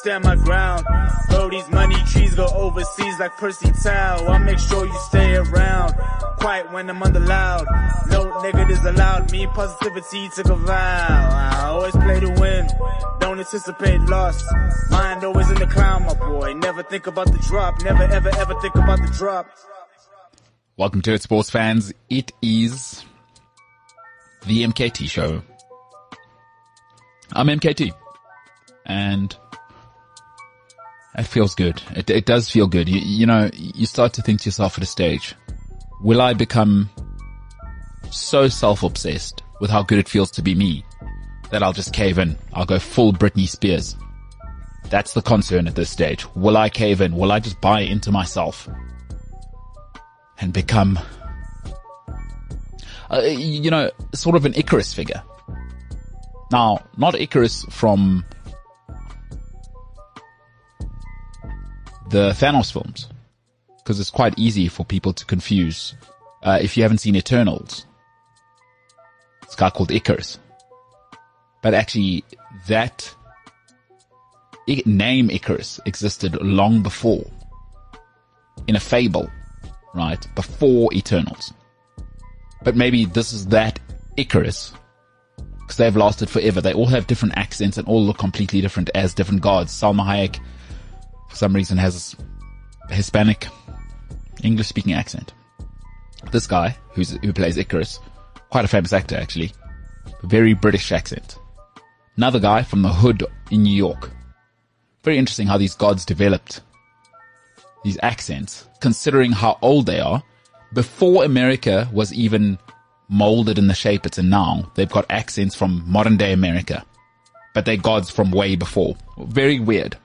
stand my ground. Bro, these money trees go overseas like Percy Tau. I make sure you stay around. Quiet when I'm the loud. No negatives allowed. Me positivity took a vow. I always play to win. Don't anticipate loss. Mind always in the clown, my boy. Never think about the drop. Never ever ever think about the drop. Welcome to it, sports fans. It is the MKT show. I'm MKT. And it feels good. It, it does feel good. You, you know, you start to think to yourself at a stage, will I become so self-obsessed with how good it feels to be me that I'll just cave in? I'll go full Britney Spears. That's the concern at this stage. Will I cave in? Will I just buy into myself? and become, uh, you know, sort of an Icarus figure. Now, not Icarus from the Thanos films, because it's quite easy for people to confuse. Uh, if you haven't seen Eternals, it's a guy called Icarus. But actually, that name Icarus existed long before in a fable right? Before Eternals. But maybe this is that Icarus. Because they've lasted forever. They all have different accents and all look completely different as different gods. Salma Hayek, for some reason, has a Hispanic, English speaking accent. This guy, who's, who plays Icarus, quite a famous actor actually, very British accent. Another guy from the hood in New York. Very interesting how these gods developed these accents, considering how old they are, before America was even molded in the shape it's in now, they've got accents from modern day America. But they're gods from way before. Very weird.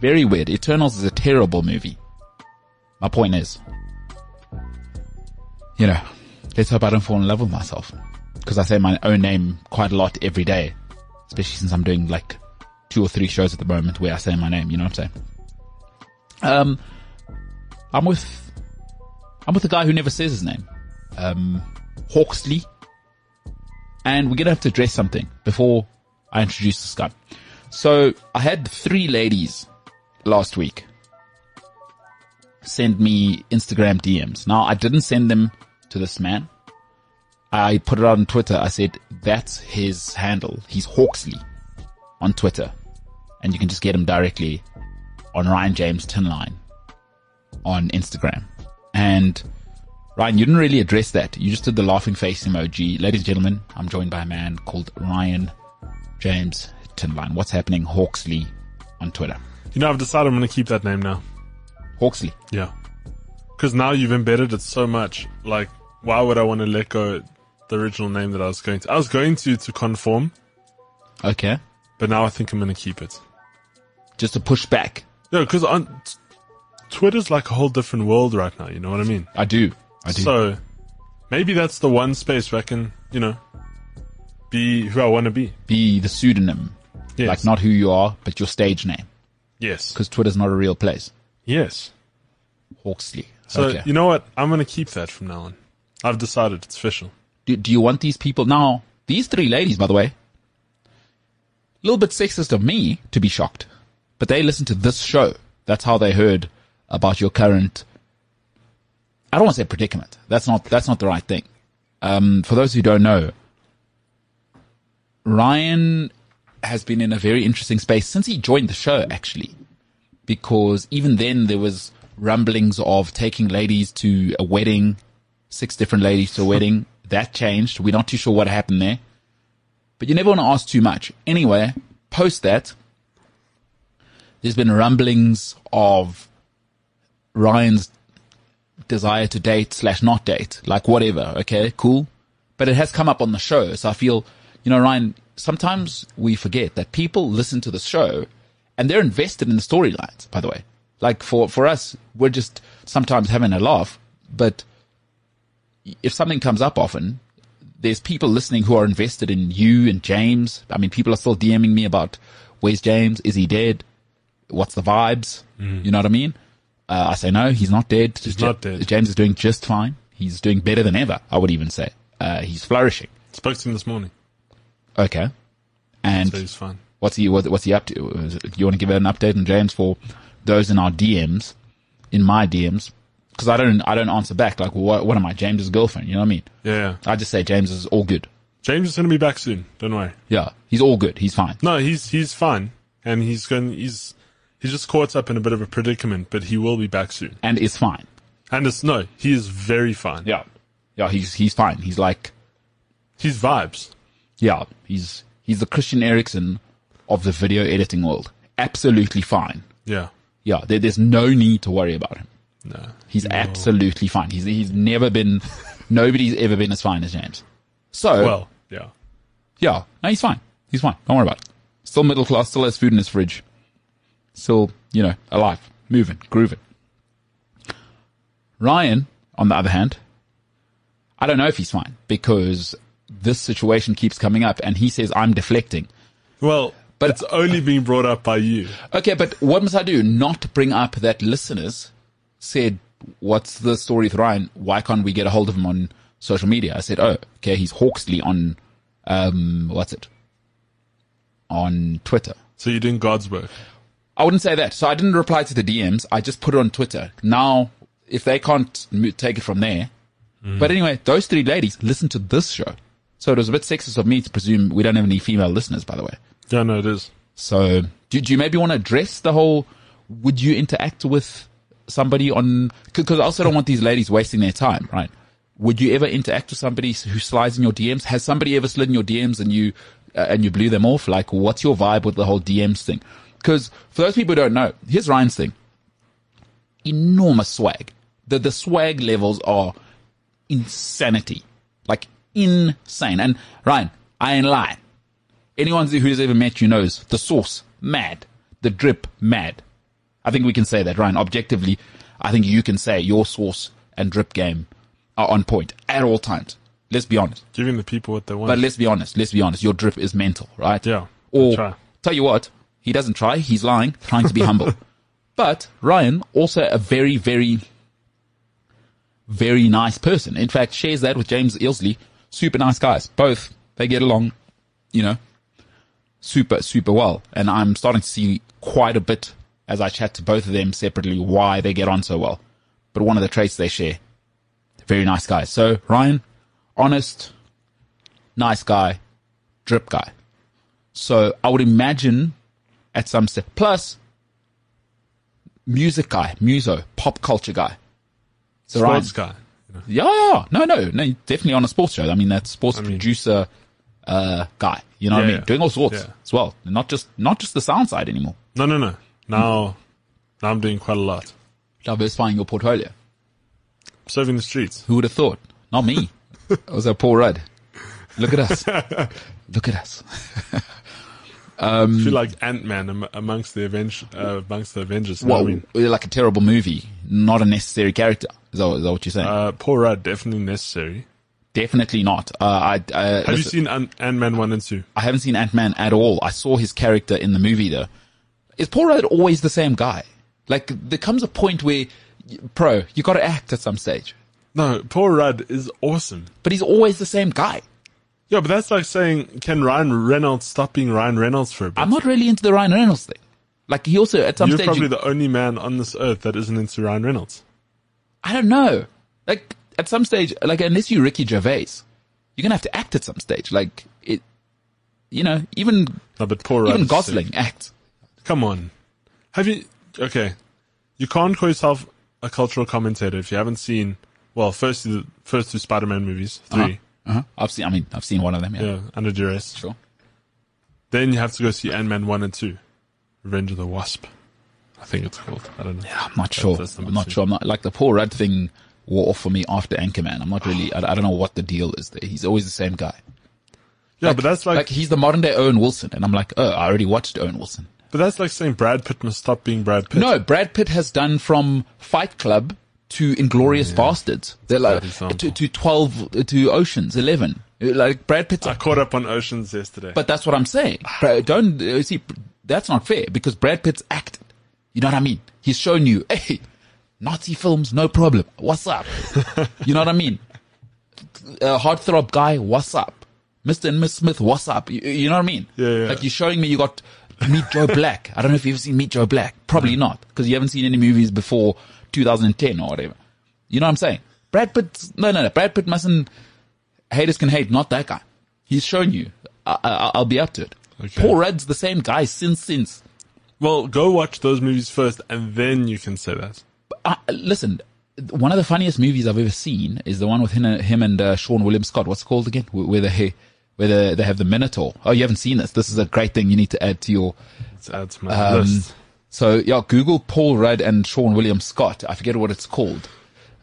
Very weird. Eternals is a terrible movie. My point is, you know, let's hope I don't fall in love with myself. Because I say my own name quite a lot every day. Especially since I'm doing like two or three shows at the moment where I say my name, you know what I'm saying? Um, I'm with, I'm with a guy who never says his name. Um, HawXli. And we're going to have to address something before I introduce this guy. So I had three ladies last week send me Instagram DMs. Now I didn't send them to this man. I put it out on Twitter. I said, that's his handle. He's HawXli on Twitter. And you can just get him directly on Ryan James Tinline on Instagram. And Ryan, you didn't really address that. You just did the laughing face emoji. Ladies and gentlemen, I'm joined by a man called Ryan James Tinline. What's happening? HawXli on Twitter. You know, I've decided I'm going to keep that name now. HawXli. Yeah. Because now you've embedded it so much. Like, why would I want to let go the original name that I was going to? I was going to to conform. Okay. But now I think I'm going to keep it. Just to push back. Yeah, because on Twitter's like a whole different world right now. You know what I mean? I do. I do. So maybe that's the one space where I can, you know, be who I want to be. Be the pseudonym. Yes. Like not who you are, but your stage name. Yes. Because Twitter's not a real place. Yes. HawXli. So okay. you know what? I'm going to keep that from now on. I've decided it's official. do, do you want these people now? These three ladies, by the way, a little bit sexist of me to be shocked, but they listen to this show. That's how they heard about your current. I don't want to say predicament. That's not that's not the right thing. Um, for those who don't know, Ryan has been in a very interesting space since he joined the show, actually, because even then there was rumblings of taking ladies to a wedding, six different ladies to a wedding. That changed. We're not too sure what happened there, but you never want to ask too much. Anyway, post that, there's been rumblings of Ryan's desire to date slash not date, like whatever. Okay, cool. But it has come up on the show. So I feel, you know, Ryan, sometimes we forget that people listen to the show and they're invested in the storylines, by the way. Like for, for us, we're just sometimes having a laugh, but if something comes up often, there's people listening who are invested in you and James. I mean, people are still DMing me about where's James? Is he dead? What's the vibes? You know what I mean? Uh, I say no, he's not dead. He's not dead. James is doing just fine. He's doing better than ever. I would even say. Uh, he's flourishing. Spoke to him this morning, Okay. And so he's fine. what's he what, what's he up to? Do you want to give an update on James for those in our DMs, in my DMs? Because I don't I don't answer back. Like what what am I? James's girlfriend? You know what I mean? Yeah, yeah. I just say James is all good. James is going to be back soon. Don't worry. Yeah, he's all good. He's fine. No, he's he's fine, and he's going. He's he's just caught up in a bit of a predicament, but he will be back soon. And is fine. And it's no, he is very fine. Yeah. Yeah, he's he's fine. He's like He's vibes. Yeah, he's he's the Christian Eriksen of the video editing world. Absolutely fine. Yeah. Yeah, there, there's no need to worry about him. No. He's absolutely fine. He's he's never been nobody's ever been as fine as James. So Well, yeah. yeah, no, he's fine. He's fine. Don't worry about it. Still middle class, still has food in his fridge. Still, you know, alive, moving, grooving. Ryan, on the other hand, I don't know if he's fine because this situation keeps coming up and he says I'm deflecting. Well, But- it's only being brought up by you. Okay, but what must I do? Not bring up that listeners said, what's the story with Ryan? Why can't we get a hold of him on social media? I said, oh, okay, he's HawXli on, um, what's it? On Twitter. So you're doing God's work. I wouldn't say that. So I didn't reply to the DMs. I just put it on Twitter. Now, if they can't take it from there. But anyway, those three ladies listen to this show. So it was a bit sexist of me to presume we don't have any female listeners, by the way. Yeah, no, it is. So do, do you maybe want to address the whole, would you interact with somebody on, because I also don't want these ladies wasting their time, right? Would you ever interact with somebody who slides in your DMs? Has somebody ever slid in your DMs and you, uh, and you blew them off? Like, what's your vibe with the whole DMs thing? Because for those people who don't know, here's Ryan's thing. Enormous swag. The, the swag levels are insanity. Like insane. And Ryan, I ain't lying. Anyone who's ever met you knows the source, mad. The drip, mad. I think we can say that, Ryan. Objectively, I think you can say your source and drip game are on point at all times. Let's be honest. Giving the people what they want. But let's be honest. Let's be honest. Your drip is mental, right? Yeah, Or try. tell you what, he doesn't try. He's lying, trying to be humble. But Ryan, also a very, very, very nice person. In fact, shares that with James Ilsley. Super nice guys. Both they get along, you know, super, super well. And I'm starting to see quite a bit as I chat to both of them separately why they get on so well. But one of the traits they share, very nice guys. So Ryan, honest, nice guy, drip guy. So I would imagine at some step, plus music guy, muso, pop culture guy. So Ryan, Sports guy. Know. yeah, yeah, yeah. no, no, no, definitely on a sports show. I mean, that sports mean- producer, uh, guy, you know what I mean? yeah. Doing all sorts Yeah. as well. Not just, not just the sound side anymore. No, no, no. Now, now I'm doing quite a lot. Diversifying your portfolio. Serving the streets. Who would have thought? Not me. it was a Paul Rudd. Look at us. Look at us. I feel like Ant Man amongst the Avenge, uh, amongst the Avengers. Well, I mean, like a terrible movie, not a necessary character. Is that, is that what you're saying? uh, Paul Rudd definitely necessary. Definitely not. Uh, I, I, Have you listen- seen Ant Man one and two? I haven't seen Ant Man at all. I saw his character in the movie though. Is Paul Rudd always the same guy? Like there comes a point where, pro, you got to act at some stage. No, Paul Rudd is awesome. But he's always the same guy. Yeah, but that's like saying, can Ryan Reynolds stop being Ryan Reynolds for a bit? I'm not really into the Ryan Reynolds thing. Like he also at some You're stage, probably you- the only man on this earth that isn't into Ryan Reynolds. I don't know. Like at some stage, like unless you're Ricky Gervais, you're gonna have to act at some stage. Like it, you know, even No, but poor even. Gosling acts. Come on. Have you, okay. You can't call yourself a cultural commentator if you haven't seen, well, first the first two Spider-Man movies, 3 Uh-huh. I've seen. I mean, I've seen one of them. Yeah, yeah, under duress. sure. Then you have to go see Ant-Man 1 and 2. Revenge of the Wasp. I think it's called. I don't know. Yeah, I'm not sure. that's I'm not two. sure. I'm not like the Paul Rudd thing wore off for me after Anchorman. I'm not really. I, I don't know what the deal is there. He's always the same guy. Yeah, but that's like, like he's the modern day Owen Wilson, and I'm like, oh, I already watched Owen Wilson. but that's like saying Brad Pitt must stop being Brad Pitt. No, Brad Pitt has done from Fight Club to Inglourious Basterds. They're like to, to twelve to Oceans Eleven. Like Brad Pitt's I caught up on Oceans yesterday. But that's what I'm saying. Don't see. That's not fair because Brad Pitt's acted. You know what I mean? He's shown you, hey, Nazi films, no problem. What's up? you know what I mean? A uh, heartthrob guy, what's up? Mr. and Miss Smith, what's up? You, you know what I mean? Yeah, yeah. Like you're showing me you got Meet Joe Black. I don't know if you've seen Meet Joe Black. Probably not, because you haven't seen any movies before 2010 or whatever. You know what I'm saying? Brad Pitt, no, no, no. Brad Pitt mustn't, haters can hate, not that guy. He's shown you. I, I, I'll be up to it. Okay. Paul Rudd's the same guy since, since. Well, go watch those movies first, and then you can say that. Uh, listen, one of the funniest movies I've ever seen is the one with him, him and uh, Seann William Scott. What's it called again? Where they, where they, they have the Minotaur. Oh, you haven't seen this. This is a great thing you need to add to your, Let's add to my Um, list. So yeah, Google Paul Rudd and Seann William Scott. I forget what it's called,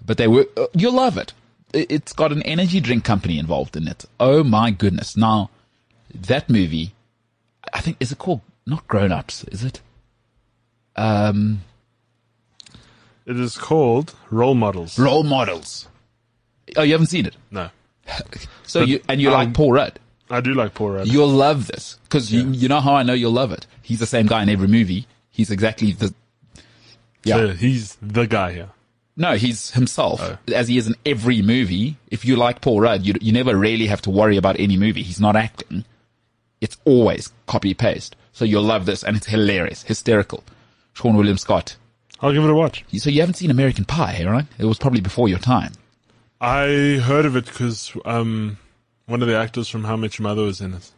but they were. Uh, you'll love it. It- It's got an energy drink company involved in it. Oh my goodness! Now, that movie, I think is it called not Grown Ups? Is it? Um, It is called Role Models. Role Models. Oh, you haven't seen it. no, So But, you and you um, like Paul Rudd. I do like Paul Rudd. You'll love this because you, you know how I know you'll love it. He's the same guy in every movie. He's exactly the. Yeah. So he's the guy here. No, he's himself, Oh. as he is in every movie. If you like Paul Rudd, you, you never really have to worry about any movie. He's not acting. It's always copy paste. So you'll love this, and it's hilarious, hysterical. Seann William Scott. I'll give it a watch. So you haven't seen American Pie, right? It was probably before your time. I heard of it because um, one of the actors from How Much Mother was in it,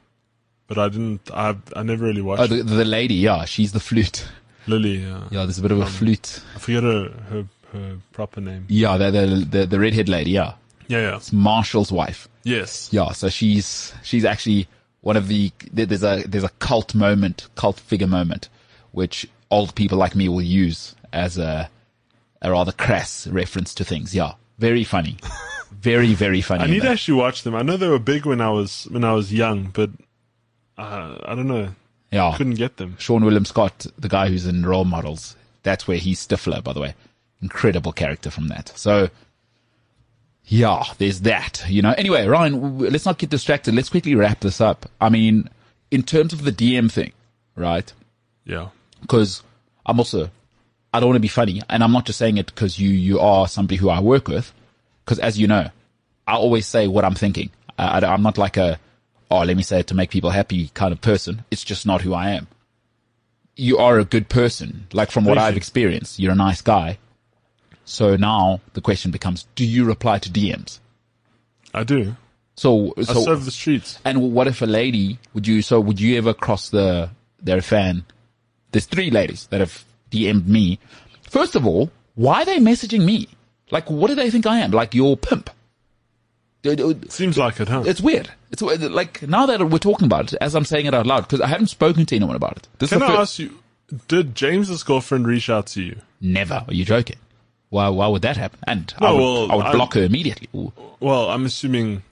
but I didn't. I I never really watched Oh, the, the lady, yeah, she's the flute. Lily. Uh, Yeah, there's a bit of a flute. I forget her, her her proper name. Yeah, the the the, the redhead lady, yeah, Yeah, yeah. it's Marshall's wife. Yes. Yeah, so she's she's actually one of the there's a there's a cult moment, cult figure moment, which old people like me will use as a a rather crass reference to things. Yeah, very funny, very very funny. I need to actually watch them. I know they were big when I was when I was young, but uh, I don't know. yeah, Couldn't get them. Seann William Scott, the guy who's in Role Models, that's where he's Stifler, by the way. Incredible character from that. So, yeah, there's that, you know. Anyway, Ryan, let's not get distracted. Let's quickly wrap this up. I mean, in terms of the DM thing, right? Yeah. Because I'm also, I don't want to be funny, and I'm not just saying it because you, you are somebody who I work with. Because as you know, I always say what I'm thinking. I, I, am not like a, oh, let me say it to make people happy kind of person. It's just not who I am. You are a good person. Like from what I've experienced, you're a nice guy. So now the question becomes, do you reply to DMs? I do. So, I serve the streets. and what if a lady would you? So would you ever cross the? They're fan. There's three ladies that have DM'd me. First of all, why are they messaging me? Like, what do they think I am? Like your pimp? It- it- Seems like it, huh? It's weird. It's weird. like now that we're talking about it, as I'm saying it out loud, because I haven't spoken to anyone about it. This Can I ask you? Did James's girlfriend reach out to you? Never. Are you joking? Why? Why would that happen? And I No, would, well, I would I- block her immediately. Ooh. Well, I'm assuming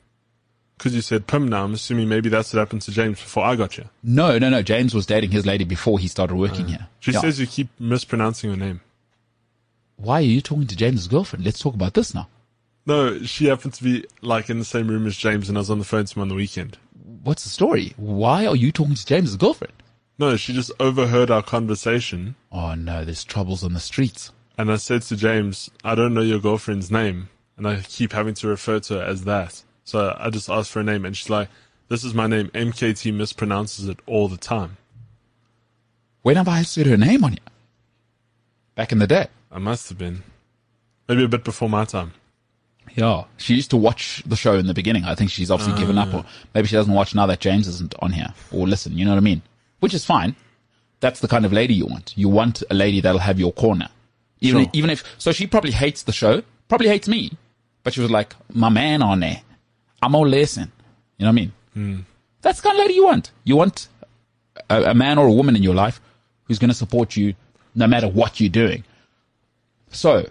because you said Pim now. I'm assuming maybe that's what happened to James before I got you. No, no, no. James was dating his lady before he started working here. Uh, She Yeah. says you keep mispronouncing her name. "Why are you talking to James's girlfriend? Let's talk about this now." No, she happened to be like in the same room as James, and I was on the phone to him on the weekend. What's the story? Why are you talking to James's girlfriend? No, she just overheard our conversation, Oh no, there's troubles on the streets. and I said to James, "I don't know your girlfriend's name, and I keep having to refer to her as that." So I just asked for a name, and she's like, "This is my name." MKT mispronounces it all the time. When have I said her name on you? Back in the day. I must have been, maybe a bit before my time. Yeah. She used to watch the show in the beginning. I think she's obviously given up ah. or maybe she doesn't watch now that James isn't on here or listen. You know what I mean? Which is fine. That's the kind of lady you want. You want a lady that'll have your corner. Even, Sure. even if, so she probably hates the show, probably hates me, but she was like, my man on there. I'm all listen. You know what I mean? That's the kind of lady you want. You want a, a man or a woman in your life who's going to support you no matter what you're doing. So,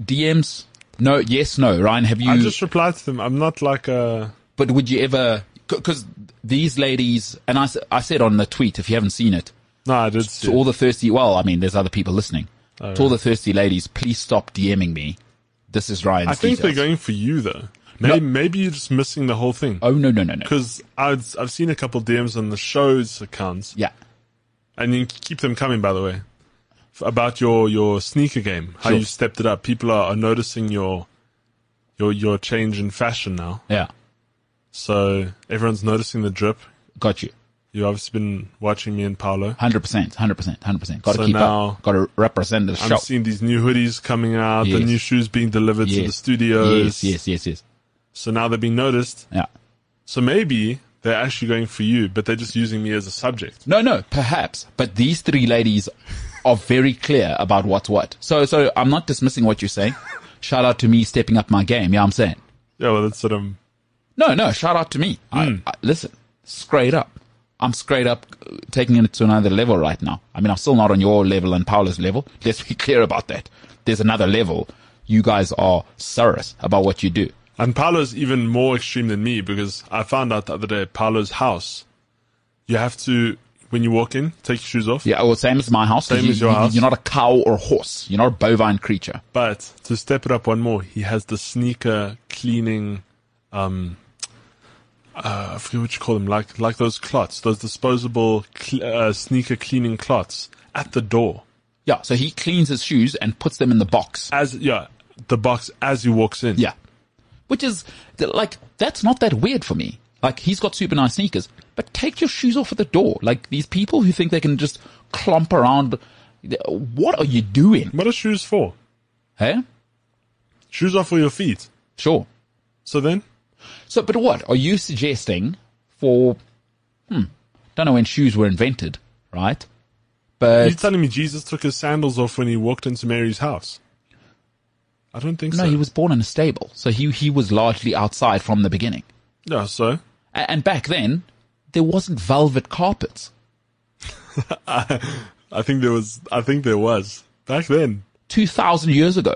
DMs, no, yes, no. Ryan, have you? I just replied to them. I'm not like a. but would you ever? Because these ladies, and I, I said on the tweet, if you haven't seen it, No, I did see. to all the thirsty. Well, I mean, there's other people listening. Oh, to all the thirsty ladies, please stop DMing me. This is Ryan's I think details. they're going for you though. Maybe maybe you're just missing the whole thing. Oh no no no no. Because I've I've seen a couple DMs on the show's accounts, Yeah. and you keep them coming. By the way, about your your sneaker game, how Sure. you stepped it up. People are, are noticing your your your change in fashion now. Yeah. So everyone's noticing the drip. Got you. You've obviously been watching me and Paolo. 100%, 100%, 100%. Got to So keep now- up. Got to represent the show. I'm show. seeing these new hoodies coming out, the new shoes being delivered to the studios. Yes, yes, yes, yes. So now they're being noticed. Yeah. So maybe they're actually going for you, but they're just using me as a subject. No, no, perhaps. But these three ladies are very clear about what's what. So, so I'm not dismissing what you're saying. Shout out to me stepping up my game. Yeah, I'm saying. Yeah, well, that's what I'm. No, no, shout out to me. I, hmm. I, listen, straight up. I'm straight up taking it to another level right now. I mean, I'm still not on your level and Paula's level. Let's be clear about that. There's another level. You guys are serious about what you do. And Paolo's even more extreme than me because I found out the other day, Paolo's house, you have to, when you walk in, take your shoes off. Yeah, well, same as my house. Same you, as your you- house. You're not a cow or horse. You're not a bovine creature. But to step it up one more, he has the sneaker cleaning, um, uh, I forget what you call them, like like those clots, those disposable cl- uh, sneaker cleaning clots at the door. Yeah, so he cleans his shoes and puts them in the box. As yeah, the box as he walks in. Yeah. Which is, like, that's not that weird for me. Like, he's got super nice sneakers, but take your shoes off at the door. Like, these people who think they can just clomp around, what are you doing? What are shoes for? Hey? Shoes are for your feet. Sure. So then, So, but what? Are you suggesting for, hmm, don't know when shoes were invented, right? But you But, telling me Jesus took his sandals off when he walked into Mary's house? I don't think no, so. No, he was born in a stable. So he, he was largely outside from the beginning. Yeah, so A- And back then, there wasn't velvet carpets. I think there was. I think there was back then. 2,000 years ago.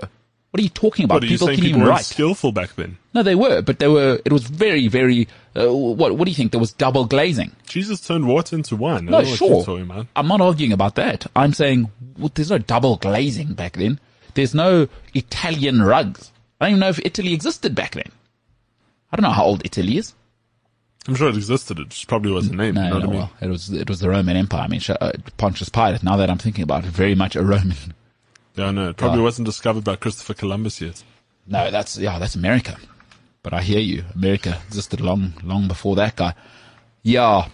What are you talking about? What are you people saying? can People even weren't write. skillful back then. No, they were, but they were. It was very, very. Uh, what? What do you think? There was double glazing. Jesus turned water into wine. No, don't know what sure. talking. I'm not arguing about that. I'm saying well, there's no double glazing back then. There's no Italian rugs. I don't even know if Italy existed back then. I don't know how old Italy is. I'm sure it existed. It just probably wasn't named. No, you know no, what I mean? well, it was it was the Roman Empire. I mean, uh, Pontius Pilate. Now that I'm thinking about it, very much a Roman. Yeah, no, it probably wasn't discovered by Christopher Columbus yet. No, that's yeah, that's America. But I hear you. America existed long, long before that guy. Yeah.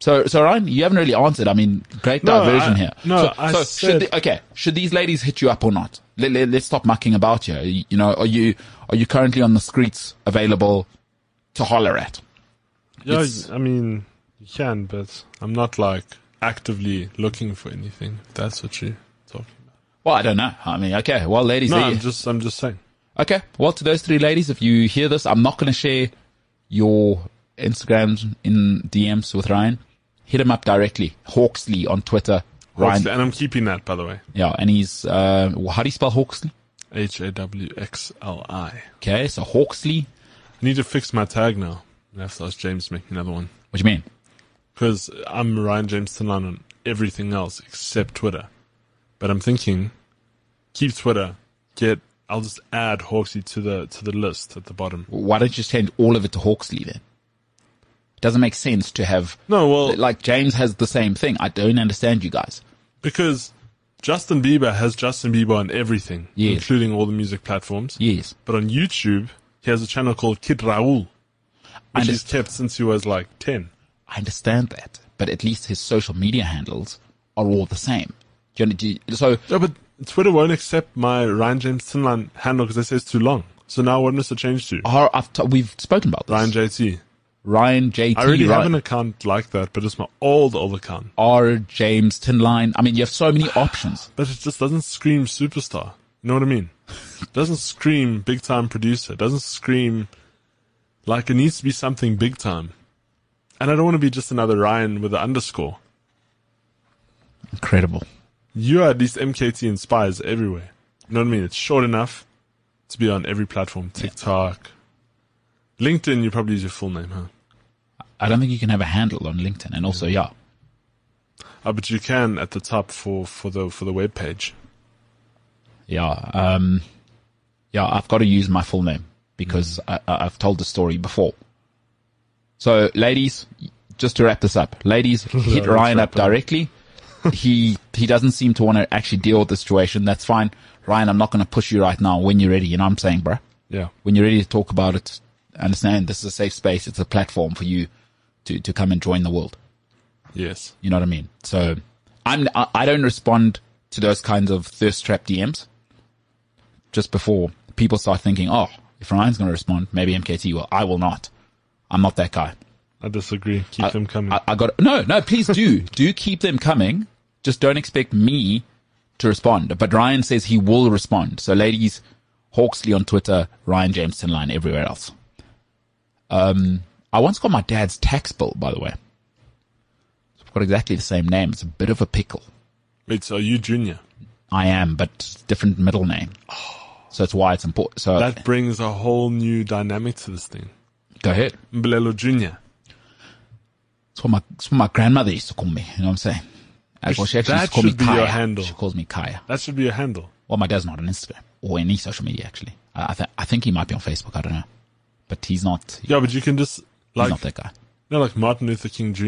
So, so Ryan, you haven't really answered. I mean, great No, diversion I- here. no, so, I so said- should the, okay, should these ladies hit you up or not? Let, let, us stop mucking about here. You, you know, are you are you currently on the streets available to holler at? Yeah, It's- I mean, you can, but I'm not like actively looking for anything. If that's what you're talking about. Well, I don't know. I mean, okay. Well, ladies, No, I'm just, I'm just saying. Okay. Well, to those three ladies, if you hear this, I'm not going to share your Instagrams in DMs with Ryan. Hit him up directly. HawXli on Twitter. Ryan. And I'm keeping that, by the way. Yeah. And he's, uh, how do you spell HawXli? H A W X L I. Okay. So HawXli. I need to fix my tag now. I have to ask James to make another one. What do you mean? Because I'm Ryan James Tinline on everything else except Twitter. But I'm thinking, keep Twitter. Get, I'll just add Hawksy to the, to the list at the bottom. Why don't you just change all of it to HawXli then? It doesn't make sense to have, No, well, like James has the same thing. I don't understand you guys. because Justin Bieber has Justin Bieber on everything, Yes. including all the music platforms. Yes. But on YouTube, he has a channel called kidrauhl, which he's kept since he was like 10. I understand that, but at least his social media handles are all the same. Do you, do you- so Yeah, but Twitter won't accept my Ryan James Tinline handle because they say it's too long. So now what does it change to? Our, I've t- we've spoken about this. Ryan JT. Ryan JT. I already Ryan, have an account like that, but it's my old, old account. R James Tinline. I mean, you have so many options. But it just doesn't scream superstar. You know what I mean? It doesn't scream big time producer. It doesn't scream like it needs to be something big time. And I don't want to be just another Ryan with an underscore. Incredible. You are at least MKT inspires everywhere. You know what I mean? It's short enough to be on every platform. TikTok. LinkedIn, you probably use your full name, huh? I don't think you can have a handle on LinkedIn, and also, yeah, Uh, but you can at the top for, for the for the web page. yeah, um, yeah. I've got to use my full name because I, I- I've told the story before. So, ladies, just to wrap this up, ladies, hit Ryan up. directly. He he doesn't seem to want to actually deal with the situation. That's fine, Ryan. I'm not going to push you right now. When you're ready, you know what I'm saying, bro. Yeah. When you're ready to talk about it, understand this is a safe space. It's a platform for you to to come and join the world. Yes. You know what I mean? So I'm I, I don't respond to those kinds of thirst trap DMs. Just before people start thinking, oh, if Ryan's going to respond, maybe MKT will. I will not. I'm not that guy. I disagree. Keep them coming. I, I got no, no. Please do, do keep them coming. Just don't expect me to respond. But Ryan says he will respond. So, ladies, HawXli on Twitter, Ryan James Tinline everywhere else. Um, I once got my dad's tax bill, by the way. It's got exactly the same name. It's a bit of a pickle. Wait, so are you junior? I am, but different middle name. So that's why it's important. So That brings a whole new dynamic to this thing. go ahead. Mbalelo Junior. It's what my, what my grandmother used to call me. You know what I'm saying? Well, she actually That used to call me should be your Kaya. handle. She calls me Kaya. That should be a handle. Well, my dad's not on Instagram or any social media actually. I, I, th- I think he might be on Facebook. I don't know, but he's not. He's Yeah, but you can just like not that guy. know, like Martin Luther King Jr.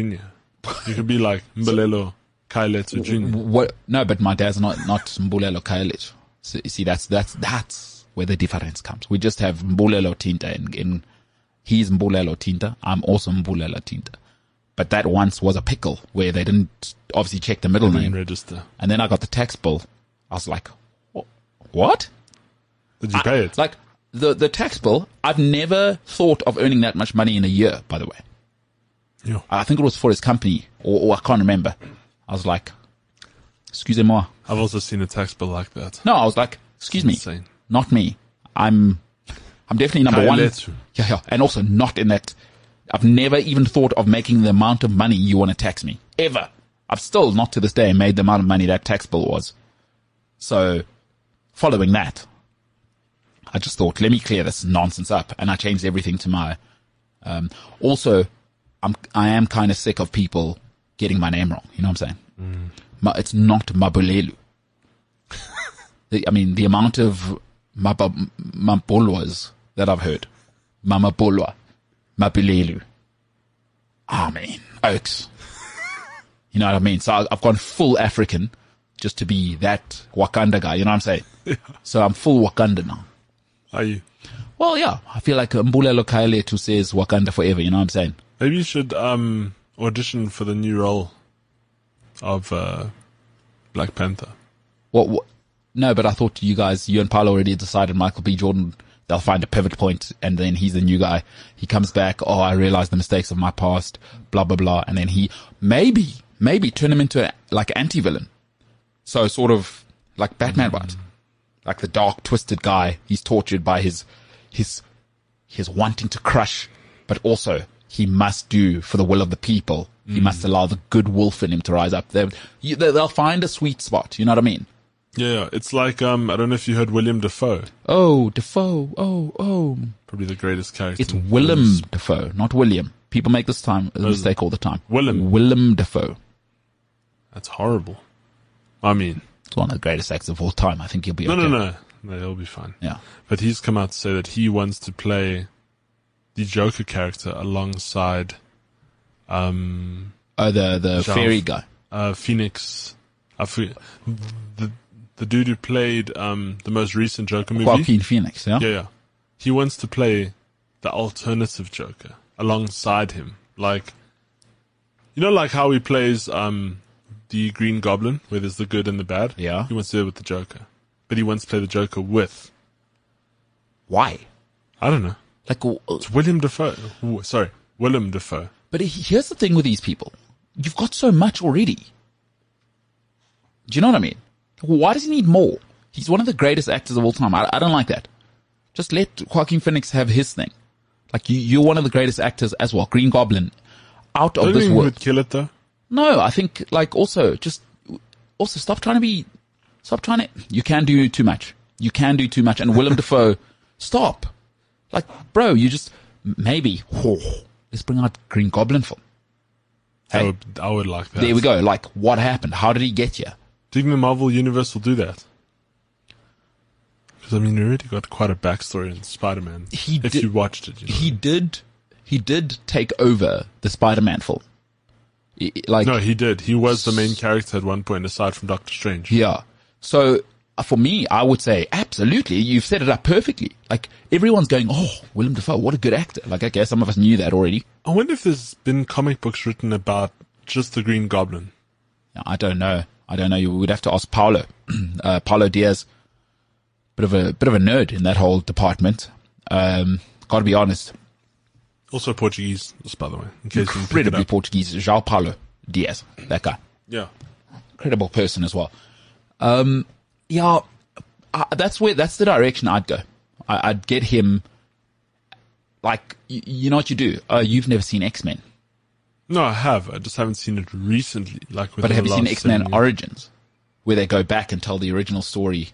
You could be like Mbalelo Kailetu Jr. What? No, but my dad's not not Mbulelo Kaelich. So, you see, that's that's that's where the difference comes. We just have Mbulelo Tinta, in, in he's Mbulelo Tinta. I'm also Mbulelo Tinta. But that once was a pickle where they didn't obviously check the middle name, register. and then I got the tax bill. I was like, what? Did you pay it? Like the the tax bill. I've never thought of earning that much money in a year. By the way, Yeah. I think it was for his company, or, or I can't remember. I was like, excusez-moi. I've also seen a tax bill like that. No, I was like, excuse me, Insane. not me. I'm, I'm definitely number one. Yeah, yeah, and also not in that. I've never even thought of making the amount of money you want to tax me ever. I've still not to this day made the amount of money that tax bill was. So, following that, I just thought, let me clear this nonsense up, and I changed everything to my. Um, also, I'm I am kind of sick of people getting my name wrong. You know what I'm saying? Ma, it's not Mabulelu. The, I mean, the amount of Mabulwas that I've heard. Mama Mabulelu. I mean, Oaks. You know what I mean? So I've gone full African just to be that Wakanda guy. You know what I'm saying? So I'm full Wakanda now. Are you? Well, yeah, I feel like Mbulelo Kailetu says Wakanda forever. You know what I'm saying? Maybe you should um audition for the new role of uh, Black Panther. What, what? No, but I thought you guys, you and Paolo already decided Michael B. Jordan. They'll find a pivot point, and then he's the new guy. He comes back. Oh, I realized the mistakes of my past. Blah blah blah, and then he maybe maybe turn him into a, like anti-villain. So sort of like Batman, mm-hmm. right? Like the dark, twisted guy. He's tortured by his his his wanting to crush, but also he must do for the will of the people. He must mm. allow the good wolf in him to rise up. They, you, they, they'll find a sweet spot. You know what I mean? Yeah, it's like um I don't know if you heard William Dafoe, Oh, Dafoe. Oh, oh. probably the greatest character. It's Willem films. Dafoe, not William. People make this time mistake all the time. Willem. Willem Dafoe. That's horrible. I mean, It's one of the greatest actors of all time. I think he'll be no, okay. no, no, no, he'll be fine. Yeah. But he's come out to say that he wants to play the Joker character alongside um Oh, the the Jean- fairy guy. uh Phoenix. I forget, the the dude who played um the most recent Joker movie. Joaquin Phoenix, yeah? Yeah, yeah. He wants to play the alternative Joker alongside him. Like, you know, like how he plays um the Green Goblin, where there's the good and the bad. Yeah. He wants to do it with the Joker, but he wants to play the Joker with. Why? I don't know. Like, uh, It's William Dafoe. Ooh, sorry, Willem Dafoe. but here's the thing with these people. You've got so much already. Do you know what I mean? Why does he need more? He's one of the greatest actors of all time. I, I don't like that. Just let Joaquin Phoenix have his thing. Like you, you're one of the greatest actors as well. Green Goblin, out of this world. would kill it though. No, I think like also just also stop trying to be stop trying to you can do too much. You can do too much and Willem Dafoe stop. Like bro, you just maybe oh, let's bring out Green Goblin film. I would, I would like that. there we go. Like what happened? How did he get here? Do you think the Marvel Universe will do that? Because I mean, you already got quite a backstory in Spider-Man. He if did- you watched it, you know. He did he did take over the Spider-Man film. I- Like, No, he did. He was the main character at one point, aside from Doctor Strange. Yeah. So uh, for me, I would say absolutely. You've set it up perfectly. Like everyone's going, oh, Willem Dafoe, what a good actor. Like I guess some of us knew that already. I wonder if there's been comic books written about just the Green Goblin. I don't know. I don't know. You would have to ask Paulo, uh, Paulo Diaz. Bit of a bit of a nerd in that whole department. Um, gotta be honest. Also Portuguese, just by the way, in case Incredibly. Portuguese. João Paulo Diaz. That guy. Yeah. incredible person as well. Um, yeah, uh, that's where that's the direction I'd go. I, I'd get him. Like you, you know what you do? Uh, you've never seen X Men, No, I have. I just haven't seen it recently. Like, but have you seen X Men. Origins, where they go back and tell the original story?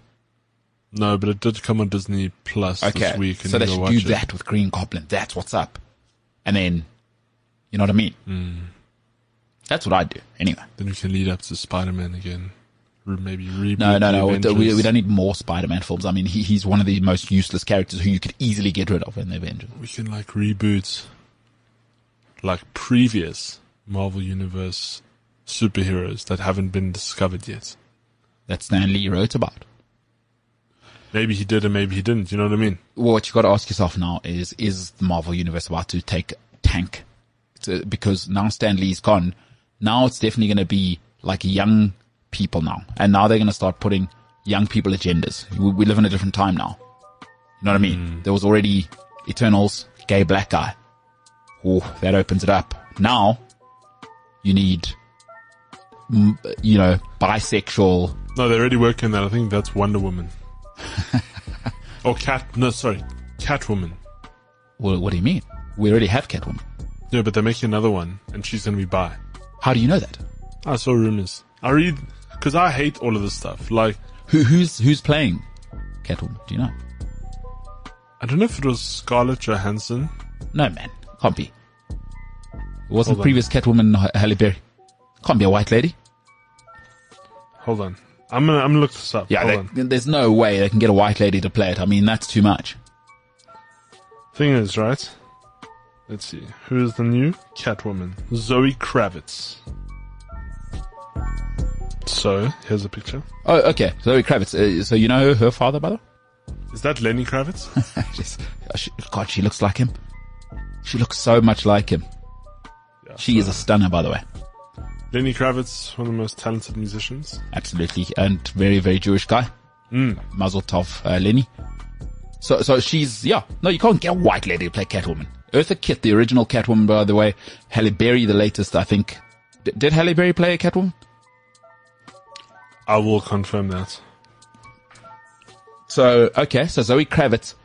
No, but it did come on Disney Plus Okay, this week. And so they should do it. that with Green Goblin. That's what's up, and then you know what I mean. Hmm. That's what I'd do anyway. Then we can lead up to Spider-Man again. Re- maybe reboot No, no, no. We, we don't need more Spider-Man films. I mean, he, he's one of the most useless characters who you could easily get rid of in the Avengers. We can like reboot like previous Marvel Universe superheroes that haven't been discovered yet. That Stan Lee wrote about. Maybe he did and maybe he didn't. You know what I mean? Well, what you got to ask yourself now is: Is the Marvel universe about to take tank? Uh, because now Stan Lee's gone. Now it's definitely going to be like young people now, and now they're going to start putting young people agendas. We, we live in a different time now. You know what I mean? There was already Eternals, gay black guy. Oh, that opens it up. Now you need, you know, bisexual. No, they're already working that. I think that's Wonder Woman. or Cat. No, sorry, Catwoman. Well, what do you mean? We already have Catwoman. Yeah, but they're making another one, and she's gonna be bi. How do you know that? I saw rumors. I read because I hate all of this stuff. Like, Who, who's who's playing Catwoman? Do you know? I don't know if it was Scarlett Johansson. No, man, can't be. Wasn't Hold on. previous Catwoman H- Halle Berry. Can't be a white lady. Hold on, I'm gonna I'm gonna look this up. Yeah, Hold they, on. there's no way they can get a white lady to play it. I mean, that's too much. Thing is, right? Let's see. Who is the new Catwoman? Zoe Kravitz. So, here's a picture. Oh, okay. Zoe Kravitz. Uh, so you know her father, by the way? Is that Lenny Kravitz? Uh, God, she looks like him. She looks so much like him. She is a stunner, by the way. Lenny Kravitz, one of the most talented musicians. Absolutely, and very, very Jewish guy. Mm. Mazel tov, uh, Lenny. So, so she's yeah. No, you can't get a white lady to play Catwoman. Eartha Kitt, the original Catwoman, by the way. Halle Berry, the latest, I think. D- did Halle Berry play a Catwoman? I will confirm that. So okay, so Zoe Kravitz.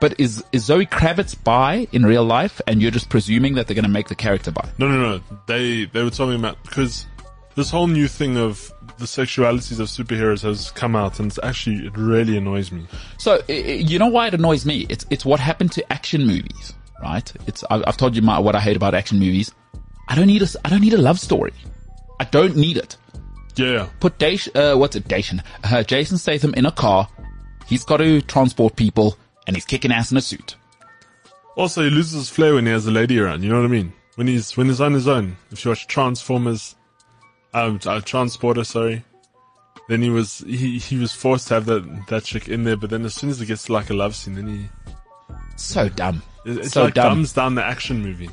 But is is Zoe Kravitz bi in real life, and you're just presuming that they're going to make the character bi? No, no, no. They they were talking about because this whole new thing of the sexualities of superheroes has come out, and it's actually it really annoys me. So you know why it annoys me? It's it's what happened to action movies, right? It's I've, told you my, what I hate about action movies. I don't need a I don't need a love story. I don't need it. Yeah, Put Dash, uh, what's it, Dacian, uh, Jason Statham in a car. He's got to transport people, and he's kicking ass in a suit. Also, he loses his flair when he has a lady around. You know what I mean? When he's when he's on his own. If you watch Transformers, um, uh, Transporter, sorry. Then he was he he was forced to have that that chick in there, but then as soon as it gets to like a love scene, then he So dumb. it- it's so like dumb. dumbs down the action movie.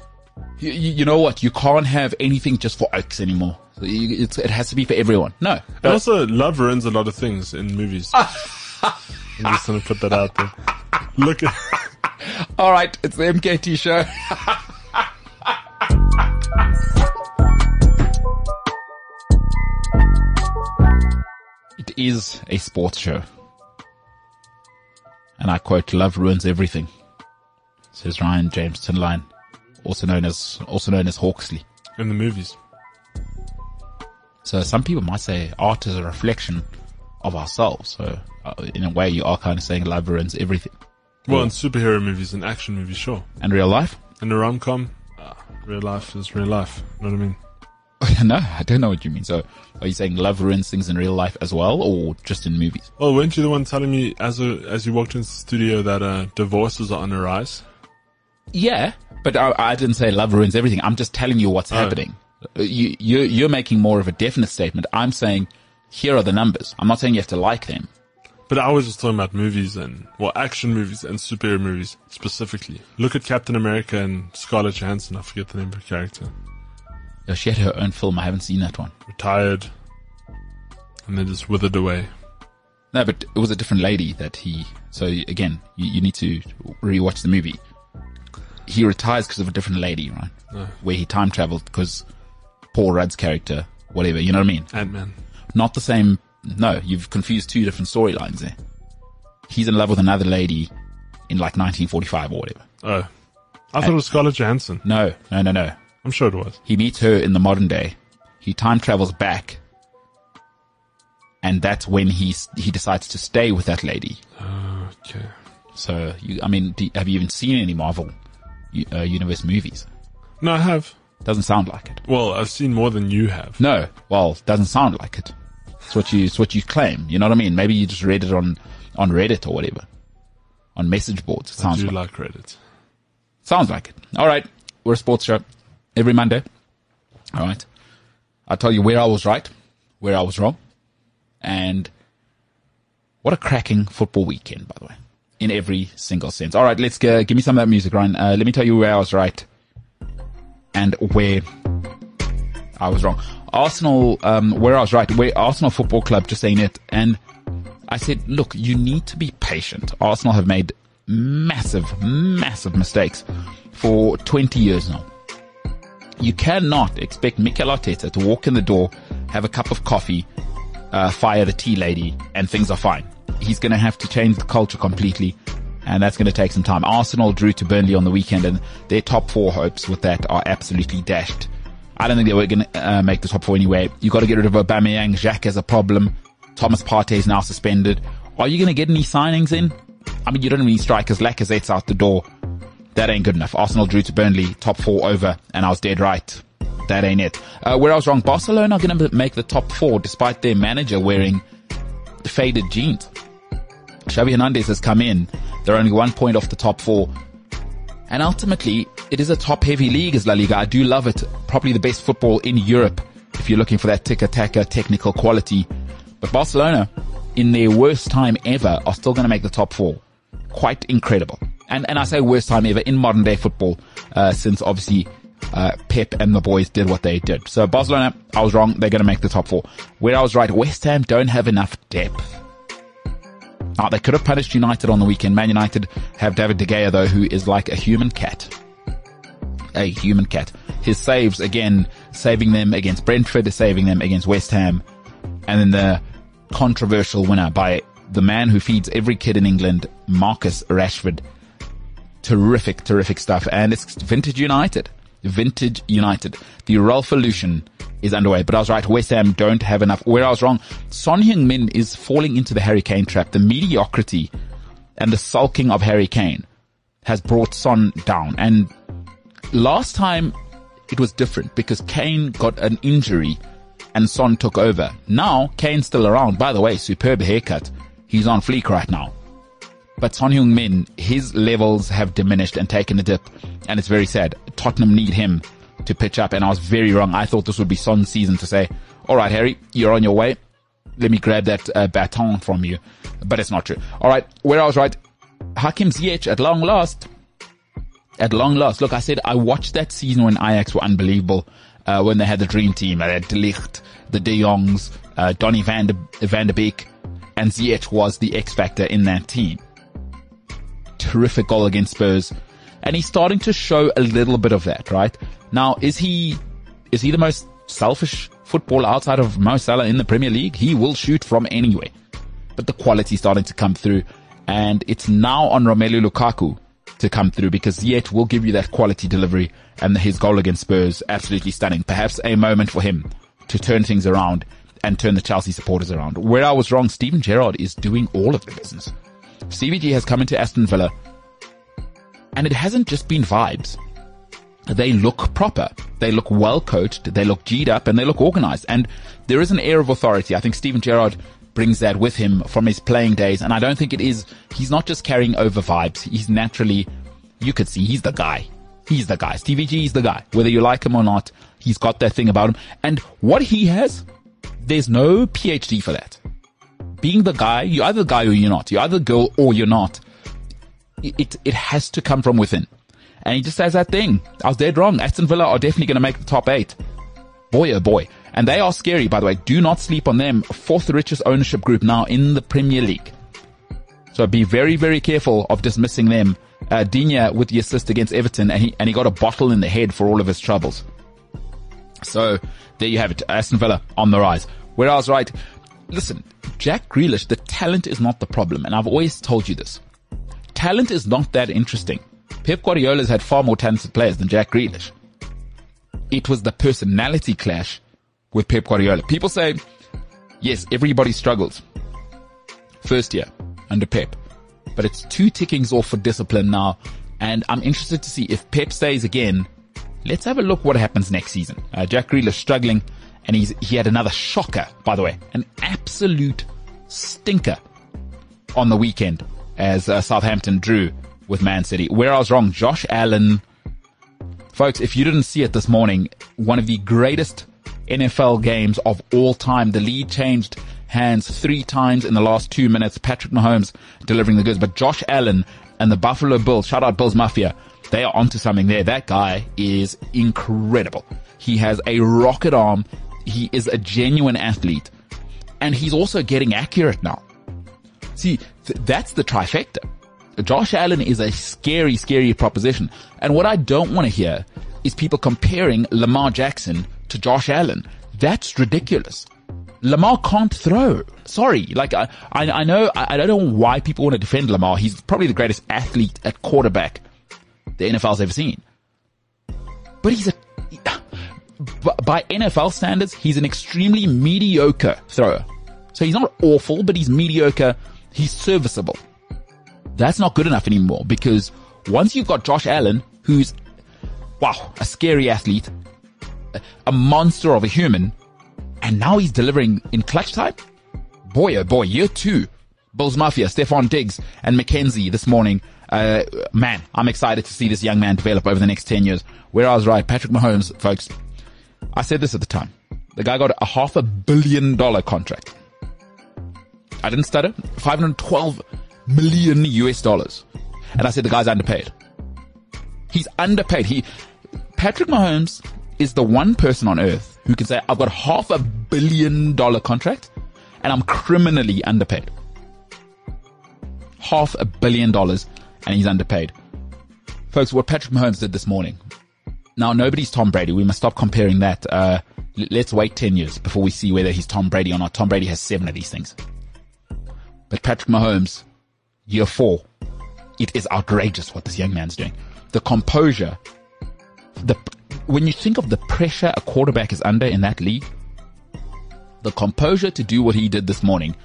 You, you you know what? You can't have anything just for oaks anymore. So you, it's, it has to be for everyone. No. And also, love ruins a lot of things in movies. I'm just gonna put that out there. Look at All right, it's the MKT show. it is a sports show. And I quote, love ruins everything. Says Ryan James Tinline, also known as, also known as HawXli. in the movies. So some people might say art is a reflection of ourselves. So uh, in a way, you are kind of saying love ruins everything. Well, in superhero movies and action movies, sure. And real life? In a rom com, uh, real life is real life. You know what I mean? no, I don't know what you mean. So, are you saying love ruins things in real life as well, or just in movies? Well, weren't you the one telling me as a, as you walked into the studio that uh, divorces are on the rise? Yeah, but I, I didn't say love ruins everything. I'm just telling you what's happening. Uh, You, you're, you're making more of a definite statement. I'm saying, here are the numbers. I'm not saying you have to like them. But I was just talking about movies and, well, action movies and superhero movies specifically. Look at Captain America and Scarlett Johansson. I forget the name of her character. Yeah, she had her own film. I haven't seen that one. Retired. And then just withered away. No, but it was a different lady that he. So again, you, you need to rewatch the movie. He retires because of a different lady, right? Where he time traveled because Paul Rudd's character, whatever. You know what I mean? Ant-Man. Not the same. No, you've confused two different storylines there. He's in love with another lady in like 1945 or whatever. Oh. I thought it was Scarlett Johansson. No, no, no, no. I'm sure it was. He meets her in the modern day. He time travels back. And that's when he, he decides to stay with that lady. Okay. So, you, I mean, do, have you even seen any Marvel uh, Universe movies? No, I have. Doesn't sound like it. Well, I've seen more than you have. No, well, doesn't sound like it. It's what you, it's what you claim. You know what I mean? Maybe you just read it on, on Reddit or whatever. On message boards. It I sounds do like, like Reddit. sounds like it. All right. We're a sports show every Monday. All right. I'll tell you where I was right, where I was wrong. And what a cracking football weekend, by the way, in every single sense. All right. Let's go. Give me some of that music, Ryan. Uh, let me tell you where I was right and where I was wrong. Arsenal, um, where I was right, where Arsenal Football Club just saying it. And I said, look, you need to be patient. Arsenal have made massive, massive mistakes for 20 years now. You cannot expect Mikel Arteta to walk in the door, have a cup of coffee, uh, fire the tea lady, and things are fine. He's going to have to change the culture completely, and that's going to take some time. Arsenal drew to Burnley on the weekend, and their top four hopes with that are absolutely dashed. I don't think they were going to uh, make the top four anyway. You've got to get rid of Aubameyang. Xhaka has a problem. Thomas Partey is now suspended. Are you going to get any signings in? I mean, you don't need strikers. Lacazette's out the door. That ain't good enough. Arsenal drew to Burnley, top four over, and I was dead right. That ain't it. Uh, where I was wrong, Barcelona are going to make the top four despite their manager wearing faded jeans. Xavi Hernandez has come in. They're only one point off the top four. And ultimately, it is a top heavy league as La Liga. I do love it. Probably the best football in Europe if you're looking for that tiki-taka technical quality. But Barcelona, in their worst time ever, are still going to make the top four. Quite incredible. And, and I say worst time ever in modern day football, uh, since obviously, uh, Pep and the boys did what they did. So Barcelona, I was wrong. They're going to make the top four. Where I was right, West Ham don't have enough depth. Now, they could have punished United on the weekend. Man United have David De Gea though, who is like a human cat. A human cat. His saves, again, saving them against Brentford, saving them against West Ham. And then the controversial winner by the man who feeds every kid in England, Marcus Rashford. Terrific, terrific stuff. And it's Vintage United. Vintage United. The Ralph-olution is underway. But I was right. West Ham don't have enough. Where I was wrong, Son Heung-min is falling into the Harry Kane trap. The mediocrity and the sulking of Harry Kane has brought Son down. And last time it was different because Kane got an injury and Son took over. Now Kane's still around. By the way, superb haircut. He's on fleek right now. But Son Heung-min, his levels have diminished and taken a dip, and it's very sad. Tottenham need him to pitch up, and I was very wrong. I thought this would be Son's season to say, all right, Harry, you're on your way. Let me grab that uh, baton from you. But it's not true. All right, where I was right, Hakim Ziyech at long last. At long last. Look, I said I watched that season when Ajax were unbelievable, uh, when they had the dream team. They had De Ligt, the De Jongs, uh, Donny van de, van de Beek, and Ziyech was the X factor in that team terrific goal against Spurs. And he's starting to show a little bit of that, right? Now, is he, is he the most selfish footballer outside of Mo Salah in the Premier League? He will shoot from anywhere. But the quality's starting to come through. And it's now on Romelu Lukaku to come through because Ziyech will give you that quality delivery and his goal against Spurs, absolutely stunning. Perhaps a moment for him to turn things around and turn the Chelsea supporters around. Where I was wrong, Steven Gerrard is doing all of the business. Stevie G has come into Aston Villa and it hasn't just been vibes. They look proper. They look well coached. They look G'd up and they look organized. And there is an air of authority. I think Stephen Gerrard brings that with him from his playing days. And I don't think it is, he's not just carrying over vibes. He's naturally, you could see he's the guy. He's the guy. Stevie G is the guy. Whether you like him or not, he's got that thing about him. And what he has, there's no PhD for that. Being the guy, you're either the guy or you're not. You're either the girl or you're not. It, it, it has to come from within. And he just says that thing. I was dead wrong. Aston Villa are definitely going to make the top eight. Boy, oh boy. And they are scary, by the way. Do not sleep on them. Fourth richest ownership group now in the Premier League. So be very, very careful of dismissing them. Uh, Digne with the assist against Everton and he, and he got a bottle in the head for all of his troubles. So there you have it. Aston Villa on the rise. Where I was right. Listen, Jack Grealish, the talent is not the problem. And I've always told you this. Talent is not that interesting. Pep Guardiola's had far more talented players than Jack Grealish. It was the personality clash with Pep Guardiola. People say, yes, everybody struggles. First year under Pep, but it's two tickings off for discipline now. And I'm interested to see if Pep stays again. Let's have a look what happens next season. Uh, Jack Grealish struggling and he's, he had another shocker, by the way, an absolute stinker on the weekend as uh, Southampton drew with Man City. Where I was wrong, Josh Allen, folks, if you didn't see it this morning, one of the greatest NFL games of all time. The lead changed hands three times in the last two minutes. Patrick Mahomes delivering the goods, but Josh Allen and the Buffalo Bills, shout out Bills Mafia, they are onto something there. That guy is incredible. He has a rocket arm. He is a genuine athlete and he's also getting accurate now. See, th- that's the trifecta. Josh Allen is a scary, scary proposition. And what I don't want to hear is people comparing Lamar Jackson to Josh Allen. That's ridiculous. Lamar can't throw. Sorry. Like, I, I, know, I don't know why people want to defend Lamar. He's probably the greatest athlete at quarterback the NFL's ever seen. But he's a, by NFL standards, he's an extremely mediocre thrower. So he's not awful, but he's mediocre. He's serviceable. That's not good enough anymore because once you've got Josh Allen, who's, wow, a scary athlete, a monster of a human, and now he's delivering in clutch time? Boy, oh boy, year two. Bulls Mafia, Stefon Diggs, and McKenzie this morning. Uh, man, I'm excited to see this young man develop over the next 10 years. Where I was right, Patrick Mahomes, folks, I said this at the time. The guy got a half a billion dollar contract. I didn't stutter. 512 million US dollars. And I said the guy's underpaid. He's underpaid. He, Patrick Mahomes is the one person on earth who can say, I've got half a billion dollar contract and I'm criminally underpaid. Half a billion dollars and he's underpaid. Folks, what Patrick Mahomes did this morning. Now, nobody's Tom Brady. We must stop comparing that. Uh, let's wait 10 years before we see whether he's Tom Brady or not. Tom Brady has seven of these things. But Patrick Mahomes, year four, it is outrageous what this young man's doing. The composure, the when you think of the pressure a quarterback is under in that league, the composure to do what he did this morning,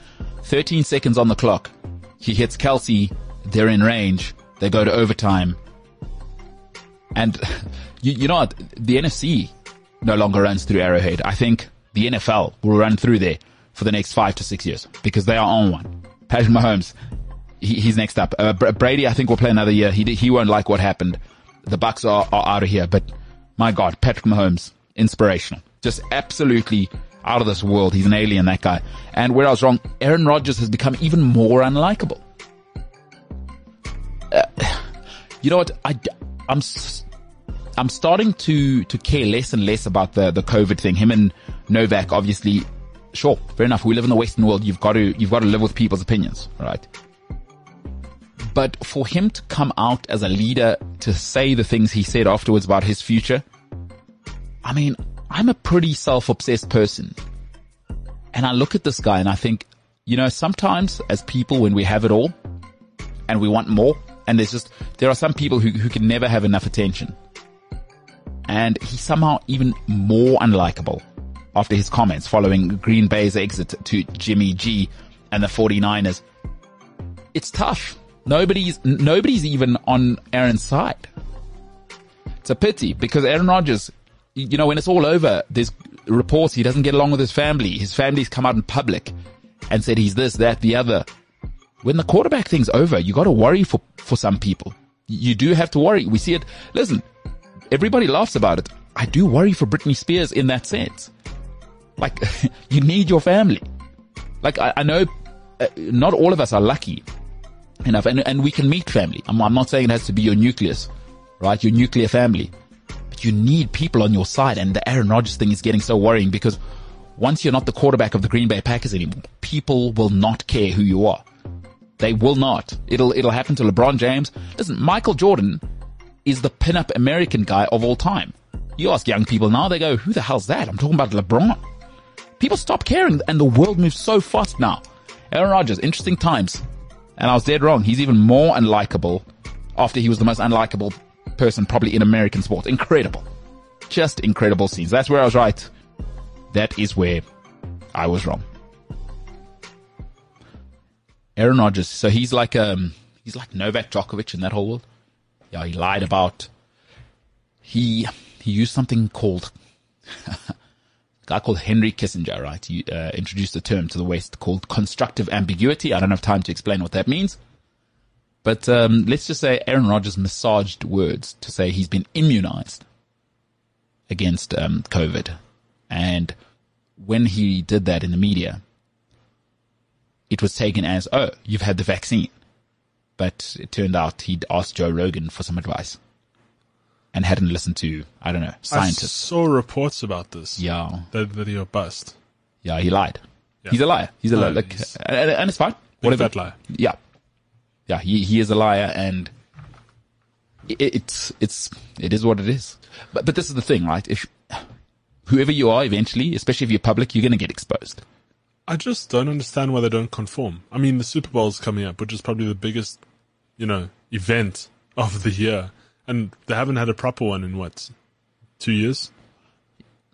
13 seconds on the clock, he hits Kelsey. they're in range, they go to overtime. And you, you know what? The NFC no longer runs through Arrowhead. I think the NFL will run through there for the next five to six years because they are on one. Patrick Mahomes, he, he's next up. Uh, Brady, I think will play another year. He he won't like what happened. The Bucs are, are out of here, but my God, Patrick Mahomes, inspirational. Just absolutely out of this world. He's an alien, that guy. And where I was wrong, Aaron Rodgers has become even more unlikable. Uh, you know what? I, I'm, I'm starting to, to care less and less about the, the COVID thing. Him and Novak, obviously, sure, fair enough. We live in the Western world. You've got to, you've got to live with people's opinions, right? But for him to come out as a leader to say the things he said afterwards about his future, I mean, I'm a pretty self-obsessed person. And I look at this guy and I think, you know, sometimes as people, when we have it all and we want more, and there's just, there are some people who, who can never have enough attention. And he's somehow even more unlikable after his comments following Green Bay's exit to Jimmy G and the 49ers. It's tough. Nobody's, nobody's even on Aaron's side. It's a pity because Aaron Rodgers, you know, when it's all over, there's reports he doesn't get along with his family. His family's come out in public and said he's this, that, the other. When the quarterback thing's over, you gotta worry for, for some people. You do have to worry. We see it. Listen, everybody laughs about it. I do worry for Britney Spears in that sense. Like, you need your family. Like, I, I know uh, not all of us are lucky enough and, and we can meet family. I'm, I'm not saying it has to be your nucleus, right? Your nuclear family. But you need people on your side and the Aaron Rodgers thing is getting so worrying because once you're not the quarterback of the Green Bay Packers anymore, people will not care who you are. They will not. It'll, it'll happen to LeBron James. Listen, Michael Jordan is the pinup American guy of all time. You ask young people now, they go, who the hell's that? I'm talking about LeBron. People stop caring and the world moves so fast now. Aaron Rodgers, interesting times. And I was dead wrong. He's even more unlikable after he was the most unlikable person probably in American sports. Incredible. Just incredible scenes. That's where I was right. That is where I was wrong. Aaron Rodgers. So he's like, um, he's like Novak Djokovic in that whole world. Yeah, he lied about, he, he used something called, guy called Henry Kissinger, right? He uh, introduced a term to the West called constructive ambiguity. I don't have time to explain what that means. But um, let's just say Aaron Rodgers massaged words to say he's been immunized against um, COVID. And when he did that in the media, it was taken as, oh, you've had the vaccine. But it turned out he'd asked Joe Rogan for some advice and hadn't listened to, I don't know, scientists. I saw reports about this. Yeah. That video bust. Yeah, he lied. Yeah. He's a liar. He's a No, liar. Like, he's- and, and it's fine. Big Whatever. fat liar. Yeah. Yeah, he, he is a liar and it, it's, it's, it is what it is. But, but this is the thing, right? If whoever you are eventually, especially if you're public, you're going to get exposed. I just don't understand why they don't conform. I mean, the Super Bowl is coming up, which is probably the biggest, you know, event of the year. And they haven't had a proper one in what, two years?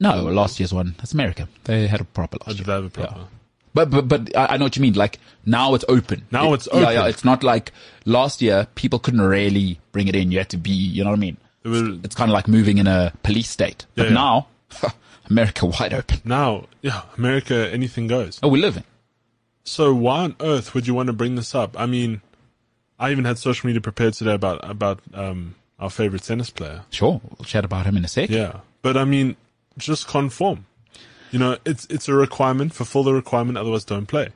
No, last year's one. That's America. They had a proper last did year. they have a proper? Yeah. But, but, but I know what you mean. Like now it's open. Now It- it's Yeah, yeah. It's not like last year people couldn't really bring it in. You had to be, you know what I mean? There were- It's kind of like moving in a police state. But Yeah, now, America wide open. Now, yeah, America, anything goes. Oh, we live in. So why on earth would you want to bring this up? I mean, I even had social media prepared today about about um, our favorite tennis player. Sure, we'll chat about him in a sec. Yeah, but I mean, just conform. You know, it's it's a requirement. Fulfill the requirement, otherwise, don't play.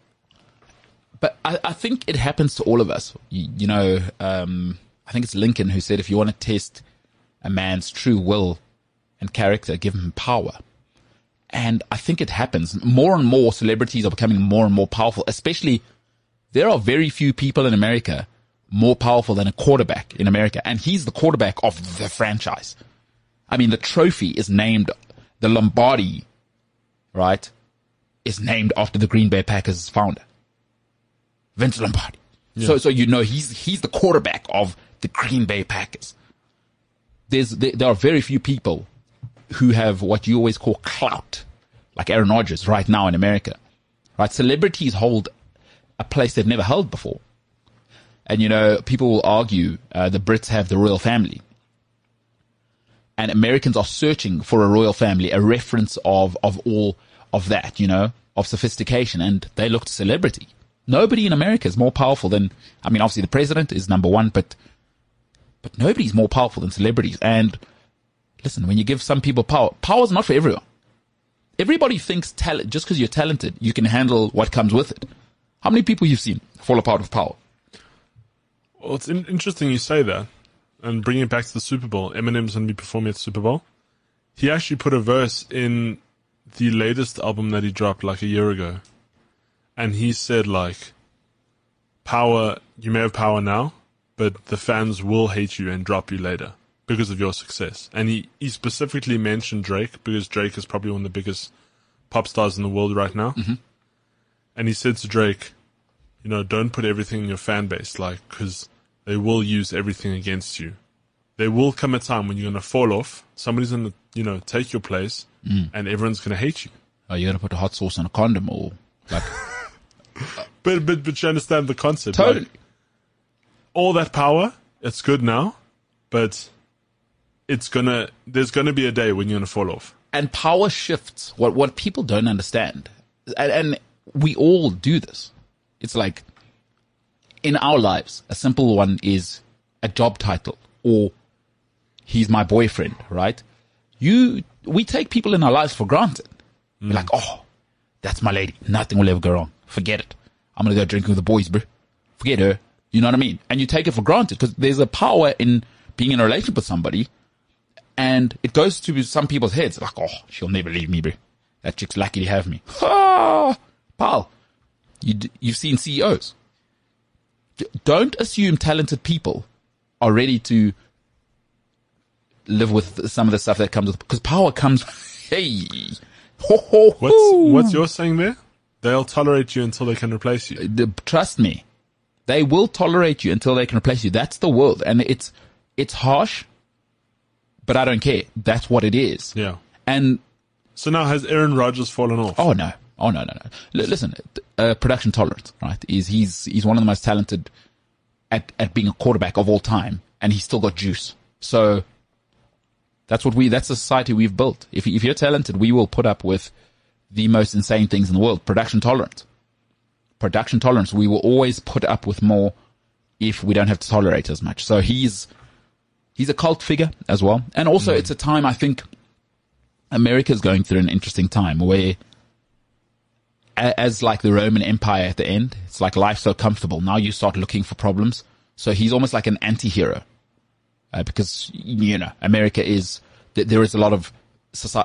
But I, I think it happens to all of us. You, you know, um, I think it's Lincoln who said, if you want to test a man's true will and character, give him power. And I think it happens. More and more celebrities are becoming more and more powerful, especially there are very few people in America more powerful than a quarterback in America. And he's the quarterback of the franchise. I mean, the trophy is named the Lombardi, right? Is named after the Green Bay Packers founder. Vince Lombardi. So, so you know he's he's the quarterback of the Green Bay Packers. There's there, there are very few people who have what you always call clout, like Aaron Rodgers right now in America. Right, celebrities hold a place they've never held before, and you know people will argue uh, the Brits have the royal family, and Americans are searching for a royal family, a reference of of all of that, you know, of sophistication, and they look to celebrity. Nobody in America is more powerful than, I mean, obviously the president is number one, but, but nobody's more powerful than celebrities. And listen, when you give some people power, power is not for everyone. Everybody thinks talent, just because you're talented, you can handle what comes with it. How many people you've seen fall apart with power? Well, it's in- interesting you say that, and bringing it back to the Super Bowl. Eminem's going to be performing at the Super Bowl. He actually put a verse in the latest album that he dropped like a year ago, and he said like, "Power, you may have power now, but the fans will hate you and drop you later because of your success." And he he specifically mentioned Drake because Drake is probably one of the biggest pop stars in the world right now, mm-hmm. and he said to Drake, you know, don't put everything in your fan base, like, because they will use everything against you. There will come a time when you're going to fall off. Somebody's going to, you know, take your place, mm. and everyone's going to hate you. Oh, Are you going to put a hot sauce on a condom or like, uh, But but but you understand the concept. totally. Like, all that power, it's good now, but it's gonna. There's gonna be a day when you're gonna fall off. and power shifts. What what people don't understand, and, and we all do this. It's like in our lives, a simple one is a job title or he's my boyfriend, right? You, we take people in our lives for granted. We're like, oh, that's my lady. Nothing will ever go wrong. Forget it. I'm going to go drinking with the boys, bro. Forget her. You know what I mean? And you take it for granted because there's a power in being in a relationship with somebody and it goes to some people's heads like, oh, she'll never leave me, bro. That chick's lucky to have me. Ah, pal, you, you've seen CEOs. Don't assume talented people are ready to live with some of the stuff that comes with, because power comes, hey, ho, ho, What's what's your saying there? They'll tolerate you until they can replace you. Uh, the- trust me, they will tolerate you until they can replace you. That's the world, and it's it's harsh, but I don't care. That's what it is. Yeah. And So now has Aaron Rodgers fallen off? oh no, oh no, no, no. L- listen, uh, production tolerance, right? Is he's he's one of the most talented at at being a quarterback of all time, and he's still got juice. So that's what we. That's the society we've built. If if you're talented, we will put up with the most insane things in the world. Production tolerance. Production tolerance. We will always put up with more if we don't have to tolerate as much. So he's he's a cult figure as well, and also it's a time I think America's going through an interesting time where. As like the Roman Empire at the end, it's like life's so comfortable. Now you start looking for problems. So he's almost like an anti-hero uh, because you know America is there is a lot of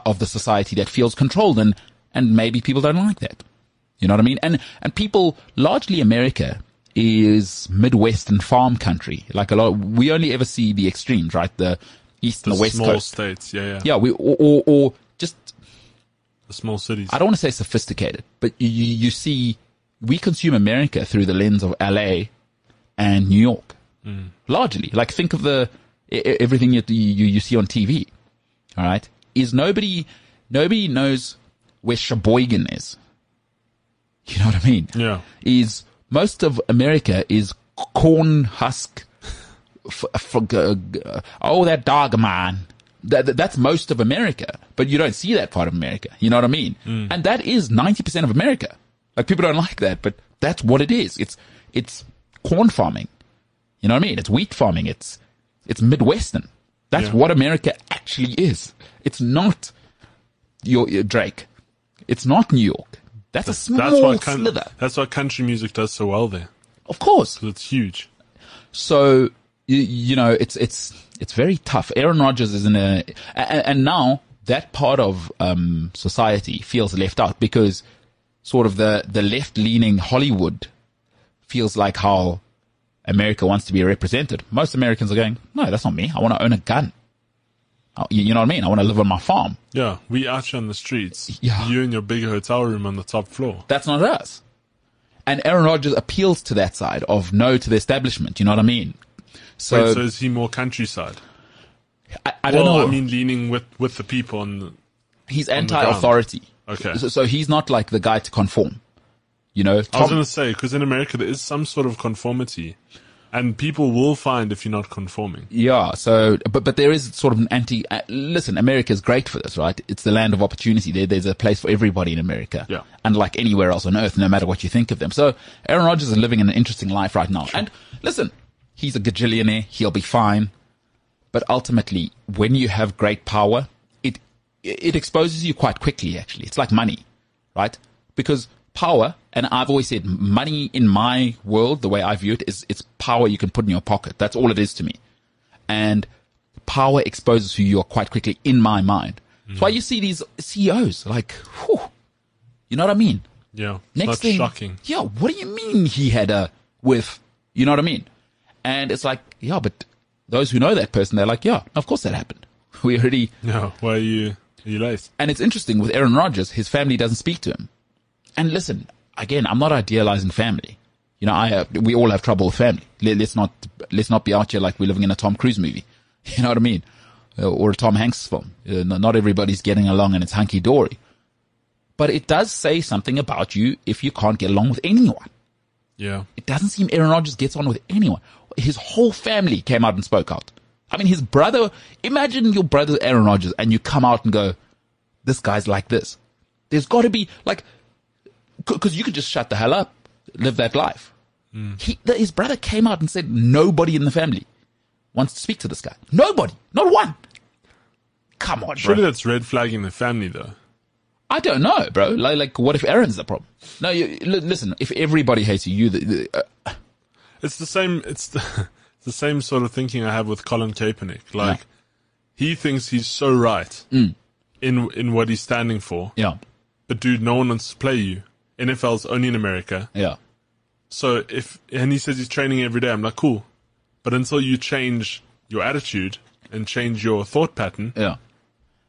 of the society that feels controlled and and maybe people don't like that. You know what I mean? And and people largely America is Midwestern farm country. Like a lot, we only ever see the extremes, right? The east and the the west small coast. states. Yeah, yeah. Yeah, we or, or, or The small cities. I don't want to say sophisticated, but you, you see, we consume America through the lens of LA and New York, mm. largely. Like think of the everything you, you you see on TV. All right, is nobody nobody knows where Sheboygan is. You know what I mean? Yeah. Is most of America is corn husk. F- f- g- g- oh, that dog of That, that- that's most of America, but you don't see that part of America. You know what I mean? Mm. And that is 90% of America. Like people don't like that, but that's what it is. It's, it's corn farming. You know what I mean? It's wheat farming. It's, it's Midwestern. That's Yeah. what America actually is. It's not your, your Drake. It's not New York. That's a small That's why slither. that's why country music does so well there. Of course. it's huge. So you, you know, it's it's it's very tough. Aaron Rodgers is in a, and, and now that part of um, society feels left out because sort of the the left leaning Hollywood feels like how America wants to be represented. Most Americans are going, no, that's not me. I want to own a gun. Oh, You you know what I mean? I want to live on my farm. Yeah, we out here on the streets. Yeah. You in your big hotel room on the top floor. That's not us. And Aaron Rodgers appeals to that side of no to the establishment. You know what I mean? So, Wait, so is he more countryside? I, I don't know. I mean, leaning with, with the people on the, he's anti-authority. Okay. So, so he's not like the guy to conform. You know, I was going to say, because in America there is some sort of conformity. And people will find if you're not conforming. yeah. So, but but there is sort of an anti. Uh, listen, America is great for this, right? It's the land of opportunity. There, there's a place for everybody in America. Yeah. Unlike anywhere else on earth, no matter what you think of them. So, Aaron Rodgers is living an interesting life right now. And listen, he's a gajillionaire. He'll be fine. But ultimately, when you have great power, it it exposes you quite quickly. Actually, it's like money, right? Because power, and I've always said, money in my world, the way I view it, is it's power you can put in your pocket. That's all it is to me. And power exposes who you are quite quickly in my mind. That's why hmm. you see these CEOs like, whew, you know what I mean? Yeah. Next That's thing, shocking. yeah. What do you mean he had a with? You know what I mean? And it's like, yeah, but those who know that person, they're like, yeah, of course that happened. We already, Yeah. Why are you, are you late? and it's interesting with Aaron Rodgers, his family doesn't speak to him. And listen, again, I'm not idealizing family. You know, I have, we all have trouble with family. Let, us not let's not be out here like we're living in a Tom Cruise movie. You know what I mean? Uh, Or a Tom Hanks film. Uh, not everybody's getting along and it's hunky dory. But it does say something about you if you can't get along with anyone. Yeah. It doesn't seem Aaron Rodgers gets on with anyone. His whole family came out and spoke out. I mean, his brother, imagine your brother Aaron Rodgers and you come out and go, this guy's like this. There's got to be like, because you could just shut the hell up, live that life. Hmm. He, the, his brother came out and said nobody in the family. wants to speak to this guy. Nobody. Not one. Come on, Surely bro. that's red flagging the family, though. I don't know, bro. Like, like, what if Aaron's the problem? No, you, li- listen, if everybody hates you, you, the, the, uh, It's the same. It's the, the same sort of thinking I have with Colin Kaepernick. Like Yeah. he thinks he's so right in in what he's standing for, yeah, but dude, no one wants to play you. NFL's only in America, yeah, so if and he says he's training every day, I'm like, cool, but until you change your attitude and change your thought pattern, yeah.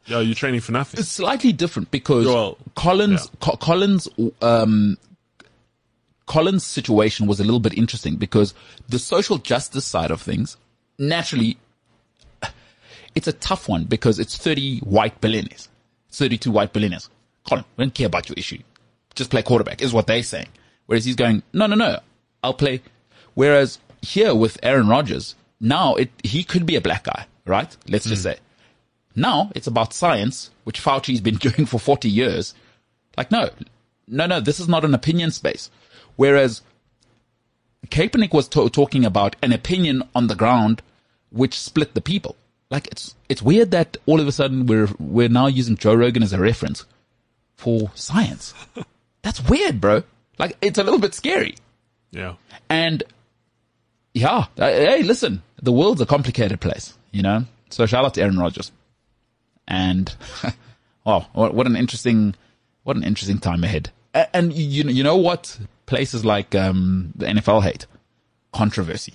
Yeah, you're training for nothing. It's slightly different because Well, Collins, yeah. Co- Collins, um, Colin's situation was a little bit interesting because the social justice side of things, naturally, it's a tough one because it's 30 white billionaires, 32 white billionaires. Colin, we don't care about your issue. Just play quarterback is what they're saying. Whereas he's going, no, no, no, I'll play. Whereas here with Aaron Rodgers, now it, he could be a black guy, right? Let's just say. Now it's about science, which Fauci's been doing for 40 years. Like, no, no, no, this is not an opinion space. Whereas Kaepernick was to- talking about an opinion on the ground, which split the people. Like, it's, it's weird that all of a sudden we're, we're now using Joe Rogan as a reference for science. That's weird, bro. Like, it's a little bit scary. Yeah, And yeah, hey, listen, the world's a complicated place, you know? So shout out to Aaron Rodgers. And, wow, what, what an interesting, what an interesting time ahead. And you, you know what places like, um, the NFL hate? Controversy.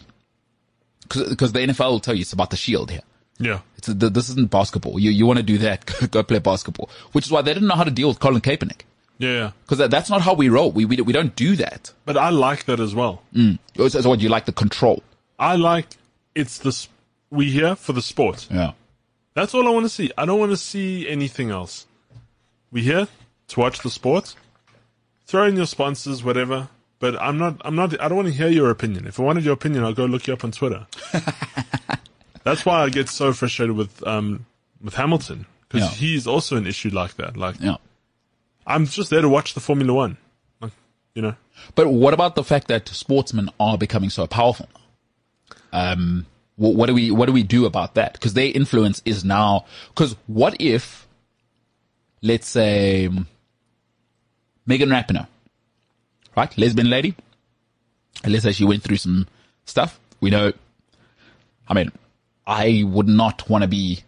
Cause, cause the NFL will tell you it's about the shield here. yeah, It's a, this isn't basketball. You, you want to do that, go play basketball. Which is why they didn't know how to deal with Colin Kaepernick. yeah, yeah. Cause that, that's not how we roll. We, we, we don't do that. But I like that as well. So, so what, you like the control? I like it's the we here for the sport. Yeah. That's all I want to see. I don't want to see anything else. We here to watch the sport. Throw in your sponsors, whatever. But I'm not. I'm not. I don't want to hear your opinion. If I wanted your opinion, I'll go look you up on Twitter. That's why I get so frustrated with um with Hamilton because Yeah. he's also an issue like that. Like Yeah. I'm just there to watch the Formula One. Like you know. But what about the fact that sportsmen are becoming so powerful? Um, what, what do we what do we do about that? Because their influence is now. Because what if, let's say, Megan Rapinoe, right, lesbian lady, and let's say she went through some stuff. We know. I mean, I would not want to be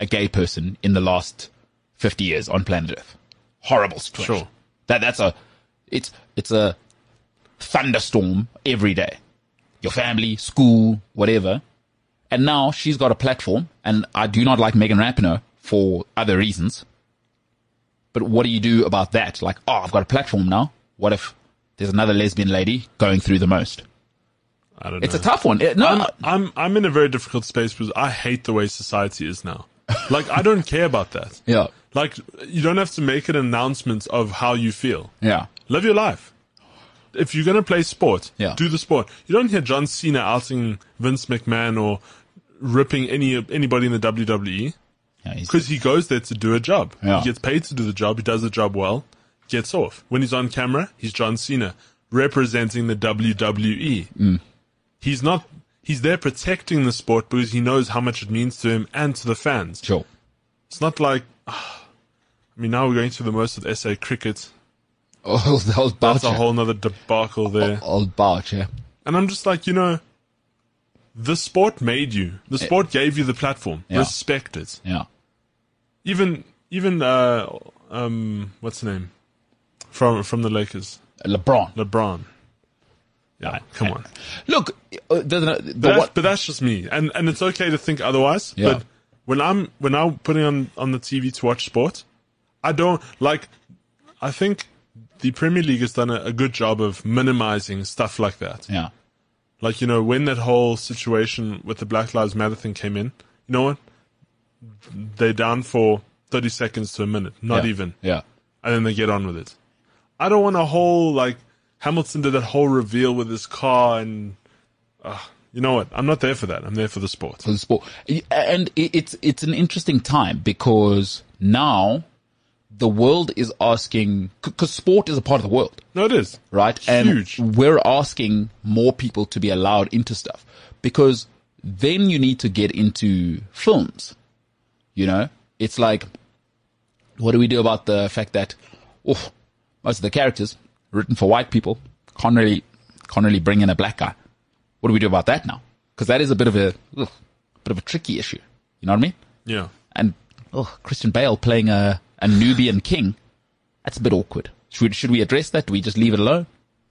a gay person in the last fifty years on planet Earth. Horrible situation. Sure. That that's a it's it's a thunderstorm every day. Your family, school, whatever. And now she's got a platform, and I do not like Megan Rapinoe for other reasons. But what do you do about that? Like, oh, I've got a platform now. What if there's another lesbian lady going through the most? I don't It's a tough one. It- no, I'm, I'm I'm in a very difficult space because I hate the way society is now. Like I don't care about that. yeah, Like you don't have to make an announcement of how you feel. yeah, Live your life. If you're gonna play sport, Yeah. do the sport. You don't hear John Cena outing Vince McMahon or ripping any anybody in the WWE yeah. because he goes there to do a job. Yeah. He gets paid to do the job. He does the job well. Gets off. When he's on camera, he's John Cena representing the WWE. Mm. He's not. He's there protecting the sport because he knows how much it means to him and to the fans. sure. It's not like. I mean, now we're going through the most of SA cricket. Old, old That's Boucher. a whole nother debacle there. Old Boucher. And I'm just like, you know, the sport made you. The sport gave you the platform. Yeah. Respect it. Yeah. Even, even, uh, um, what's the name? From, from the Lakers. LeBron. LeBron. Yeah, come on. Look, uh, the, the, the, But, that's, what, but that's just me. And, and it's okay to think otherwise. Yeah. But when I'm, when I'm putting on, on the TV to watch sport, I don't, like, I think the Premier League has done a, a good job of minimizing stuff like that. yeah. Like, you know, when that whole situation with the Black Lives Matter thing came in, you know what? They're down for 30 seconds to a minute, not yeah. even. Yeah. And then they get on with it. I don't want a whole, like, Hamilton did that whole reveal with his car and, uh, you know what? I'm not there for that. I'm there for the sport. for the sport. And it's it's an interesting time because now the world is asking because sport is a part of the world, No, it is. right? Huge. And we're asking more people to be allowed into stuff because then you need to get into films. You know, it's like, what do we do about the fact that, oof, most of the characters written for white people can't really, can't really bring in a black guy. What do we do about that now? Because that is a bit of a, ugh, bit of a tricky issue. You know what I mean? Yeah. And oh, Christian Bale playing a, a Nubian king, that's a bit awkward. Should should we address that? Do we just leave it alone?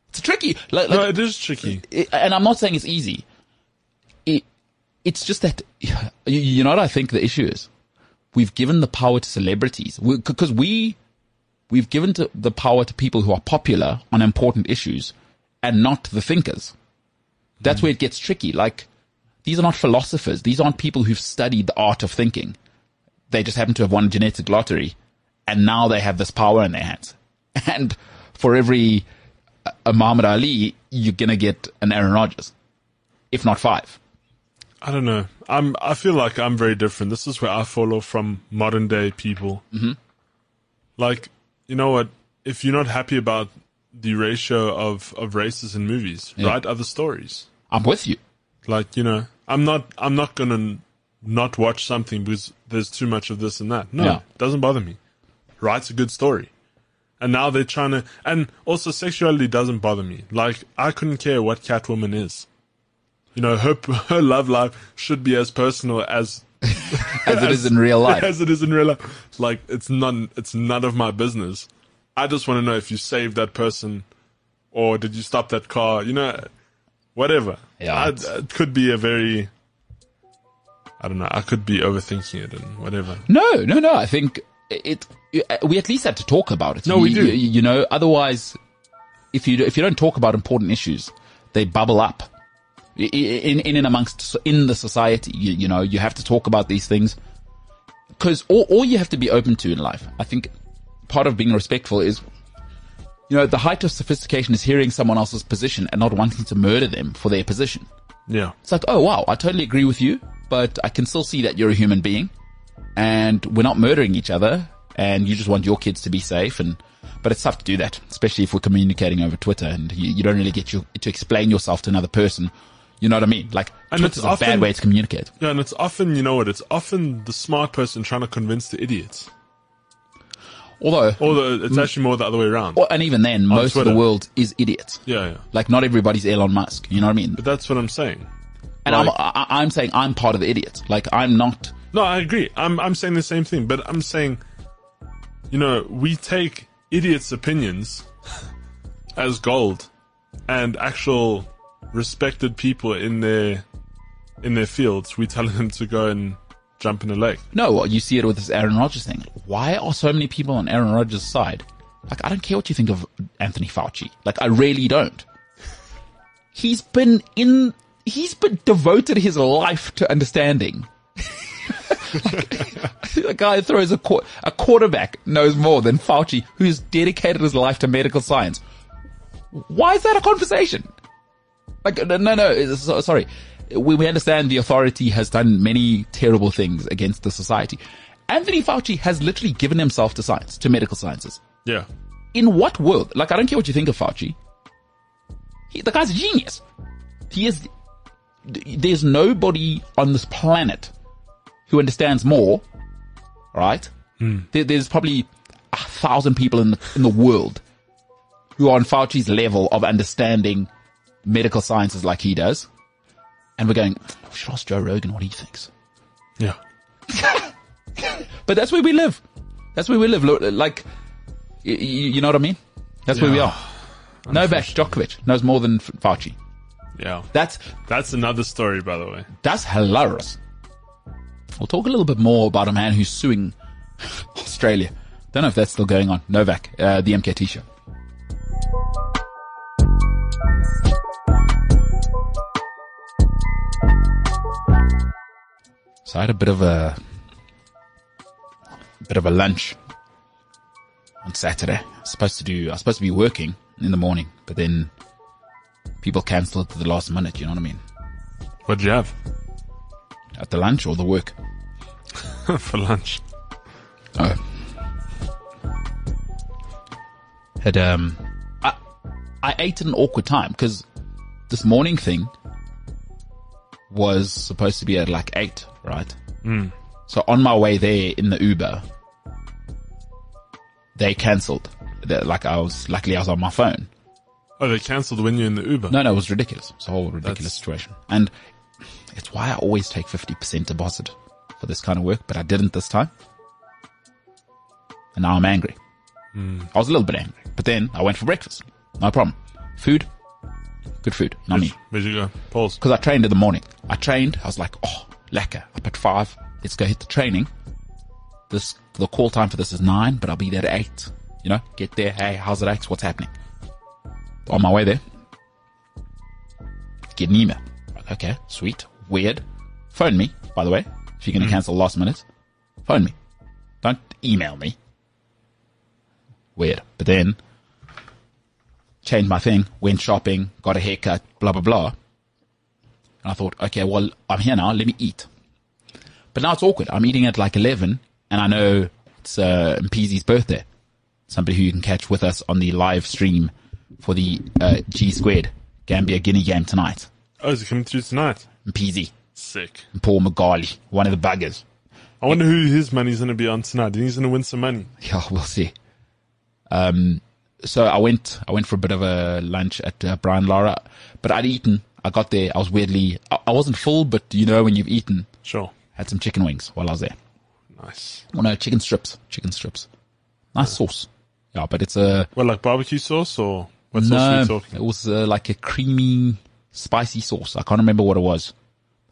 It's tricky. Like, No, it is tricky. it- and I'm not saying it's easy. It, it's just that, you, you know what I think the issue is? We've given the power to celebrities because we, we've given to the power to people who are popular on important issues and not the thinkers. That's mm. where it gets tricky. Like, these are not philosophers. These aren't people who've studied the art of thinking. They just happen to have won a genetic lottery and now they have this power in their hands. And for every a Muhammad Ali, you're gonna get an Aaron Rodgers, if not five. I don't know. I'm. I feel like I'm very different. This is where I follow from modern day people. Mm-hmm. Like, you know what? If you're not happy about the ratio of of races in movies, write other stories. I'm with you. Like, you know, I'm not. I'm not gonna not watch something because there's too much of this and that. No, Yeah. it doesn't bother me. Write's a good story. And now they're trying to, and also sexuality doesn't bother me. Like, I couldn't care what Catwoman is. You know, her, her love life should be as personal as, As it is in real life. as it is in real life. Like, it's none, it's none of my business. I just want to know if you saved that person or did you stop that car, you know, whatever. Yeah, I, it could be a very, I don't know, I could be overthinking it and whatever. No, no, no. I think it. Uh, we at least have to talk about it. No, we do. You, you know, otherwise, if you if you don't talk about important issues, they bubble up in in and amongst in the society. You, you know, you have to talk about these things because all all you have to be open to in life. I think part of being respectful is. You know, the height of sophistication is hearing someone else's position and not wanting to murder them for their position. Yeah. It's like, oh wow, I totally agree with you, but I can still see that you're a human being and we're not murdering each other and you just want your kids to be safe and, but it's tough to do that, especially if we're communicating over Twitter and you, you don't really get you to explain yourself to another person. You know what I mean? Like, And Twitter's it's a bad often- way to communicate. Yeah, and it's often, you know what, it's often the smart person trying to convince the idiots. Although, the, it's actually more the other way around. or, and even then, most of the world is idiots. Yeah, yeah. Like, not everybody's Elon Musk. You know what I mean? But that's what I'm saying. And I'm, like- I, I'm saying I'm part of the idiots. Like, I'm not, No, I agree. I'm I'm saying the same thing, but I'm saying, you know, we take idiots' opinions as gold, and actual respected people in their in their fields, we tell them to go and jump in a lake. No, you see it with this Aaron Rodgers thing. Why are so many people on Aaron Rodgers' side? Like, I don't care what you think of Anthony Fauci. Like, I really don't. He's been in, he's been devoted his life to understanding. a guy who throws a, a quarterback knows more than Fauci, who's dedicated his life to medical science. Why is that a conversation? Like, no, no, no, uh, so- sorry. We, we understand the authority has done many terrible things against the society. Anthony Fauci has literally given himself to science, to medical sciences. Yeah, In what world? Like, I don't care what you think of Fauci. He, the guy's a genius. He is, there's nobody on this planet who understands more, right? Hmm. There, there's probably a thousand people in the, in the world who are on Fauci's level of understanding medical sciences like he does. And we're going, we should ask Joe Rogan what he thinks. yeah. But that's where we live. That's where we live. Like, y- y- you know what I mean? That's where we are. Novak Djokovic knows more than Fauci. Yeah, That's, that's another story, by the way. that's hilarious. We'll talk a little bit more about a man who's suing Australia. Don't know if that's still going on. Novak, uh, the MKT show. So I had a bit of a, bit of a lunch on Saturday. I was supposed to do, I was supposed to be working in the morning, but then people cancelled at the last minute. You know what I mean? What'd you have At the lunch or the work. for lunch? Oh. Had um, I I ate at an awkward time because this morning thing was supposed to be at like eight, right? So on my way there in the Uber, they cancelled. Like I was, luckily I was on my phone. Oh, they cancelled when you're in the Uber. No, no, it was ridiculous. It's a whole ridiculous That's- situation. And it's why I always take 50% deposit for this kind of work, but I didn't this time. And now I'm angry. Hmm. I was a little bit angry, but then I went for breakfast. No problem. Food, good food. Not me. Where'd you go? Pause. Cause I trained in the morning. I trained. I was like, oh, lekker. Up at five. Let's go hit the training. This, the call time for this is nine, but I'll be there at eight. You know, get there. Hey, how's it eight? What's happening? On my way there, get an email. Okay, sweet. Weird. Phone me, by the way. If you're going to cancel last minute, phone me. Don't email me. Weird. But then, changed my thing, went shopping, got a haircut, blah, blah, blah. And I thought, okay, well, I'm here now. Let me eat. But now it's awkward. I'm eating at like 11 and I know it's, uh, Mpeezy's birthday. Somebody who you can catch with us on the live stream for the, uh, G squared Gambia Guinea game tonight. Oh, is it coming through tonight? Mpeezy Sick. and Paul Magali, one of the buggers. I wonder who his money's going to be on tonight. He's going to win some money. Yeah, we'll see. Um, so I went, I went for a bit of a lunch at uh, Brian Lara, but I'd eaten. I got there. I was weirdly, I, I wasn't full, but you know, when you've eaten, Sure. had some chicken wings while I was there. Nice. Well, no, chicken strips, chicken strips. Nice sauce. Yeah, but it's a, Well, like barbecue sauce or what sauce are no, talking? it was uh, like a creamy, spicy sauce. I can't remember what it was.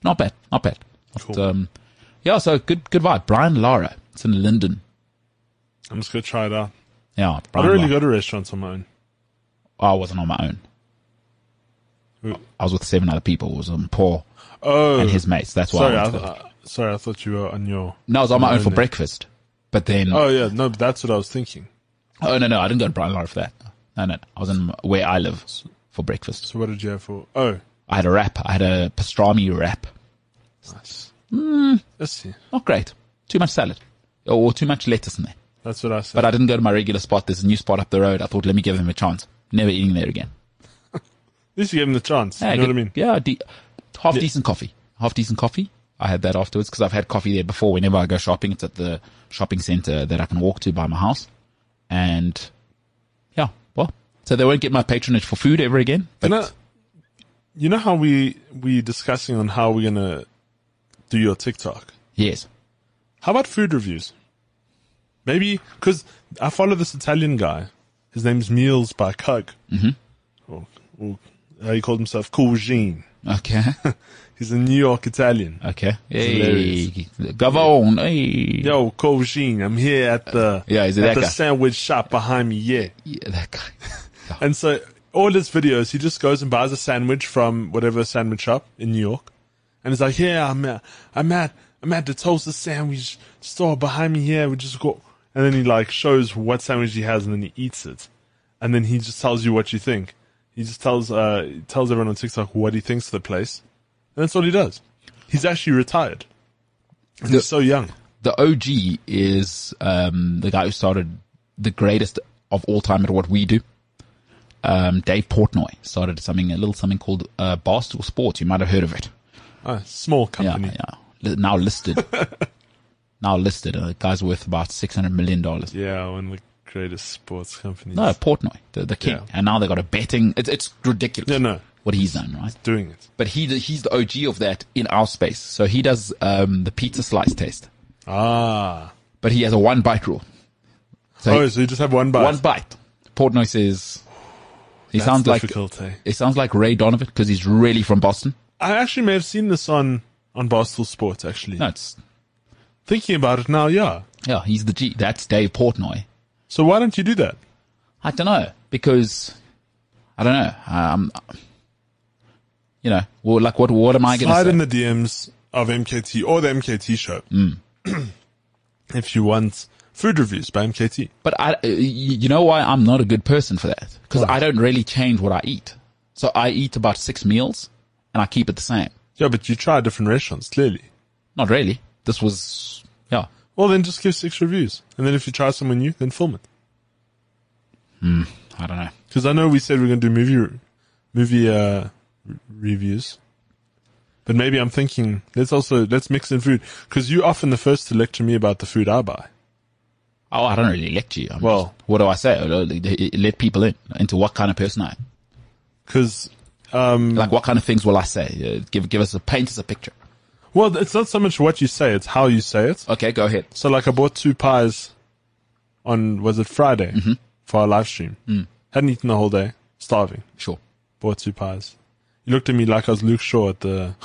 Not bad, not bad. But, um, yeah, so good, good vibe. Brian Lara. It's in Linden. I'm just going to try it out. Yeah, I don't really Lara. go to restaurants on my own. I wasn't on my own. Who- I was with seven other people. It was um, Paul Oh. and his mates. That's why sorry, I I, went to sorry, I thought you were on your. No, I was on my own for there. breakfast. But then, Oh oh, yeah, no, but that's what I was thinking. Oh no, no, I didn't go to Brian Lara for that. No, no, I was in where I live for breakfast. So what did you have for? Oh, I had a wrap. I had a pastrami wrap. nice. Mm. Let's see. Not great. Too much salad. Or too much lettuce in there. That's what I said. But I didn't go to my regular spot. There's a new spot up the road. I thought, let me give them a chance. Never eating there again. At least you gave him the chance. Yeah, you know what I mean? Yeah, de- half Yeah. decent coffee. Half decent coffee. I had that afterwards because I've had coffee there before. Whenever I go shopping, it's at the shopping center that I can walk to by my house. And yeah, well, so they won't get my patronage for food ever again. But You know, how we we discussing on how we're gonna do your TikTok. yes, How about food reviews? Maybe because I follow this Italian guy. His name's Meals by Cug. Mm-hmm. Or, or uh, he called himself Cougine. okay, He's a New York Italian. okay. Hey, Gavone, hey. Yo, Cougine, I'm here at the Yeah, is it at that the guy? sandwich shop behind me. Yeah. Yeah, that guy. And so all his videos, he just goes and buys a sandwich from whatever sandwich shop in New York, and he's like, "Yeah, I'm at, I'm at, I'm at the toaster sandwich store behind me here. We just go." And then he like shows what sandwich he has, and then he eats it, and then he just tells you what you think. He just tells uh tells everyone on TikTok what he thinks of the place, and that's all he does. He's actually retired. And he's so young. the OG is um, the guy who started the greatest of all time at what we do. Um, Dave Portnoy started something, a little something called uh, Barstool Sports. You might have heard of it. Uh, small company. yeah. Li- Now listed. now listed. Uh, the guy's worth about six hundred million dollars. Yeah, one of the greatest sports companies. No, Portnoy, the, the king, Yeah. and now they got a betting. It's, it's ridiculous. Yeah, no. what he's done, right? doing it. But he he's the OG of that in our space. So he does um, the pizza slice test, Ah. but he has a one bite rule. So he- Oh, so you just have one bite. one bite. Portnoy says he That's sounds like it sounds like Ray Donovan because he's really from Boston. I actually may have seen this on on Barstool Sports. Actually, No, it's thinking about it now, yeah. yeah, he's the G. That's Dave Portnoy. So why don't you do that? I don't know because I don't know. Um, you know, well, like what? What am I going to Slide in the DMs of MKT or the MKT show Mm. if you want food reviews by MKT. but I, uh, you know why I'm not a good person for that? Because I don't really change what I eat. So I eat about six meals and I keep it the same. Yeah, but you try different restaurants, clearly. Not really. This was yeah. Well, then just give six reviews, and then if you try someone new, then film it. Hmm. I don't know. Because I know we said we are going to do movie movie uh, re- reviews. But maybe I'm thinking, let's also, let's mix in food. Cause you're often the first to lecture me about the food I buy. Oh, I don't really lecture you. I'm Well- just- what do I say? Let people in into what kind of person I am. Cause, um, Like, what kind of things will I say? Uh, give give us a paint us a picture. well, it's not so much what you say, it's how you say it. Okay, go ahead. So like I bought two pies on, was it Friday for our live stream? Mm. Hadn't eaten the whole day, starving. Sure. Bought two pies. You looked at me like I was Luke Shaw at the,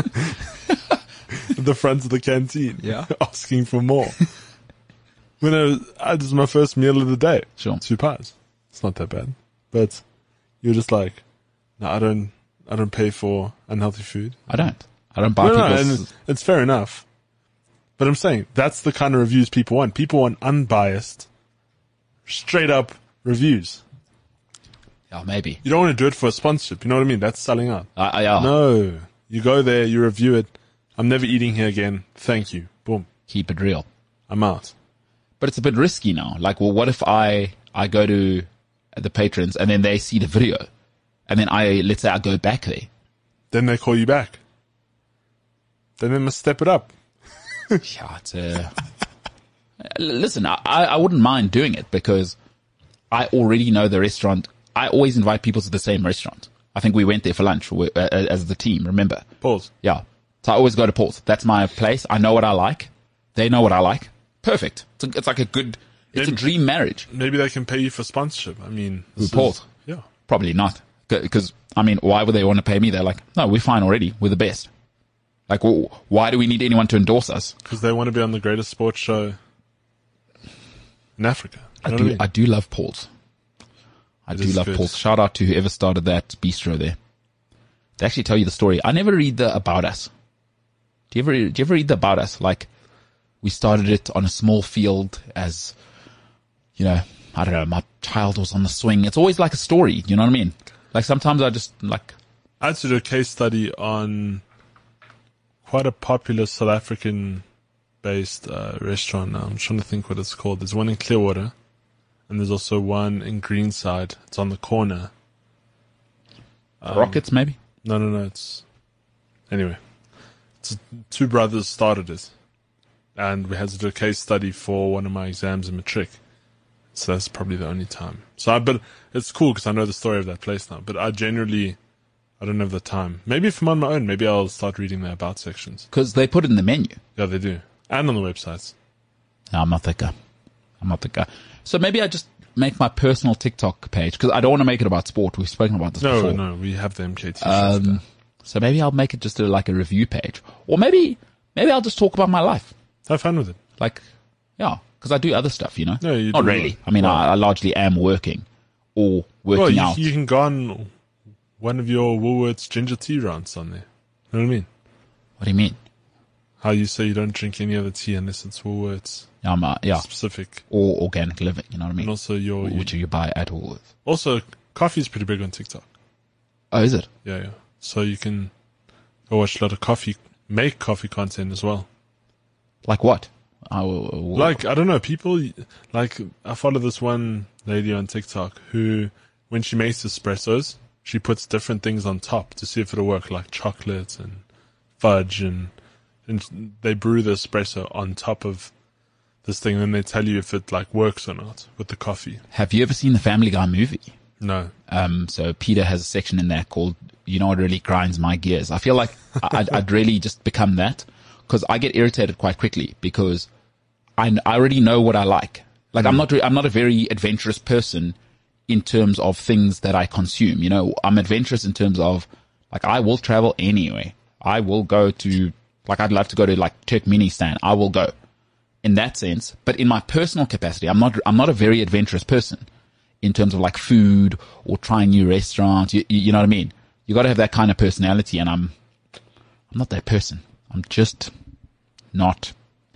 at the front of the canteen. Yeah. asking for more. When I was, I, this is my first meal of the day. Sure. Two pies. It's not that bad. But you're just like, no, I don't, I don't pay for unhealthy food. I don't. I don't buy No, no, and it's fair enough. But I'm saying that's the kind of reviews people want. People want unbiased, straight up reviews. yeah, maybe. You don't want to do it for a sponsorship. You know what I mean? That's selling out. I, I, yeah. No, you go there, you review it. I'm never eating here again. Thank you. Boom. Keep it real. I'm out. But it's a bit risky now. Like, well, what if I I go to the patrons and then they see the video, and then I let's say I go back there. Then they call you back. Then they must step it up. Yeah, uh, listen, I, I wouldn't mind doing it because I already know the restaurant. I always invite people to the same restaurant. I think we went there for lunch as the team. Remember? Paul's. Yeah. So I always go to Paul's. That's my place. I know what I like. They know what I like. Perfect. It's, a, it's like a good. It's a dream marriage. Maybe they can pay you for sponsorship. I mean, is- Yeah. Probably not. Because, I mean, why would they want to pay me? They're like, no, we're fine already. We're the best. Like, wh- why do we need anyone to endorse us? Because they want to be on the greatest sports show in Africa. You I do, I mean? I do love Paul's. I It do love good. Paul's. Shout out to whoever started that bistro there. They actually tell you the story. I never read the about us. Do you ever, do you ever read the about us? Like, we started it on a small field as, you know, I don't know, my child was on the swing. It's always like a story. You know what I mean? Like sometimes I just like, I had to do a case study on quite a popular South African based uh, restaurant now. I'm trying to think what it's called. There's one in Clearwater and there's also one in Greenside. It's on the corner. Um, rockets maybe? No, no, no. It's anyway. It's two brothers started it, and we had to do a case study for one of my exams in matric. So that's probably the only time. So, I, but it's cool because I know the story of that place now. But I generally, I don't have the time. Maybe if I'm on my own, maybe I'll start reading the about sections. Cause they put it in the menu. Yeah, they do, and on the websites. No, I'm not that guy. I'm not that guy. So maybe I just make my personal TikTok page because I don't want to make it about sport. We've spoken about this No, before. no, we have the MKT. Um, so maybe I'll make it just a, like a review page, or maybe maybe I'll just talk about my life. Have fun with it. Like, yeah, because I do other stuff, you know. No, you not really. I mean, I, I largely am working or working Well, you, out. you can go on one of your Woolworths ginger tea rants on there. You know what I mean? what do you mean? How you say you don't drink any other tea unless it's Woolworths I'm uh, yeah, specific, or organic living. You know what I and mean? also your Which you buy at Woolworths. also coffee is pretty big on TikTok. Oh, is it? Yeah, yeah. So you can go watch a lot of coffee, make coffee content as well. Like what? I will, will- Like I don't know, people like I follow this one lady on TikTok who, when she makes espressos, she puts different things on top to see if it'll work, like chocolate and fudge, and and they brew the espresso on top of this thing, and then they tell you if it like works or not with the coffee. have you ever seen the Family Guy movie? No, Um, so Peter has a section in there called "You know what really grinds my gears." I feel like I'd, I'd really just become that because I get irritated quite quickly because I, I already know what I like. Like I'm mm. not I'm not a very adventurous person in terms of things that I consume. You know, I'm adventurous in terms of like I will travel anyway. I will go to like I'd love to go to like Turkmenistan. I will go in that sense. But in my personal capacity, I'm not I'm not a very adventurous person in terms of like food or trying new restaurants. You, you, you know what I mean? You got to have that kind of personality, and I'm I'm not that person. I'm just not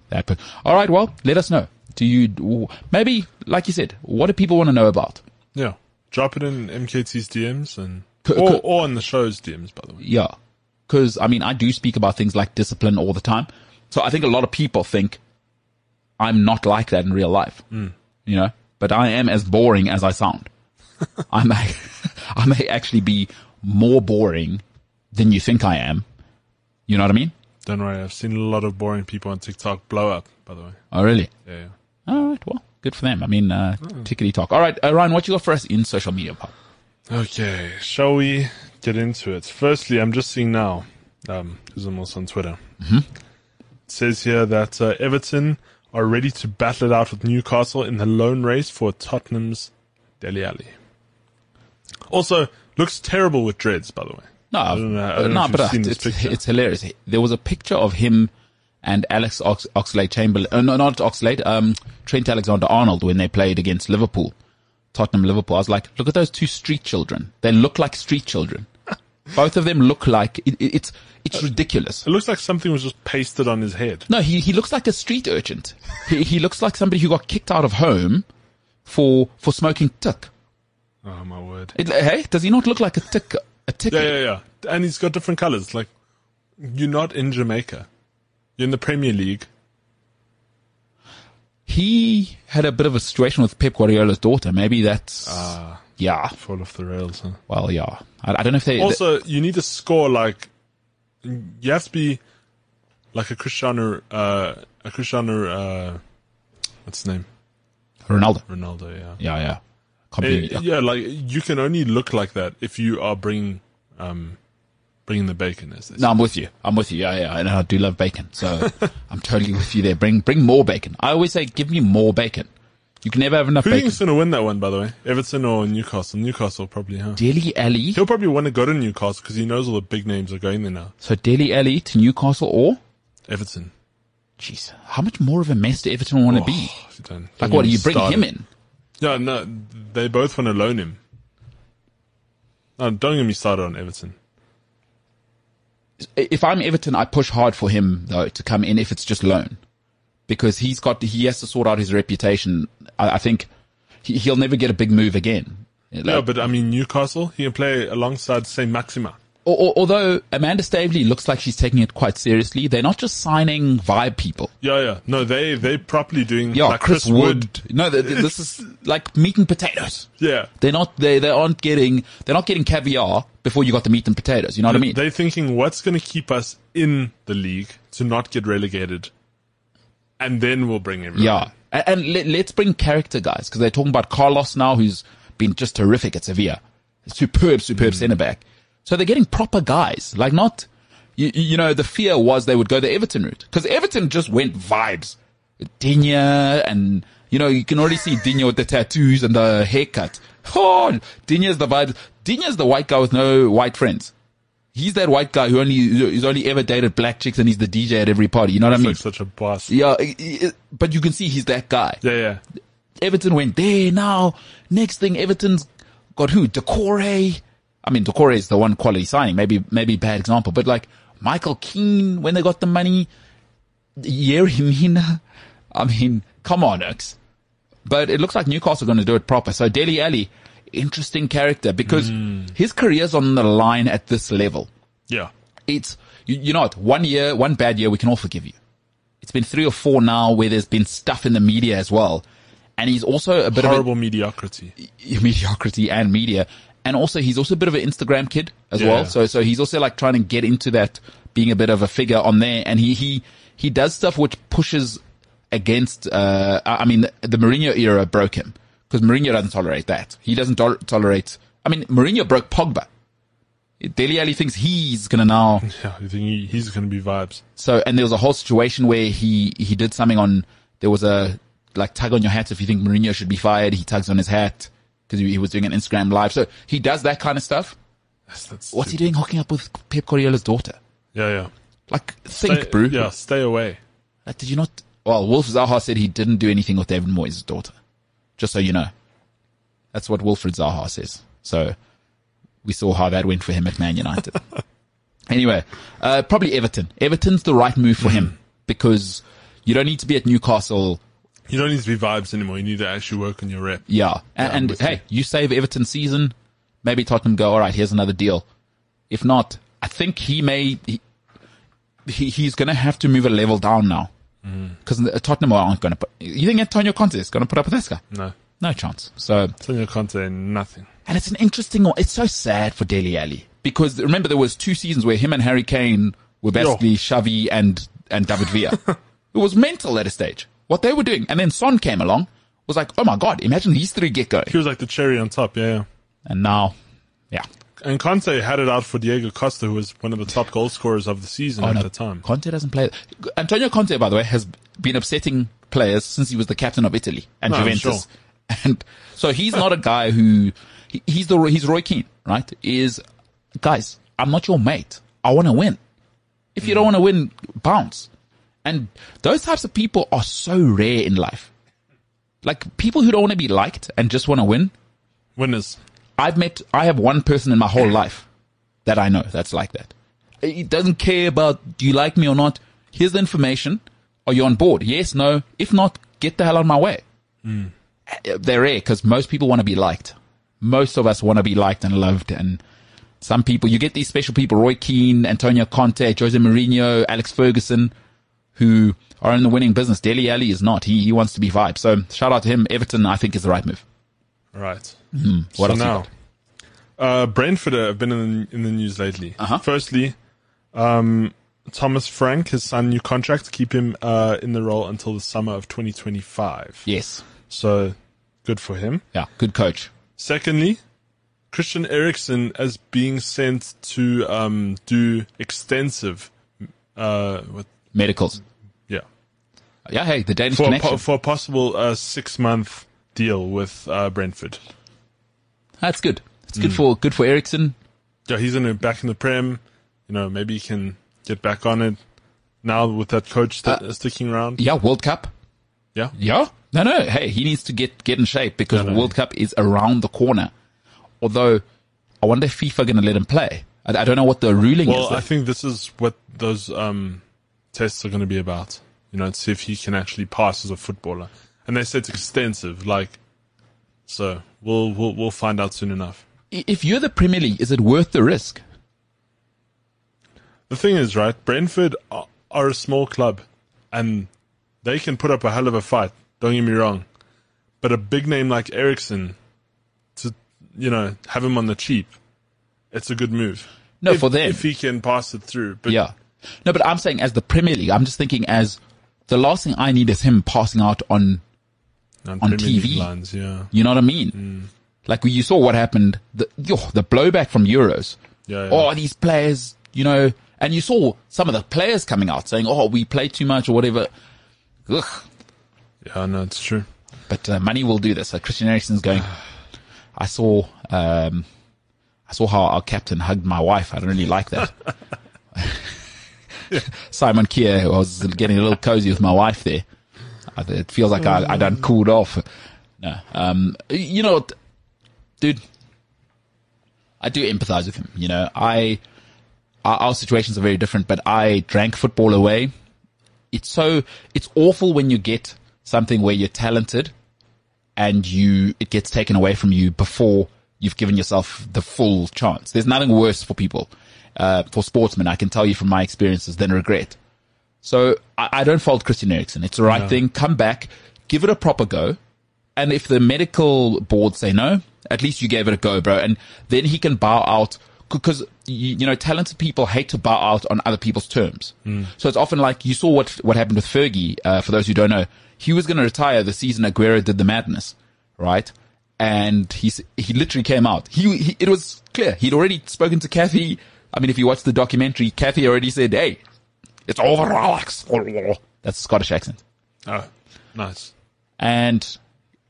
that person. All right, well, let us know. Do you maybe like you said? What do people want to know about? yeah, drop it in MKT's DMs and C- or c- or in the show's DMs, by the way. Yeah. Cause I mean, I do speak about things like discipline all the time. So I think a lot of people think I'm not like that in real life, hmm. you know, but I am as boring as I sound. I may, I may actually be more boring than you think I am. You know what I mean? Don't worry, I've seen a lot of boring people on TikTok blow up. By the way, Oh, really? yeah. yeah. All right. Well, good for them. I mean, uh, tickety talk. All right, uh, Ryan, what you got for us in social media, pal? Okay, shall we get into it? Firstly, I'm just seeing now, um, I'm on Twitter. It says here that uh, Everton are ready to battle it out with Newcastle in the lone race for Tottenham's Dele Alli. Also, looks terrible with dreads, by the way. No, don't know- I don't no, but you've uh, seen this it's, it's hilarious. There was a picture of him and Alex Ox- Oxlade Chamberlain, uh, no, not Oxlade, um, Trent Alexander Arnold when they played against Liverpool, Tottenham Liverpool. I was like, look at those two street children. They look like street children. Both of them look like it, it- it's it's ridiculous. It looks like something was just pasted on his head. No, he he looks like a street urchin. He he looks like somebody who got kicked out of home for for smoking tick. Oh my word. It, hey, does he not look like a tick? A tick? Yeah, yeah, yeah. And he's got different colors. Like, you're not in Jamaica. You're in the Premier League. He had a bit of a situation with Pep Guardiola's daughter. Maybe that's Ah, yeah. fall off the rails, huh? Well, yeah. I, I don't know if they. Also, you need to score like you have to be like a Cristiano, uh, a Cristiano, uh, what's his name? Ronaldo. Ronaldo. Yeah. Yeah, yeah. Completely. yeah, like you can only look like that if you are bringing, um, bringing the bacon. As. No, I'm with you. I'm with you. Yeah, yeah. And I do love bacon, so I'm totally with you there. Bring, bring more bacon. I always say, give me more bacon. You can never have enough Who do you bacon. think's going to win that one, by the way? Everton or Newcastle? Newcastle probably, huh? Dele Alli. He'll probably want to go to Newcastle because he knows all the big names are going there now. So Dele Alli to Newcastle or? Everton. Jeez, how much more of a mess do Everton want to be? Oh, if Like what? Do you bring started. him in? Yeah, no, they both want to loan him. No, don't get me started on Everton. if I'm Everton, I push hard for him though to come in if it's just loan, because he's got he has to sort out his reputation. I, I think he, he'll never get a big move again. Yeah, Like, but I mean Newcastle, he can play alongside Saint-Maximin. Al- al- although Amanda Staveley looks like she's taking it quite seriously, they're not just signing vibe people. Yeah, yeah. No, they they properly doing Yeah, like Chris, Wood. No, th- th- this is like meat and potatoes. Yeah. They're not they they aren't getting they're not getting caviar before you got the meat and potatoes. You know what I mean? They're thinking what's going to keep us in the league to not get relegated, and then we'll bring everyone. Yeah. And, and let, let's bring character guys because they're talking about Carlos now, who's been just terrific at Sevilla. Superb, superb mm. centre back. So they're getting proper guys, like not, you, you know, the fear was they would go the Everton route because Everton just went vibes. Digne and, you know, you can already see Digne with the tattoos and the haircut. Oh, Digne's the vibes. Digne's the white guy with no white friends. He's that white guy who only, who's only ever dated black chicks and he's the DJ at every party. You know what I mean? like such a boss. Yeah, but you can see he's that guy. Yeah, yeah. Everton went there now. Next thing, Everton's got who? Doucouré. I mean, Doucouré is the one quality signing. Maybe, maybe bad example, but like Michael Keane when they got the money. Yerry Mina. I mean, come on, Oaks. But it looks like Newcastle are going to do it proper. So Dele Alli, interesting character because mm. his career's on the line at this level Yeah. it's you, you know what one year one bad year we can all forgive you it's been three or four now where there's been stuff in the media as well and he's also a bit Horrible mediocrity. of a mediocrity and media and also he's also a bit of an instagram kid as Yeah. well so so he's also like trying to get into that being a bit of a figure on there and he he he does stuff which pushes against uh i mean the Mourinho era broke him because Mourinho doesn't tolerate that he doesn't tol- tolerate i mean Mourinho broke pogba Dele Alli thinks he's gonna now Yeah, you think he, he's going to be vibes? so, and there was a whole situation where he, he did something on, there was a, like, tug on your hat if you think Mourinho should be fired. He tugs on his hat because he, he was doing an Instagram live. So he does that kind of stuff. That's, that's What's he doing hooking up with Pep Guardiola's daughter? Yeah, yeah. Like, think, Stay- bro. Yeah, stay away. Like, did you not? Well, Wilf Zaha said he didn't do anything with David Moyes' daughter. Just so you know. That's what Wilfried Zaha says. So we saw how that went for him at Man United. anyway, uh, probably Everton. Everton's the right move for him because you don't need to be at Newcastle. You don't need to be vibes anymore. You need to actually work on your rep. Yeah. And, I'm and hey, you save Everton season. Maybe Tottenham go, all right, here's another deal. If not, I think he may, he, he he's going to have to move a level down now. Mm. Because uh, Tottenham aren't going to put, you think Antonio Conte is going to put up with this guy? No. No chance. So, Antonio Conte, nothing. and it's an interesting one. It's so sad for Dele Alli because remember there was two seasons where him and Harry Kane were basically Xavi and and David Villa. it was mental at a stage what they were doing, and then Son came along. Was like, oh my god, imagine these three get going, He was like the cherry on top, yeah. yeah. and now, yeah. And Conte had it out for Diego Costa, who was one of the top goal scorers of the season oh, at Oh, no, the time. Conte doesn't play. Antonio Conte, by the way, has been upsetting players since he was the captain of Italy and No, Juventus. And so he's not a guy who, he- he's the, he's Roy Keane, right? Is, guys, I'm not your mate. I want to win. If you don't want to win, bounce. And those types of people are so rare in life. Like people who don't want to be liked and just want to win. Winners. I've met, I have one person in my whole life that I know that's like that. He doesn't care about, do you like me or not? Here's the information. Are you on board? Yes, no. If not, get the hell out of my way. Uh, They're rare because most people want to be liked. Most of us want to be liked and loved. And some people, you get these special people, Roy Keane, Antonio Conte, Jose Mourinho, Alex Ferguson, who are in the winning business. Dele Alli is not. He, he wants to be vibe. So shout out to him. Everton, I think is the right move. Right. What so else now? Uh, Brentford have been in the, in the news lately. Uh-huh. Firstly, um, Thomas Frank has signed a new contract to keep him uh, in the role until the summer of 2025. Yes. So good for him. Yeah. Good coach. Secondly, Christian Eriksen as being sent to um, do extensive, uh, Medicals. Yeah, hey, the Danish for a, connection. po- for a possible uh, six month deal with uh, Brentford. That's good. It's Mm. good for good for Eriksen. Yeah, he's in the, back in the prem. You know, maybe he can get back on it now with that coach that is sticking around. Yeah, World Cup. Yeah, Yeah. No, no. Hey, he needs to get get in shape because No, no. World Cup is around the corner. Although, I wonder if FIFA going to let him play. I, I don't know what the ruling Well, is. I think this is what those um, tests are going to be about. You know, to see if he can actually pass as a footballer. And they said it's extensive, like. So we'll we'll we'll find out soon enough. If you're the Premier League, is it worth the risk? The thing is, right? Brentford are, are a small club, and they can put up a hell of a fight. Don't get me wrong, but a big name like Eriksen, to you know, have him on the cheap, it's a good move. No, if, for them. if he can pass it through. But Yeah. No, but I'm saying as the Premier League, I'm just thinking as the last thing I need is him passing out on on, on TV. lines, yeah, You know what I mean? Mm. Like you saw what happened. The yo, the blowback from Euros. yeah, yeah. Oh, these players, you know, and you saw some of the players coming out saying, "Oh, we play too much" or whatever. Ugh. yeah, no, it's true. But uh, money will do this. So Christian Eriksen's going. I saw, um, I saw how our captain hugged my wife. I don't really like that. Simon Kjær was getting a little cozy with my wife there. It feels like I, I done cooled off. No, um, you know, dude, I do empathize with him. You know, I, our, our situations are very different, but I drank football away. It's so, it's awful when you get something where you're talented and you, it gets taken away from you before you've given yourself the full chance. There's nothing worse for people, uh, for sportsmen, I can tell you from my experiences, than regret. So I, I don't fault Christian Eriksen. It's the right thing. Come back, give it a proper go. And if the medical board say no, at least you gave it a go, bro. And then he can bow out because, you, you know, talented people hate to bow out on other people's terms. So it's often like you saw what, what happened with Fergie. Uh, for those who don't know, he was going to retire the season Aguero did the madness, right? And he's, he literally came out. He, he, it was clear. He'd already spoken to Kathy. I mean, if you watch the documentary, Kathy already said, Hey, it's over, Alex. That's a Scottish accent. Oh, nice. And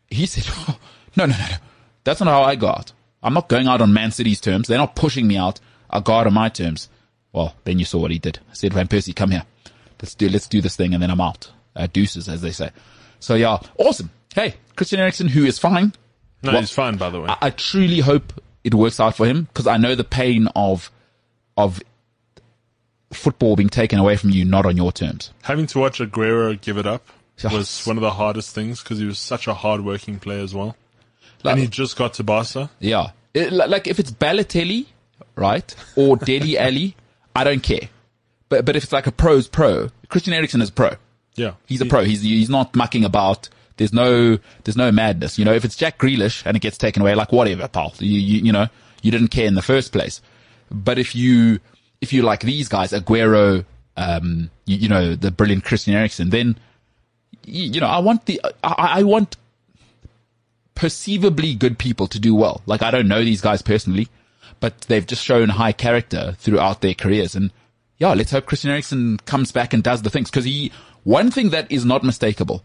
he said, oh, no, no, no, no. That's not how I go out. I'm not going out on Man City's terms. They're not pushing me out. I'll go out on my terms. Well, then you saw what he did. I said, Van Persie, come here. Let's do, let's do this thing and then I'm out. Uh, deuces, as they say. So yeah, awesome. Hey, Christian Eriksen, who is fine. No, Well, he's fine, by the way. I, I truly hope it works out for him because I know the pain of, of football being taken away from you, not on your terms. Having to watch Aguero give it up Yes. was one of the hardest things because he was such a hard-working player as well. Like- and he just got to Barca. Yeah. It, like if it's Balotelli, right, or Dele Alli, I don't care. But but if it's like a pro's pro, Christian Eriksen is pro. Yeah, He's a pro. He's he's not mucking about. There's no there's no madness. You know, if it's Jack Grealish and it gets taken away, like whatever, pal. You you, you know you didn't care in the first place. But if you, if you like these guys, Aguero, um, you, you know, the brilliant Christian Eriksen, then, you, you know, I want the, I, I want perceivably good people to do well. Like I don't know these guys personally, but they've just shown high character throughout their careers. And yeah, let's hope Christian Eriksen comes back and does the things. Cause he, one thing that is not mistakable,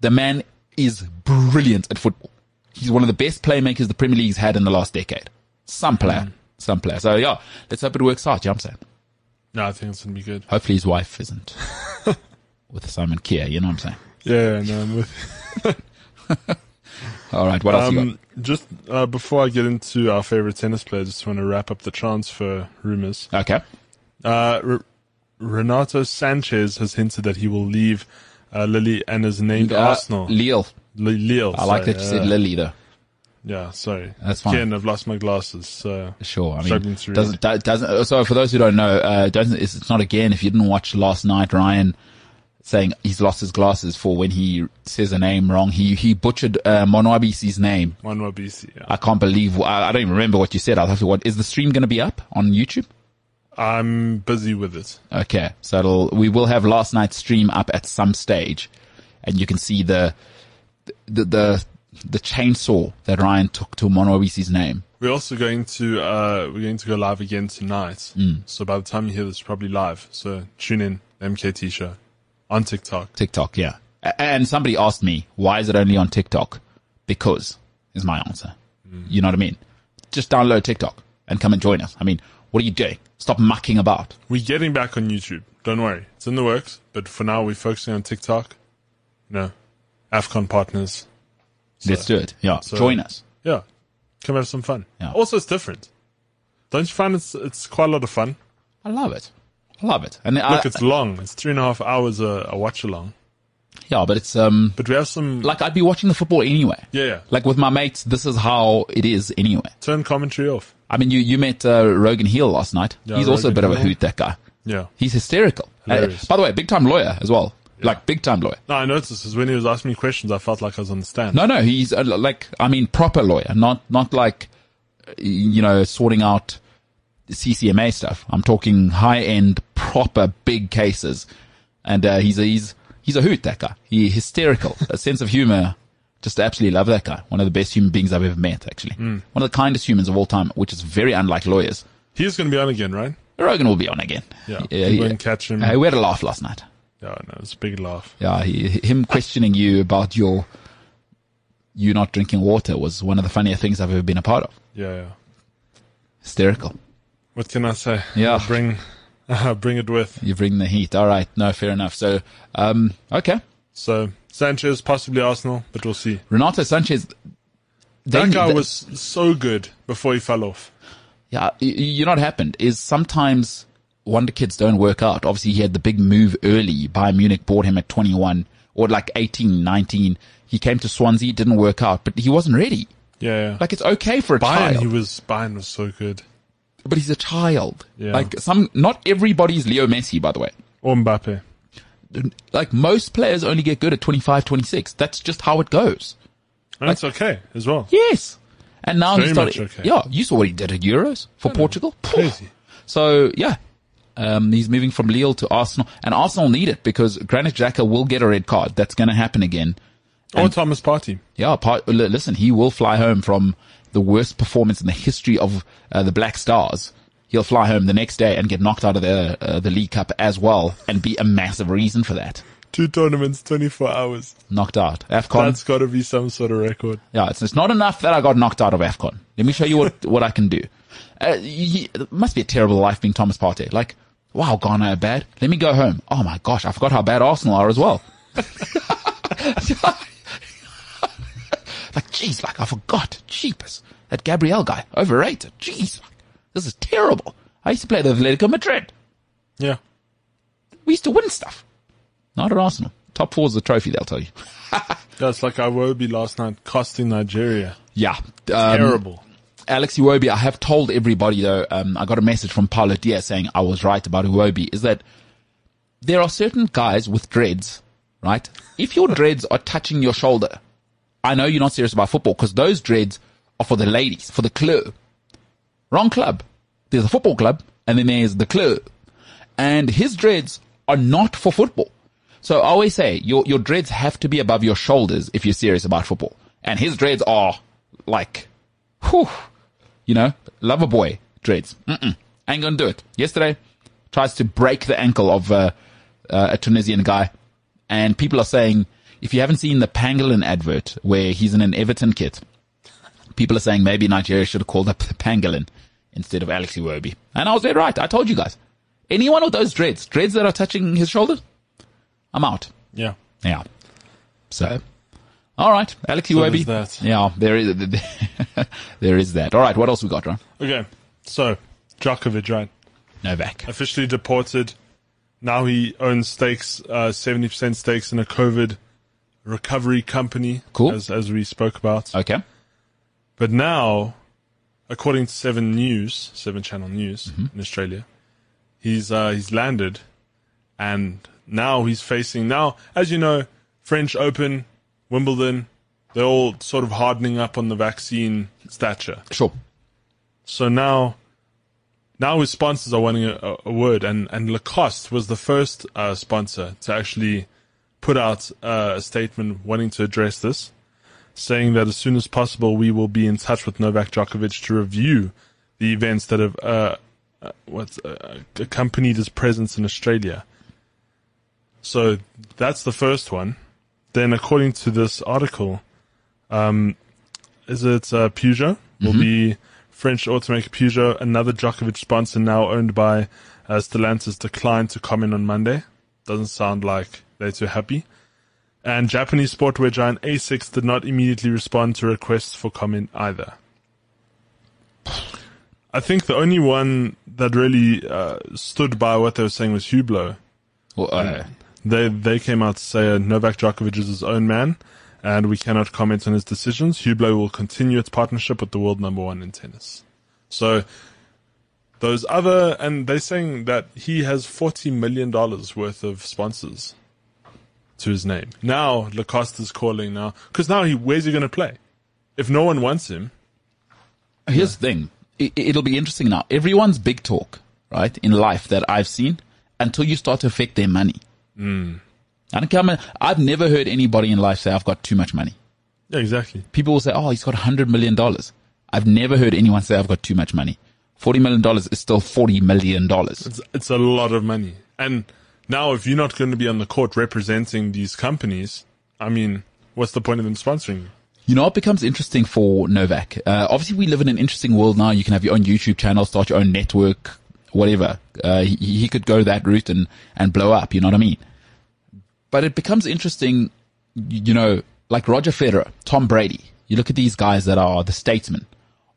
the man is brilliant at football. He's one of the best playmakers the Premier League's had in the last decade. Some player, some player. So yeah, let's hope it works out. You know what I'm saying? No, I think it's gonna be good. Hopefully his wife isn't with Simon Kjær. You know what I'm saying? Yeah, no, I'm with. All right. What else? Um, just uh, before I get into our favorite tennis player, just want to wrap up the transfer rumors. Okay. Uh, R- Renato Sanches has hinted that he will leave uh, Lily and has named Uh, Arsenal. Lille. Li- Lille. I like that you said Lily though. Yeah, sorry. That's fine. Again, I've lost my glasses, so Sure. I mean, doesn't, do- doesn't, so for those who don't know, uh, doesn't, it's, it's not again, if you didn't watch last night, Ryan saying he's lost his glasses for when he says a name wrong. He, he butchered, uh, Monwabisi's name. BC. Yeah. I can't believe, I, I don't even remember what you said. I'll have to, what, is the stream going to be up on YouTube? I'm busy with it. Okay. So it'll, we will have last night's stream up at some stage and you can see the, the, the, the chainsaw that Ryan took to Monwabisi's name. We're also going to uh, we're going to go live again tonight. Mm. So by the time you hear this, it's probably live. So tune in, MKT show, on TikTok. TikTok, yeah. And somebody asked me, why is it only on TikTok? Because is my answer. You know what I mean? Just download TikTok and come and join us. I mean, what are you doing? Stop mucking about. We're getting back on YouTube. Don't worry, it's in the works. But for now, we're focusing on TikTok. You know, Afcon partners. Let's do it. Yeah. so- join us. Yeah, come have some fun. Yeah. Also, it's different. Don't you find it's it's quite a lot of fun? I love it. I love it. And I, Look, it's long. It's three and a half hours a, a watch along. yeah, but it's, um, But we have some like I'd be watching the football anyway. yeah, yeah. Like with my mates, this is how it is anyway. Turn commentary off. I mean, you, you met, uh, Rogan Hill last night. Yeah, He's also a Rogan bit of a hoot, that guy. Yeah. He's hysterical. Uh, Hilarious. by the way, big time lawyer as well. Like big time lawyer. No, I noticed because when he was asking me questions, I felt like I was on the stand. No, no, he's uh, like, I mean, proper lawyer, not, not like, you know, sorting out CCMA stuff. I'm talking high end, proper big cases. And, uh, he's a, he's, he's a hoot, that guy. He hysterical, a sense of humor. Just absolutely love that guy. One of the best human beings I've ever met, actually. One of the kindest humans of all time, which is very unlike lawyers. He's going to be on again, right? Rogan will be on again. Yeah. yeah, yeah. catch him. Uh, we had a laugh last night. Yeah, no, it's a big laugh. Yeah, he, him questioning you about your, you not drinking water was one of the funnier things I've ever been a part of. Yeah, yeah. Hysterical. What can I say? Yeah. Bring, bring it with. You bring the heat. All right. No, fair enough. So, um, okay. So Sanches, possibly Arsenal, but we'll see. Renato Sanches. That guy was so good before he fell off. Yeah, you know what happened is sometimes wonder kids don't work out. Obviously, he had the big move early. Bayern Munich bought him at 21 or like 18, 19. He came to Swansea, didn't work out, but he wasn't ready. Yeah, yeah. Like it's okay for a Bayern, child, he was Bayern was so good. but he's a child. Yeah. Like some, not everybody's Leo Messi, by the way. Or Mbappe. Like most players only get good at 25, 26. That's just how it goes. And it's okay as well. Yes. And now Very he's started. okay. Yeah, you saw what he did at Euros for Portugal. Crazy. So yeah, um, he's moving from Lille to Arsenal, and Arsenal need it because Granit Xhaka will get a red card. That's going to happen again. Or Thomas Partey. Yeah, part, listen, he will fly home from the worst performance in the history of uh, the Black Stars. He'll fly home the next day and get knocked out of the uh, the League Cup as well, and be a massive reason for that. Two tournaments, 24 hours. Knocked out. AFCON. That's got to be some sort of record. Yeah, it's, it's not enough that I got knocked out of AFCON. Let me show you what, what I can do. Uh, he, it must be a terrible life being Thomas Partey. Like, wow, Ghana are bad. Let me go home. Oh my gosh, I forgot how bad Arsenal are as well. like, jeez, like I forgot. Jeepers. That Gabriel guy, overrated. Jeez, like, this is terrible. I used to play the Atletico Madrid. Yeah. We used to win stuff. Not at Arsenal. Top four is the trophy, they'll tell you. That's like Iwobi last night costing Nigeria. Yeah. Um, Terrible. Alex Iwobi, I have told everybody though, um, I got a message from Paulo Diaz saying I was right about Iwobi, is that there are certain guys with dreads, right? If your dreads are touching your shoulder, I know you're not serious about football because those dreads are for the ladies, for the club. Wrong club. there's a football club and then there's the club. And his dreads are not for football. So I always say your, your dreads have to be above your shoulders if you're serious about football. And his dreads are like, whew, you know, lover boy dreads. Mm-mm. Ain't gonna do it. Yesterday, tries to break the ankle of uh, uh, a Tunisian guy, and people are saying if you haven't seen the Pangolin advert where he's in an Everton kit, people are saying maybe Nigeria should have called up the Pangolin instead of Alex Iwobi. And I was dead right. I told you guys. Any one of those dreads, dreads that are touching his shoulders, I'm out. Yeah. Yeah. So, all right, Alex So there's that. Yeah, there is there is that. All right, what else we got, Ron? Okay. So, Djokovic, right? Novak. Officially deported. Now he owns stakes, uh, 70% stakes in a COVID recovery company. Cool. As, as we spoke about. Okay. But now, according to Seven News, Seven Channel News Mm-hmm. in Australia, he's uh, he's landed, and now he's facing now, as you know, French Open, Wimbledon, they're all sort of hardening up on the vaccine stature. Sure. So now, now his sponsors are wanting a, a, word, and and Lacoste was the first uh, sponsor to actually put out uh, a statement wanting to address this, saying that as soon as possible we will be in touch with Novak Djokovic to review the events that have uh, uh, what's uh, accompanied his presence in Australia. So that's the first one. Then, according to this article, um, is it uh, Peugeot? Will be French automaker Peugeot, another Djokovic sponsor now owned by uh, Stellantis, declined to comment on Monday. Doesn't sound like they're too happy. And Japanese sportwear giant Asics did not immediately respond to requests for comment either. I think the only one that really uh, stood by what they were saying was Hublot. Well, uh, They they came out to say uh, Novak Djokovic is his own man, and we cannot comment on his decisions. Hublot will continue its partnership with the world number one in tennis. So those other, and they're saying that he has forty million dollars worth of sponsors to his name. Now Lacoste is calling now because now he where's he going to play? If no one wants him, Here's the thing. It, it'll be interesting now. Everyone's big talk, right, in life that I've seen until you start to affect their money. Mm. I don't care. I've never heard anybody in life say, I've got too much money. yeah, exactly. People will say, oh, he's got $100 million. I've never heard anyone say, I've got too much money. $40 million is still $40 million. It's, it's a lot of money. And now, if you're not going to be on the court representing these companies, I mean, what's the point of them sponsoring you? You know, it becomes interesting for Novak. Uh, obviously, we live in an interesting world now. You can have your own YouTube channel, start your own network, whatever. Uh, he, he could go that route and, and blow up. You know what I mean? But it becomes interesting, you know, like Roger Federer, Tom Brady. You look at these guys that are the statesmen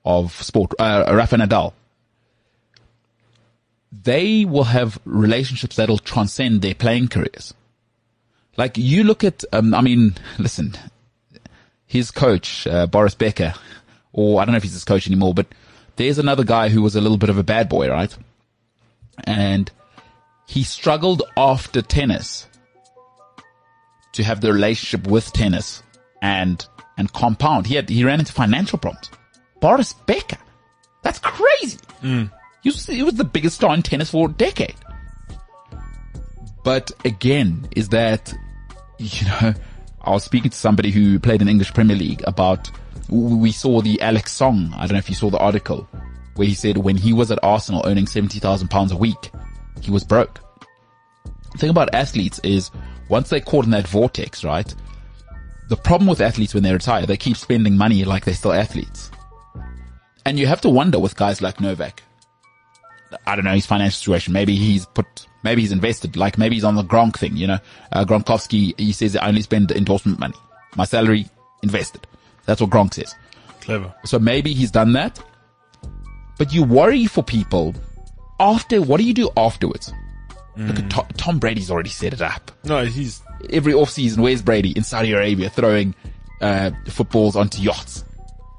of sport, uh, Rafa Nadal. They will have relationships that'll transcend their playing careers. Like you look at, um, I mean, listen, his coach, uh, Boris Becker, or I don't know if he's his coach anymore, but there's another guy who was a little bit of a bad boy, right? And he struggled after tennis to have the relationship with tennis and, and compound. He had, he ran into financial problems. Boris Becker. That's crazy. Hmm. He, was, he was the biggest star in tennis for a decade. But again, is that, you know, I was speaking to somebody who played in English Premier League about, we saw the Alex Song. I don't know if you saw the article where he said when he was at Arsenal earning 70,000 pounds a week, he was broke. The thing about athletes is once they're caught in that vortex, right? The problem with athletes when they retire, they keep spending money like they're still athletes. And you have to wonder with guys like Novak. I don't know his financial situation. Maybe he's put, maybe he's invested, like maybe he's on the Gronk thing, you know. Uh, Gronkowski, he says I only spend endorsement money. My salary invested. That's what Gronk says. Clever. So maybe he's done that. But you worry for people after, what do you do afterwards? Look at Tom, Tom Brady's already set it up. No, he's Every offseason, where's Brady? In Saudi Arabia throwing, uh, footballs onto yachts.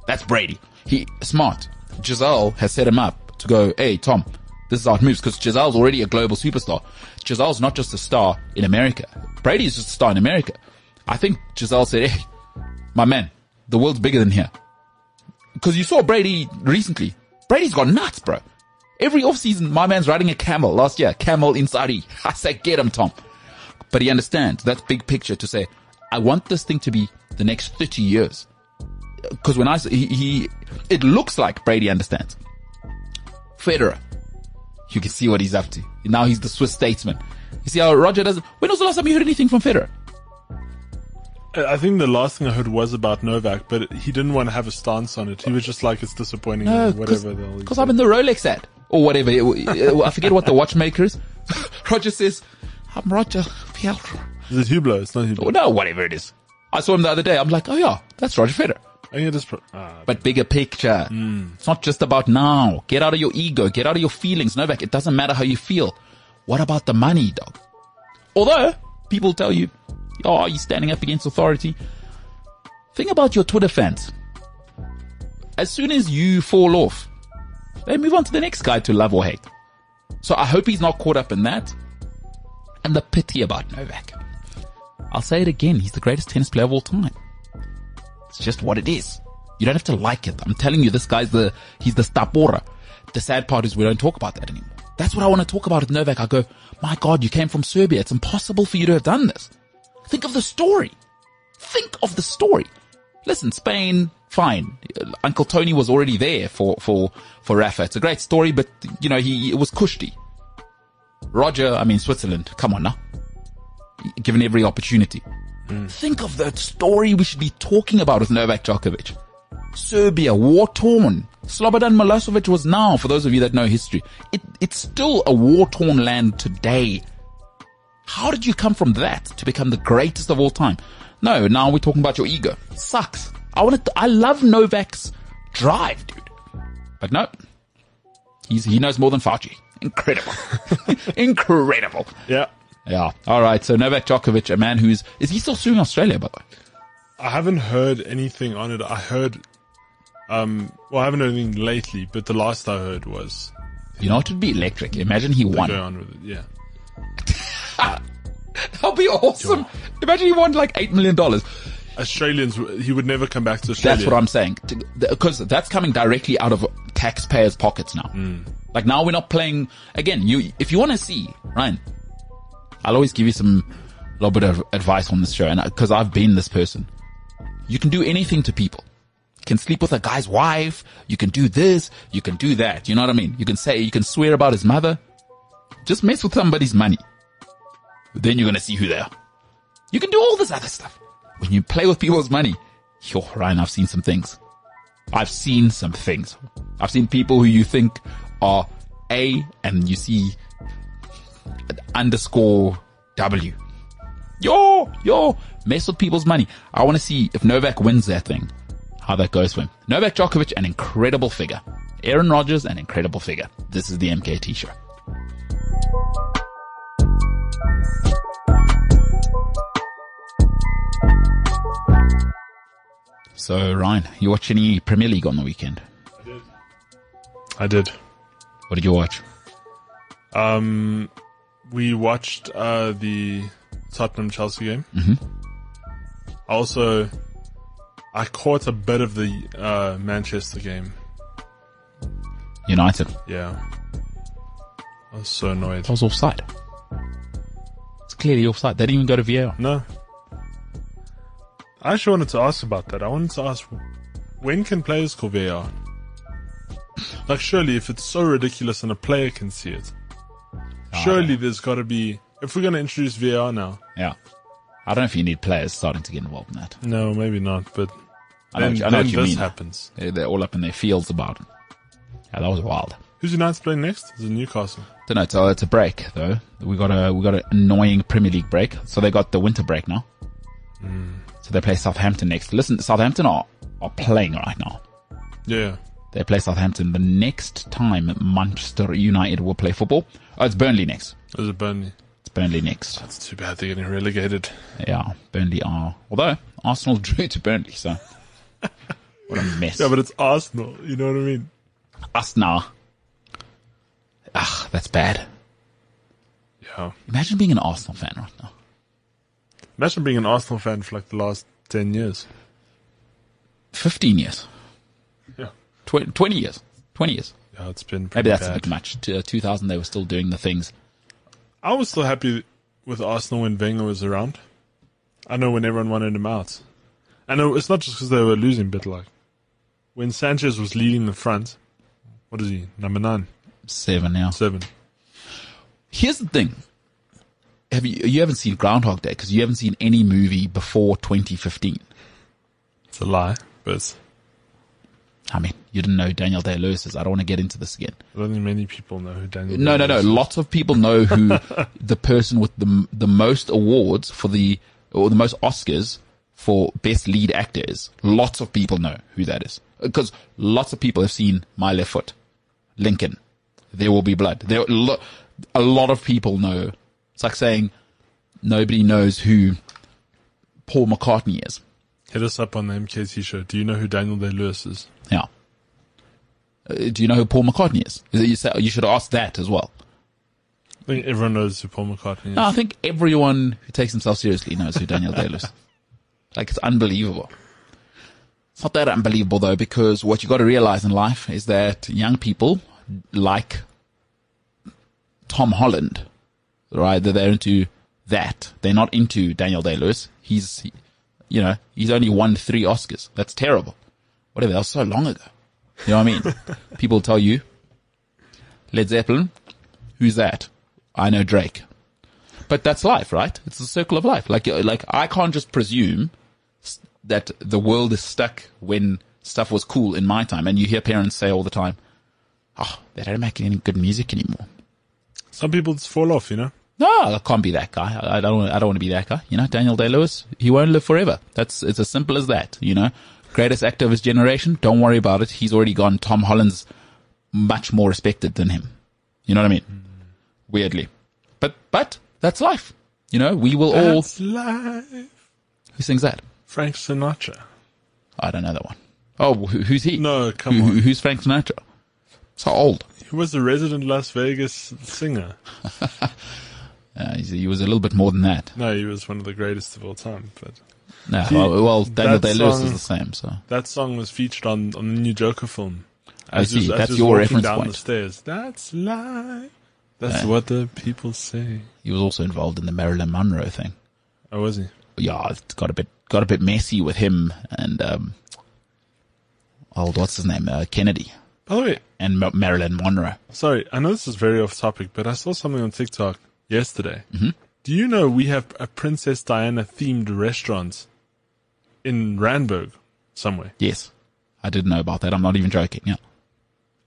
That's Brady. He, smart. Gisele has set him up to go, hey, Tom, this is how it moves because Gisele's already a global superstar. Gisele's not just a star in America. Brady's just a star in America. I think Gisele said, hey, my man, the world's bigger than here. Because you saw Brady recently. Brady's gone nuts, bro. Every offseason, my man's riding a camel. Last year, camel in Saudi. I say, get him, Tom. But he understands. That's big picture to say, I want this thing to be the next 30 years. Cause when I, he, he, it looks like Brady understands. Federer. You can see what he's up to. Now he's the Swiss statesman. You see how Roger doesn't, when was the last time you heard anything from Federer? I think the last thing I heard was about Novak, but he didn't want to have a stance on it. He was just like, it's disappointing, No, or whatever. the hell he because. I'm in the Rolex ad or whatever. I forget what the watchmaker is. Roger says, "I'm Roger Federer." Is it Hublot? It's not Hublot. Or no, whatever it is. I saw him the other day. I'm like, oh yeah, that's Roger Federer. I think it is. Pro- ah, But bigger picture. It's not just about now. Get out of your ego. Get out of your feelings. Novak, it doesn't matter how you feel. What about the money, dog? Although people tell you, oh, you're standing up against authority. Think about your Twitter fans. As soon as you fall off, they move on to the next guy to love or hate. So I hope he's not caught up in that. And the pity about Novak. I'll say it again. He's the greatest tennis player of all time. It's just what it is. You don't have to like it. I'm telling you, this guy's the, he's the stapora. The sad part is we don't talk about that anymore. That's what I want to talk about with Novak. I go, my God, you came from Serbia. It's impossible for you to have done this. Think of the story. Think of the story. Listen, Spain, fine. Uncle Tony was already there for, for, for Rafa. It's a great story, but you know, he, it was Kushti. Roger, I mean, Switzerland. Come on now. Given every opportunity. Hmm. Think of the story we should be talking about with Novak Djokovic. Serbia, war torn. Slobodan Milosevic was now, for those of you that know history, it, it's still a war torn land today. How did you come from that to become the greatest of all time? No, now we're talking about your ego. Sucks. I want to, I love Novak's drive, dude. But no. He's, he knows more than Fauci. Incredible. Incredible. yeah. Yeah. All right. So Novak Djokovic, a man who's, is he still suing Australia, by the way? I haven't heard anything on it. I heard, um, well, I haven't heard anything lately, but the last I heard was You know, it would be electric. Imagine he won. going on with it. Yeah. That'll be awesome. Imagine he won like $8 million. Australians, he would never come back to Australia. That's what I'm saying. Because that's coming directly out of taxpayers' pockets now. Hmm. Like now we're not playing, again, you, if you want to see, Ryan, I'll always give you some, little bit of advice on this show. And because I've been this person, you can do anything to people. You can sleep with a guy's wife. You can do this. You can do that. You know what I mean? You can say, you can swear about his mother. Just mess with somebody's money. Then you're going to see who they are. You can do all this other stuff. When you play with people's money, yo, Ryan, I've seen some things. I've seen some things. I've seen people who you think are A and you see underscore W. Yo, yo, mess with people's money. I want to see if Novak wins that thing, how that goes for him. Novak Djokovic, an incredible figure. Aaron Rodgers, an incredible figure. This is the MKT show. So, Ryan, you watch any Premier League on the weekend? I did. I did. What did you watch? Um, we watched uh, the Tottenham Chelsea game. Mm-hmm. Also, I caught a bit of the uh, Manchester game. United. Yeah, I was so annoyed. I was offside. It's clearly offside. They didn't even go to VAR. No, I actually wanted to ask about that. I wanted to ask when can players call VAR? Like, surely if it's so ridiculous and a player can see it, ah, surely there's got to be. If we're going to introduce VAR now, Yeah. I don't know if you need players starting to get involved in that. no, maybe not. But I know, then, what you- I know then what you this mean. happens. They're, they're all up in their fields about it. Yeah, that was wild. Who's United playing next? Is it Newcastle? Don't know. It's a, it's a break though. We got a we got an annoying Premier League break. So they got the winter break now. Hmm. So they play Southampton next. Listen, Southampton are are playing right now. Yeah. They play Southampton. The next time Manchester United will play football. Oh, it's Burnley next. Is it Burnley? It's Burnley next. That's too bad they're getting relegated. Yeah, Burnley are. Although Arsenal drew to Burnley, so what a mess. Yeah, but it's Arsenal. You know what I mean? us now. Ah, that's bad. Yeah. Imagine being an Arsenal fan right now. Imagine being an Arsenal fan for like the last 10 years. 15 years. Yeah. Tw- 20 years. 20 years. Yeah, it's been Maybe that's bad. a bit much. Uh, 2000, they were still doing the things. I was still happy with Arsenal when Wenger was around. I know when everyone wanted him out. And it's not just because they were losing, but like when Sanchez was leading the front. What is he? Number nine, Seven now. seven. Here's the thing. Have you, you haven't seen Groundhog Day because you haven't seen any movie before 2015. It's a lie, but I mean, you didn't know Daniel Day Lewis is. I don't want to get into this again. I don't think many people know who Daniel. No, no, no. Day-Lewis is. Lots of people know who the person with the the most awards for the or the most Oscars for best lead actor is. Lots of people know who that is because lots of people have seen My Left Foot, Lincoln, There Will Be Blood. There, lo- a lot of people know. It's like saying nobody knows who Paul McCartney is. Hit us up on the MKT show. Do you know who Daniel Day Lewis is? Yeah. Uh, do you know who Paul McCartney is? You, say, you should ask that as well. I think everyone knows who Paul McCartney is. No, I think everyone who takes himself seriously knows who Daniel Day Lewis is. Like, it's unbelievable. It's not that unbelievable though, because what you got to realize in life is that young people like Tom Holland, right? That they're into that. They're not into Daniel Day Lewis. He's, you know, he's only won three Oscars. That's terrible. Whatever. That was so long ago. You know what I mean? people tell you, Led Zeppelin, who's that? I know Drake. But that's life, right? It's the circle of life. Like, like I can't just presume that the world is stuck when stuff was cool in my time. And you hear parents say all the time, "Oh, they don't make any good music anymore." Some people just fall off, you know. No, I can't be that guy. I don't. I don't want to be that guy. You know, Daniel Day Lewis. He won't live forever. That's it's as simple as that. You know, greatest actor of his generation. Don't worry about it. He's already gone. Tom Holland's much more respected than him. You know what I mean? Hmm. Weirdly, but but that's life. You know, we will all. That's life. Who sings that? Frank Sinatra. I don't know that one. Oh, who's he? No, come Who- on. who's Frank Sinatra? So old. He was a resident Las Vegas singer. Uh, he was a little bit more than that. No, he was one of the greatest of all time. But No, He- well, well, Daniel that Day Lewis song- is the same. So that song was featured on, on the new Joker film. I As see. That's your reference down point. the stairs. That's life. That's what the people say. he was also involved in the Marilyn Monroe thing. Oh, was he? yeah, it got a bit got a bit messy with him and um, old what's his name uh, Kennedy By the way, and Ma- Marilyn Monroe. sorry, I know this is very off topic, but I saw something on TikTok yesterday. Mm-hmm. Do you know we have a Princess Diana themed restaurant in Randburg somewhere? Yes, I didn't know about that. I'm not even joking. Yeah,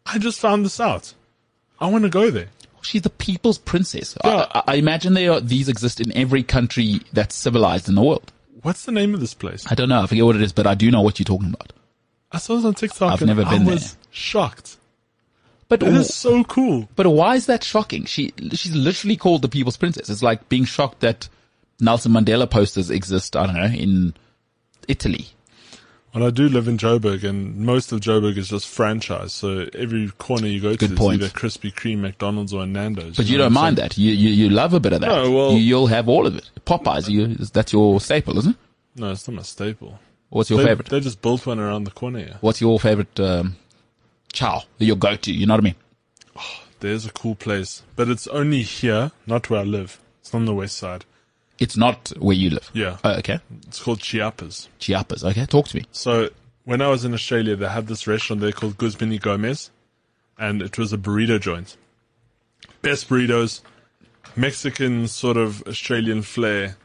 I just found this out. I want to go there. she's the people's princess. Yeah. I, I imagine they are, these exist in every country that's civilized in the world. What's the name of this place? I don't know. I forget what it is, but I do know what you're talking about. I saw this on TikTok. I've never been I was there. shocked. But It is so cool. but why is that shocking? She she's literally called the people's princess. It's like being shocked that Nelson Mandela posters exist. I don't know in Italy. Well, I do live in Joburg, and most of Joburg is just franchise. So every corner you go to Good is point. either Krispy Kreme, McDonald's, or Nando's. But you know don't mind saying? that. You, you you love a bit of that. No, well- you, you'll have all of it. Popeyes, you that's your staple, isn't it? No, it's not my staple. What's your they, favorite? They just built one around the corner here. What's your favorite um, chow? Your go-to? You know what I mean? There's a cool place, but it's only here, not where I live. It's on the west side. It's not where you live. Yeah. Oh, okay. It's called Chiapas. Chiapas. Okay. Talk to me. So when I was in Australia, they had this restaurant there called Guzman y Gomez, and it was a burrito joint. Best burritos, Mexican sort of Australian flair.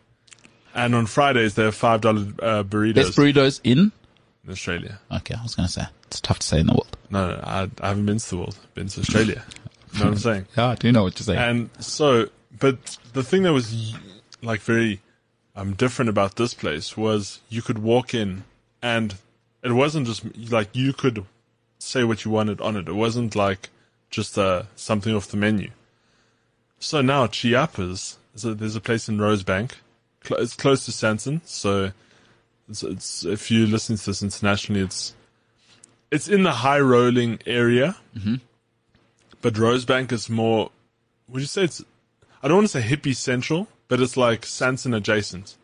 And on Fridays, they have five dollar uh, burritos Best burritos in. in Australia. Okay, I was gonna say it's tough to say in the world. No, no, I, I haven't been to the world. I've been to Australia. you know what I'm saying? Yeah, I do know what you're saying. And so, but the thing that was like very um, different about this place was you could walk in and it wasn't just like you could say what you wanted on it. It wasn't like just uh, something off the menu. So now Chiapas, so there's a place in Rosebank. Cl- It's close to Sandton, so it's, it's if you listen to this internationally, it's it's in the high rolling area. Mm-hmm. But Rosebank is more. Would you say it's? I don't want to say hippie central, but it's like Sandton adjacent.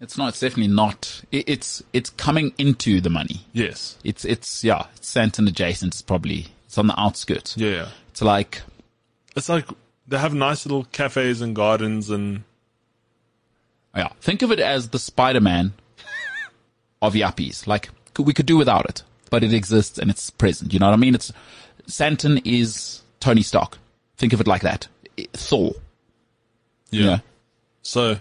it's not. It's definitely not. It, it's it's coming into the money. Yes. It's it's yeah. It's Sandton adjacent is probably It's on the outskirts. Yeah, yeah. It's like, It's like they have nice little cafes and gardens and yeah, think of it as the Spider-Man of yuppies. Like, we could do without it, but it exists and it's present. You know what I mean? It's, Sandton is Tony Stark. Think of it like that. I- Thor. yeah. Yeah. So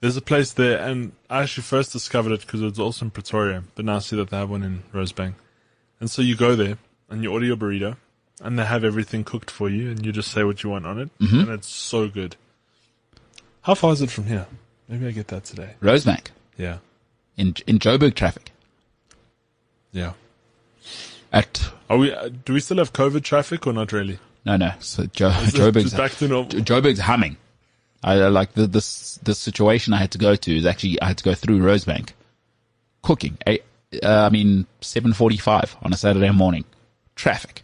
there's a place there, and I actually first discovered it because it was also in Pretoria, but now I see that they have one in Rosebank. And so you go there and you order your burrito, and they have everything cooked for you, and you just say what you want on it, mm-hmm. and it's so good. How far is it from here? Maybe I get that today. Rosebank. Yeah, In, in Joburg traffic. yeah. At, Are we? uh, Do we still have COVID traffic or not really? no, no. So jo- Joburg's, back to normal. Joburg's humming. I uh, like the, this this situation I had to go to is actually I had to go through Rosebank, cooking. I, uh, I mean, seven forty-five on a Saturday morning, traffic.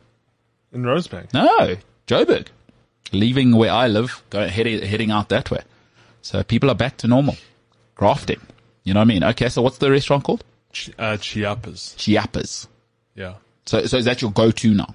in Rosebank. No, Joburg, leaving where I live, going heading heading out that way. So people are back to normal, grafting. You know what I mean? Okay, so what's the restaurant called? Ch- uh, Chiapas. Chiapas. Yeah. So so is that your go-to now?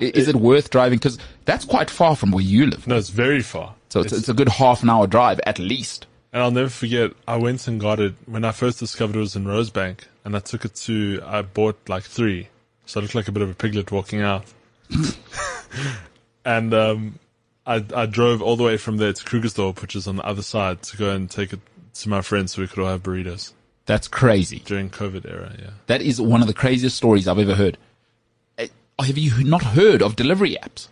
Is it worth driving? Because that's quite far from where you live. No, it's very far. So it's, it's a good half an hour drive at least. And I'll never forget, I went and got it when I first discovered it was in Rosebank, and I took it to, I bought like three. So I looked like a bit of a piglet walking out. and um, I, I drove all the way from there to Krugersdorp, which is on the other side, to go and take it to my friends so we could all have burritos That's crazy. during COVID era, yeah. That is one of the craziest stories I've ever heard. Eh, Have you not heard of delivery apps?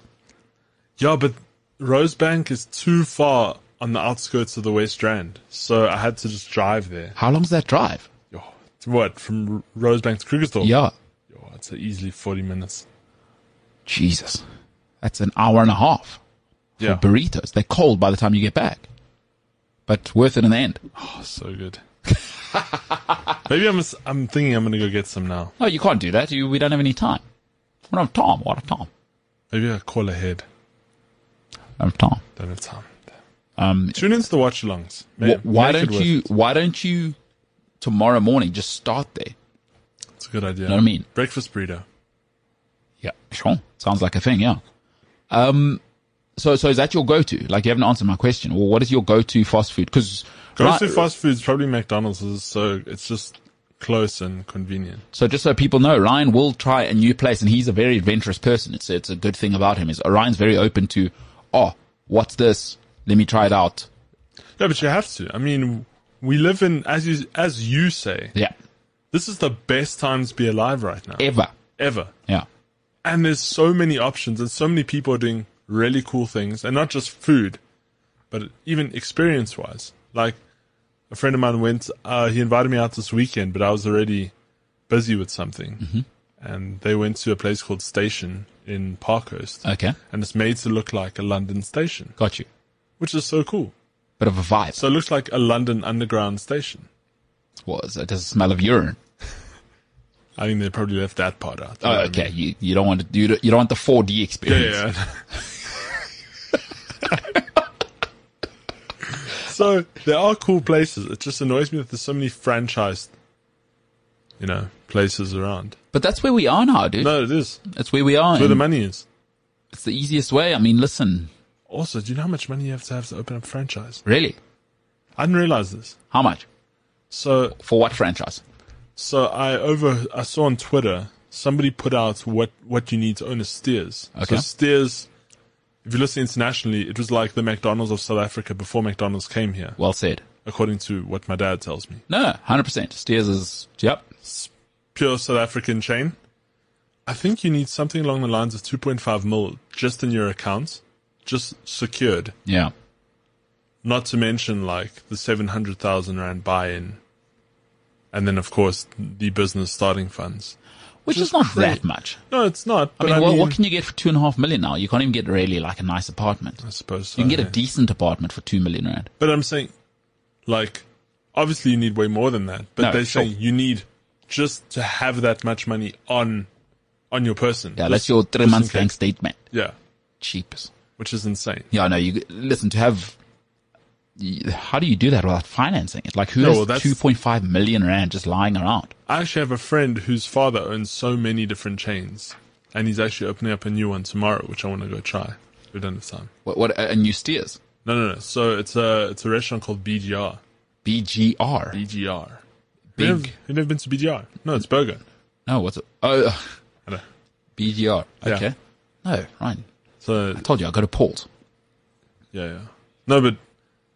Yeah, but Rosebank is too far on the outskirts of the West Rand, so I had to just drive there. How long's that drive? Yo, what, from Rosebank to Krugersdorp? Yeah. Yo, it's easily 40 minutes. Jesus. That's an hour and a half. Yeah. Burritos. They're cold by the time you get back. But worth it in the end. Oh, so good. Maybe I'm I'm thinking I'm gonna go get some now. No, you can't do that. You, we don't have any time. We don't have time. What a time. Maybe I call ahead. Don't have time. Don't have time. Um, Tune into the watch alongs. wh- why don't you, why don't you tomorrow morning just start there? It's a good idea. know what I mean? Breakfast burrito. Yeah, sure. Sounds like a thing, yeah. Um, so, so is that your go-to? Like, you haven't answered my question. Well, what is your go-to fast food? Cause, Go to fast foods, probably McDonald's is so it's just close and convenient. so just so people know, Ryan will try a new place and he's a very adventurous person. It's, it's a good thing about him is Ryan's very open to, oh, what's this? Let me try it out. Yeah, but you have to. I mean, we live in as you as you say, Yeah. this is the best time to be alive right now. Ever. Ever. Yeah. And there's so many options and so many people are doing really cool things and not just food, but even experience wise. Like a friend of mine went, uh, he invited me out this weekend, but I was already busy with something. And they went to a place called Station in Parkhurst. Okay. And it's made to look like a London station, Got you. which is so cool. Bit of a vibe. So it looks like a London underground station. Was it does it smell of urine? I think they probably left that part out. Oh, what I okay. mean? You, you don't want to, you don't, you don't want the 4D experience. Yeah, yeah. so there are cool places. It just annoys me that there's so many franchised, you know, places around. But that's where we are now, dude. No, it is That's where we are. where the money is. it's the easiest way. I mean, listen, Also, do you know how much money you have to have to open up a franchise? really, I didn't realize this. how much So, for what franchise? so I over I saw on Twitter somebody put out what what you need to own a Steers. Okay. So Steers, if you listen internationally, it was like the McDonald's of South Africa before McDonald's came here, Well said. according to what my dad tells me. No, hundred percent. Steers is yep. pure South African chain. I think you need something along the lines of 2.5 mil just in your account, just secured. Yeah, Not to mention like the 700,000 rand buy-in. And then of course the business starting funds. Which is not crazy. that much. No, it's not. I mean, I well, mean, what can you get for two and a half million now? You can't even get really like a nice apartment. I suppose so, You can get yeah. a decent apartment for two million rand. But I'm saying, like, obviously you need way more than that. But No, they're sure. saying you need just to have that much money on, on your person. Yeah, Just- that's your three just in months bank statement. Yeah, Cheapest. which is insane. Yeah, no. You listen to have. How do you do that without financing it? Like, who No, has well, two point five million rand just lying around? I actually have a friend whose father owns so many different chains. and he's actually opening up a new one tomorrow, which I want to go try. We don't have time. What, what a new steers? No, no, no. So it's a it's a restaurant called BGR. BGR. BGR. Never, Big. you never been to BGR? No, it's burger. No, what's it? Oh, I know. BGR. Yeah. Okay. No, right. So I told you I go to Paul's. yeah, yeah. No, but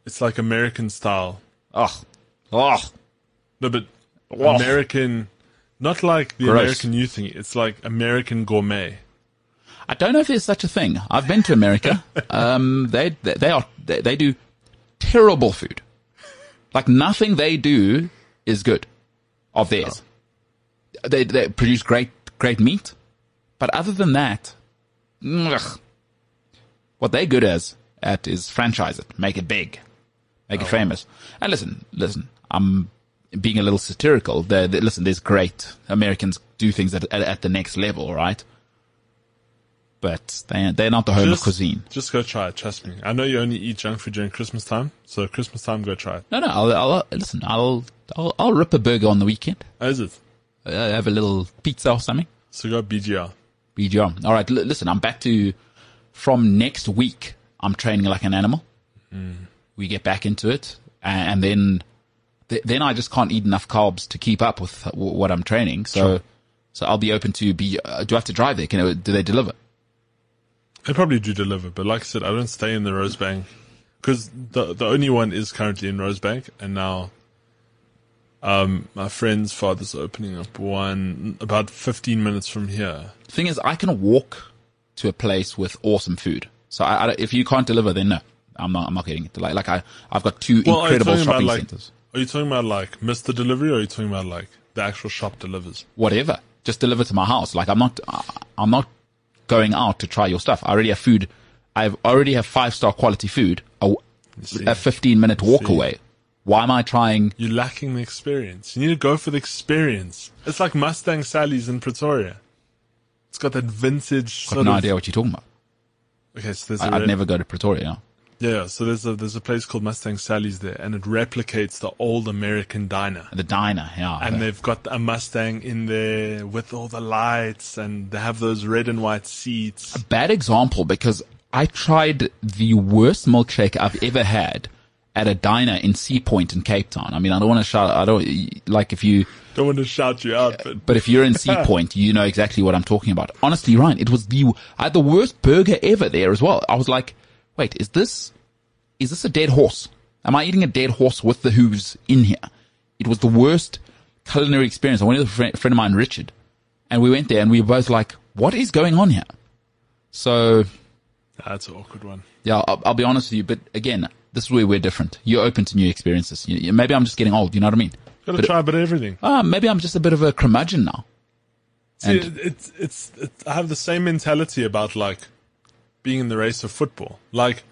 it's like American style. Oh, oh, No, but Oh. American, not like the Gross. American you think. It's like American gourmet. I don't know if there's such a thing. I've been to America. um, they, they they are they, they do terrible food. Like nothing they do is good of theirs. They they produce great great meat, but other than that, ugh, what they're good as at is franchise it, make it big, make it famous. And listen, listen, I'm being a little satirical. There, there- listen, there's great Americans do things at, at, at the next level, right? But they they're not the home of cuisine. Just go try it. Trust me. I know you only eat junk food during Christmas time, so Christmas time, go try it. No, no, I'll, I'll listen. I'll, I'll I'll rip a burger on the weekend. How is it? Uh, have a little pizza or something. So go BGR. BGR. All right, l- listen. I'm back to from next week. I'm training like an animal. We get back into it, and, and then th- then I just can't eat enough carbs to keep up with w- what I'm training. So so I'll be open to be. Uh, do I have to drive there? Can it, do they deliver? They probably do deliver, but like I said, I don't stay in the Rosebank because the the only one is currently in Rosebank, and now, um, my friend's father's opening up one about fifteen minutes from here. Thing is, I can walk to a place with awesome food. So I, I, if you can't deliver, then no, I'm not. I'm not getting it. Like, like I, I've got two Well, incredible shopping like? centers. Are you talking about like Mister Delivery, or are you talking about like the actual shop delivers? Whatever, just deliver to my house. Like I'm not. I'm not going out to try your stuff. I already have food. I already have five star quality food. A, a 15 minute walk away. Why am I trying? You're lacking the experience. You need to go for the experience. It's like Mustang Sally's in Pretoria. It's got that vintage I've no of. idea what you're talking about. Okay, so I, I'd never go to Pretoria. Yeah, so there's a there's a place called Mustang Sally's there, and it replicates the old American diner. The diner, yeah. And they've got a Mustang in there with all the lights, and they have those red and white seats. A bad example because I tried the worst milkshake I've ever had at a diner in Sea Point in Cape Town. I mean, I don't want to shout. I don't like if you, Don't want to shout you out, but but if you're in Sea Point, you know exactly what I'm talking about. Honestly, Ryan, it was the I had the worst burger ever there as well. I was like, wait, is this is this a dead horse? Am I eating a dead horse with the hooves in here? It was the worst culinary experience. I went with a friend, friend of mine, Richard, and we went there and we were both like, what is going on here? So that's an awkward one. yeah, I'll, I'll be honest with you, but again, this is where we're different. You're open to new experiences. You, maybe I'm just getting old. You know what I mean? Gotta But- try a bit of everything. Ah, maybe I'm just a bit of a curmudgeon now. See, And- it's, it's it's I have the same mentality about like being in the race of football. Like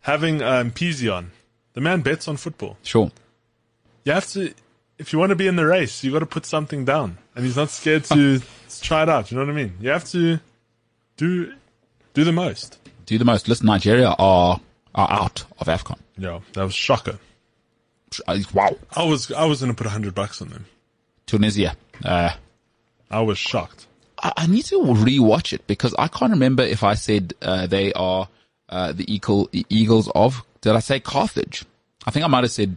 having um, Peasy on, the man bets on football. Sure. You have to, if you want to be in the race, you got to put something down, and he's not scared to try it out. You know what I mean? You have to do do the most. Do the most. Listen, Nigeria are are out of AFCON. Yeah, that was shocker. Wow. I was I was gonna put a hundred bucks on them. Tunisia. Uh, I was shocked. I, I need to rewatch it because I can't remember if I said uh, they are uh, the eagle, Eagles of. Did I say Carthage? I think I might have said.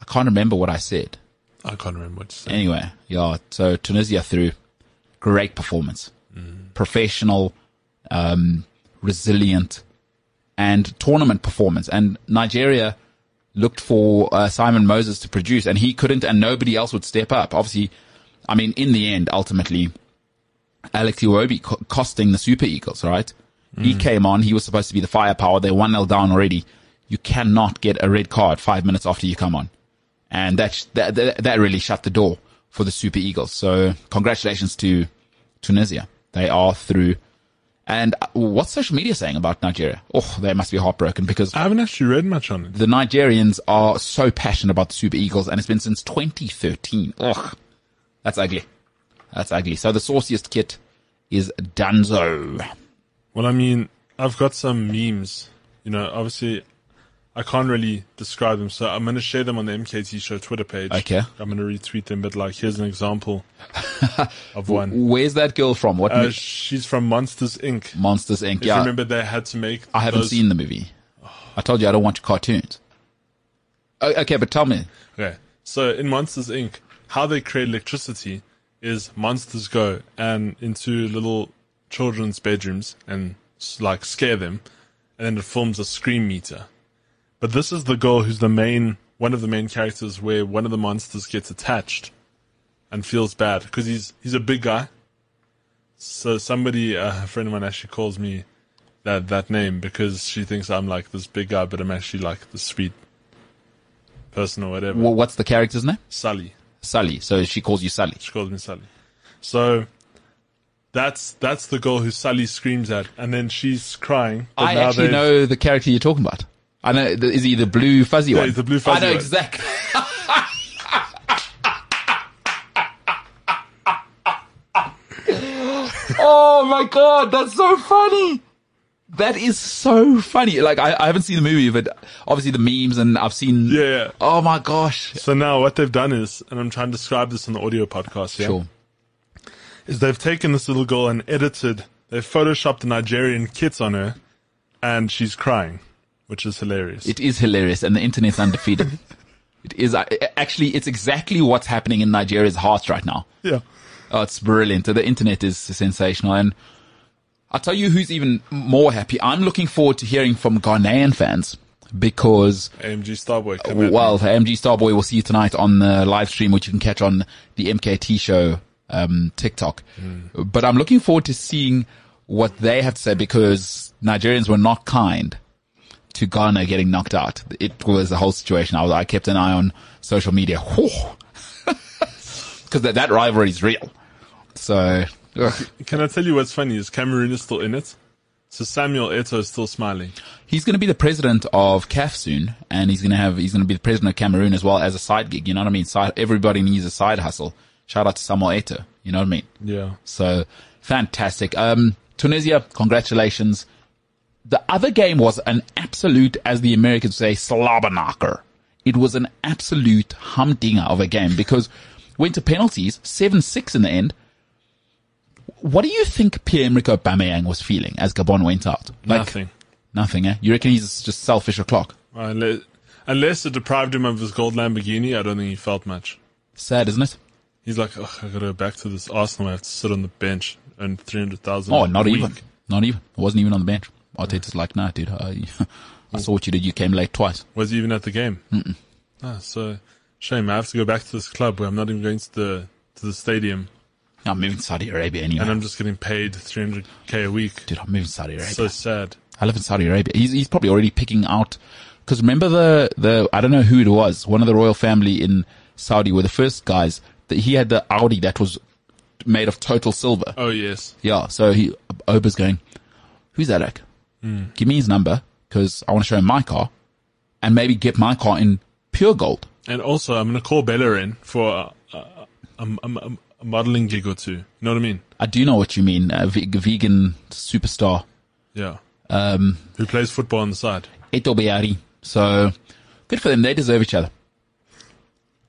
I can't remember what I said. I can't remember what to say. Anyway, yeah. So Tunisia through, great performance, professional, um, resilient, and tournament performance. And Nigeria looked for uh, Simon Moses to produce, and he couldn't, and nobody else would step up. Obviously, I mean, in the end, ultimately, Alex Iwobi co- costing the Super Eagles, right? He came on. He was supposed to be the firepower. They're 1 0 down already. You cannot get a red card five minutes after you come on. And that, sh- that, that, that really shut the door for the Super Eagles. So congratulations to Tunisia. They are through. And uh, what's social media saying about Nigeria? Oh, they must be heartbroken because I haven't actually read much on it. the Nigerians are so passionate about the Super Eagles, and it's been since 2013. Ugh, that's ugly. That's ugly. So the sauciest kit is Danzo. Well, I mean, I've got some memes. You know, obviously, I can't really describe them, so I'm going to share them on the MKT Show Twitter page. Okay. I'm going to retweet them, but like, here's an example. of one. Where's that girl from? What Uh, mo- she's from Monsters Inc. Monsters Inc. If Yeah, you remember, they had to make. I haven't those- seen the movie. I told you I don't watch cartoons. Okay, but tell me. Okay, so in Monsters Inc., how they create electricity is monsters go and into little children's bedrooms and like scare them, and then it forms a scream meter. But this is the girl who's the main, one of the main characters, where one of the monsters gets attached and feels bad because he's he's a big guy. So somebody, uh, a friend of mine, actually calls me that that name because she thinks I'm like this big guy, but I'm actually like the sweet person or whatever. What's the character's name? Sully. Sully. So she calls you Sally. She calls me Sally. So that's that's the girl who Sally screams at, and then she's crying. but I now actually they've- know the character you're talking about. I know. Is he the blue fuzzy one? he's the blue fuzzy I know one. exactly. oh my god, that's so funny. That is so funny. Like I, I haven't seen the movie, but obviously the memes and I've seen. Yeah. Oh my gosh. So now what they've done is, and I'm trying to describe this on the audio podcast, yeah, Sure. is they've taken this little girl and edited, they've photoshopped a Nigerian kit on her, and she's crying, which is hilarious. It is hilarious, and the internet's undefeated. it is uh, actually. It's exactly what's happening in Nigeria's hearts right now. yeah. Oh, it's brilliant. The internet is sensational. And I'll tell you who's even more happy. I'm looking forward to hearing from Ghanaian fans because, AMG Starboy. Come well, me. MG Starboy will see you tonight on the live stream, which you can catch on the MKT show, um, TikTok. But I'm looking forward to seeing what they have to say because Nigerians were not kind to Ghana getting knocked out. It was the whole situation. I, was, I kept an eye on social media. Because that, that rivalry is real. So, ugh. Can I tell you what's funny? Is Cameroon is still in it. So Samuel Eto'o is still smiling. he's going to be the president of CAF soon, and he's going to have he's going to be the president of Cameroon as well as a side gig. You know what I mean? Side, everybody needs a side hustle. Shout out to Samuel Eto'o. You know what I mean? Yeah. So fantastic. Um, Tunisia, congratulations. The other game was an absolute, as the Americans say, slobberknocker. It was an absolute humdinger of a game because went to penalties, 7-6 in the end. What do you think Pierre-Emerick Aubameyang was feeling as Gabon went out? Like, Nothing. Nothing, eh? You reckon he's just selfish o'clock? Unless, unless it deprived him of his gold Lamborghini, I don't think he felt much. Sad, isn't it? He's like, Ugh, I gotta go back to this Arsenal. I have to sit on the bench and three hundred thousand. Oh, not even. Not even. I wasn't even on the bench. Arteta's like, nah, dude. I, I saw what you did. You came late twice. Was he even at the game? Mm-mm. Ah, so shame. I have to go back to this club where I'm not even going to the to the stadium, I'm moving to Saudi Arabia anyway. and I'm just getting paid 300k a week. Dude, I'm moving to Saudi Arabia. So sad. I live in Saudi Arabia. He's, he's probably already picking out, cause remember the, the, I don't know who it was, one of the royal family in Saudi were the first guys that he had the Audi that was made of total silver. Oh yes. Yeah. So he, Auba's going, who's that like? Hmm. Give me his number cause I want to show him my car and maybe get my car in pure gold. And also, I'm gonna call Bellerin for a, a, a, a, modeling gig or two. You know what I mean? I do know what you mean. A vegan superstar. Yeah. Um, Who plays football on the side? Eto. So good for them. They deserve each other.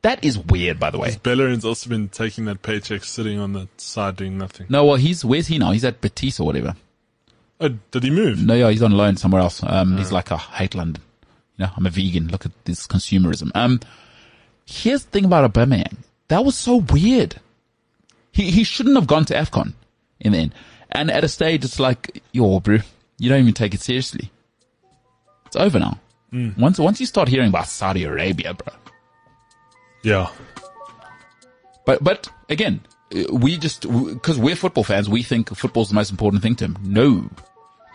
That is weird, by the way. Bellerin's also been taking that paycheck, sitting on the side doing nothing. No, well, he's, where's he now? He's at Betis or whatever. Oh, did he move? No, yeah, he's on loan somewhere else. Um, he's like, I hate London. You know, I'm a vegan. Look at this consumerism. Um, here's the thing about Aubameyang. That was so weird. He, he shouldn't have gone to AFCON in the end. And at a stage, it's like, yo, bro, you don't even take it seriously. It's over now. Mm. Once, once you start hearing about Saudi Arabia, bro. Yeah. But but again, we just because we're football fans, we think football's the most important thing to him. No,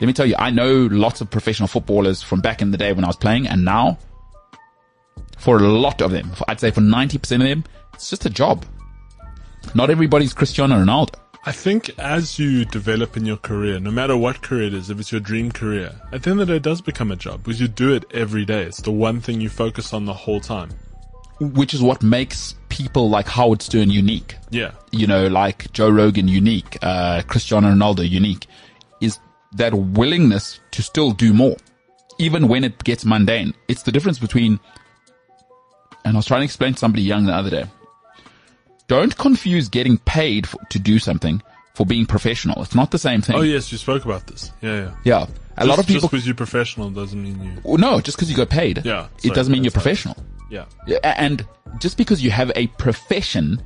let me tell you, I know lots of professional footballers from back in the day when I was playing, and now, for a lot of them, I'd say for ninety percent of them, it's just a job. Not everybody's Cristiano Ronaldo. I think as you develop in your career, no matter what career it is, if it's your dream career, at the end of the day, it does become a job because you do it every day. It's the one thing you focus on the whole time. Which is what makes people like Howard Stern unique. Yeah. you know, like Joe Rogan unique, uh, Cristiano Ronaldo unique, is that willingness to still do more, even when it gets mundane. It's the difference between, and I was trying to explain to somebody young the other day. Don't confuse getting paid for, to do something for being professional. It's not the same thing. Oh yes, you spoke about this. Yeah, yeah. Yeah. A Just, lot of people, just because you're professional doesn't mean you. Well, no, just because you got paid. Yeah, It doesn't mean you're professional. Yeah. Yeah, And just because you have a profession,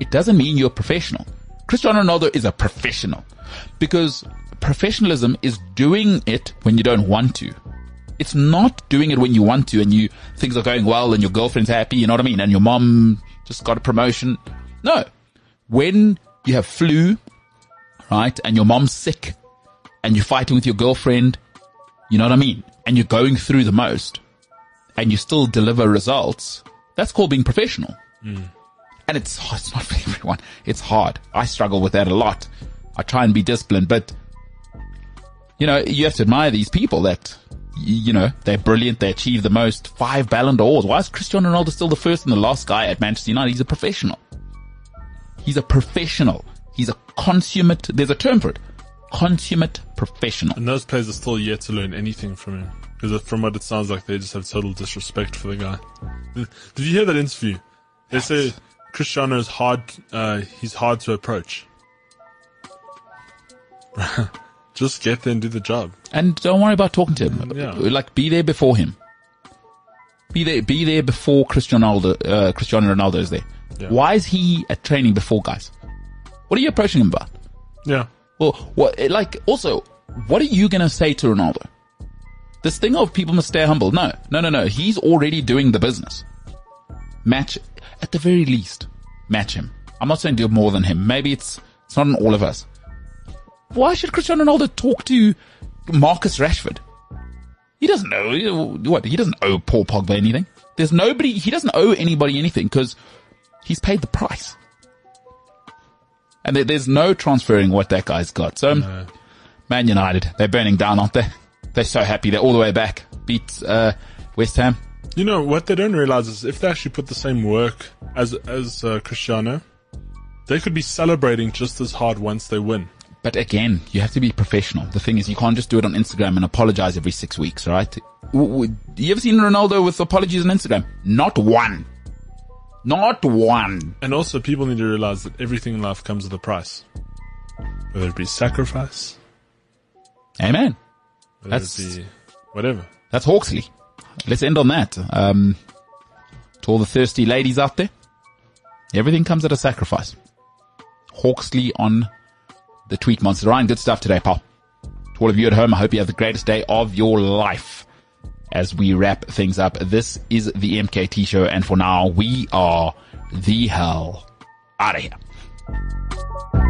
it doesn't mean you're professional. Cristiano Ronaldo is a professional because professionalism is doing it when you don't want to. It's not doing it when you want to and you, things are going well and your girlfriend's happy, you know what I mean? And your mom just got a promotion. No. When you have flu, right? And your mom's sick and you're fighting with your girlfriend, you know what I mean? And you're going through the most and you still deliver results, that's called being professional. Hmm. And it's, it's not for everyone. It's hard. I struggle with that a lot. I try and be disciplined, but you know, you have to admire these people that, you know, they're brilliant. They achieve the most five Ballon d'Ors. Why is Cristiano Ronaldo still the first and the last guy at Manchester United? He's a professional. He's a professional. He's a consummate, there's a term for it. Consummate professional. And those players are still yet to learn anything from him. Because from what it sounds like, they just have total disrespect for the guy. Did you hear that interview? They say Cristiano is hard, uh, he's hard to approach. just get there and do the job. And don't worry about talking to him. Yeah. Like, be there before him. Be there, be there before Cristiano Ronaldo, uh, Cristiano Ronaldo is there. Yeah. Why is he at training before guys? What are you approaching him about? Yeah. Well, what, like, also, what are you gonna say to Ronaldo? This thing of people must stay humble. No, no, no, no. He's already doing the business. Match, at the very least, match him. I'm not saying do more than him. Maybe it's, it's not in all of us. Why should Cristiano Ronaldo talk to Marcus Rashford? He doesn't know, what, he doesn't owe Paul Pogba anything. There's nobody, he doesn't owe anybody anything because he's paid the price. And there, there's no transferring what that guy's got. So, Man United, they're burning down, aren't they? They're so happy. They're all the way back. Beat, uh, West Ham. You know, what they don't realize is if they actually put the same work as, as, uh, Cristiano, they could be celebrating just as hard once they win. But again, you have to be professional. The thing is, you can't just do it on Instagram and apologize every six weeks, right? You ever seen Ronaldo with apologies on Instagram? Not one. Not one. And also, people need to realize that everything in life comes with a price. Whether it be sacrifice, Amen. whether That's- it be whatever. That's HawXli. Let's end on that. Um, to all the thirsty ladies out there, everything comes at a sacrifice. HawXli on the Tweet Monster. Ryan, good stuff today, pal. To all of you at home, I hope you have the greatest day of your life. As we wrap things up, this is the MKT show, and for now, we are the hell out of here.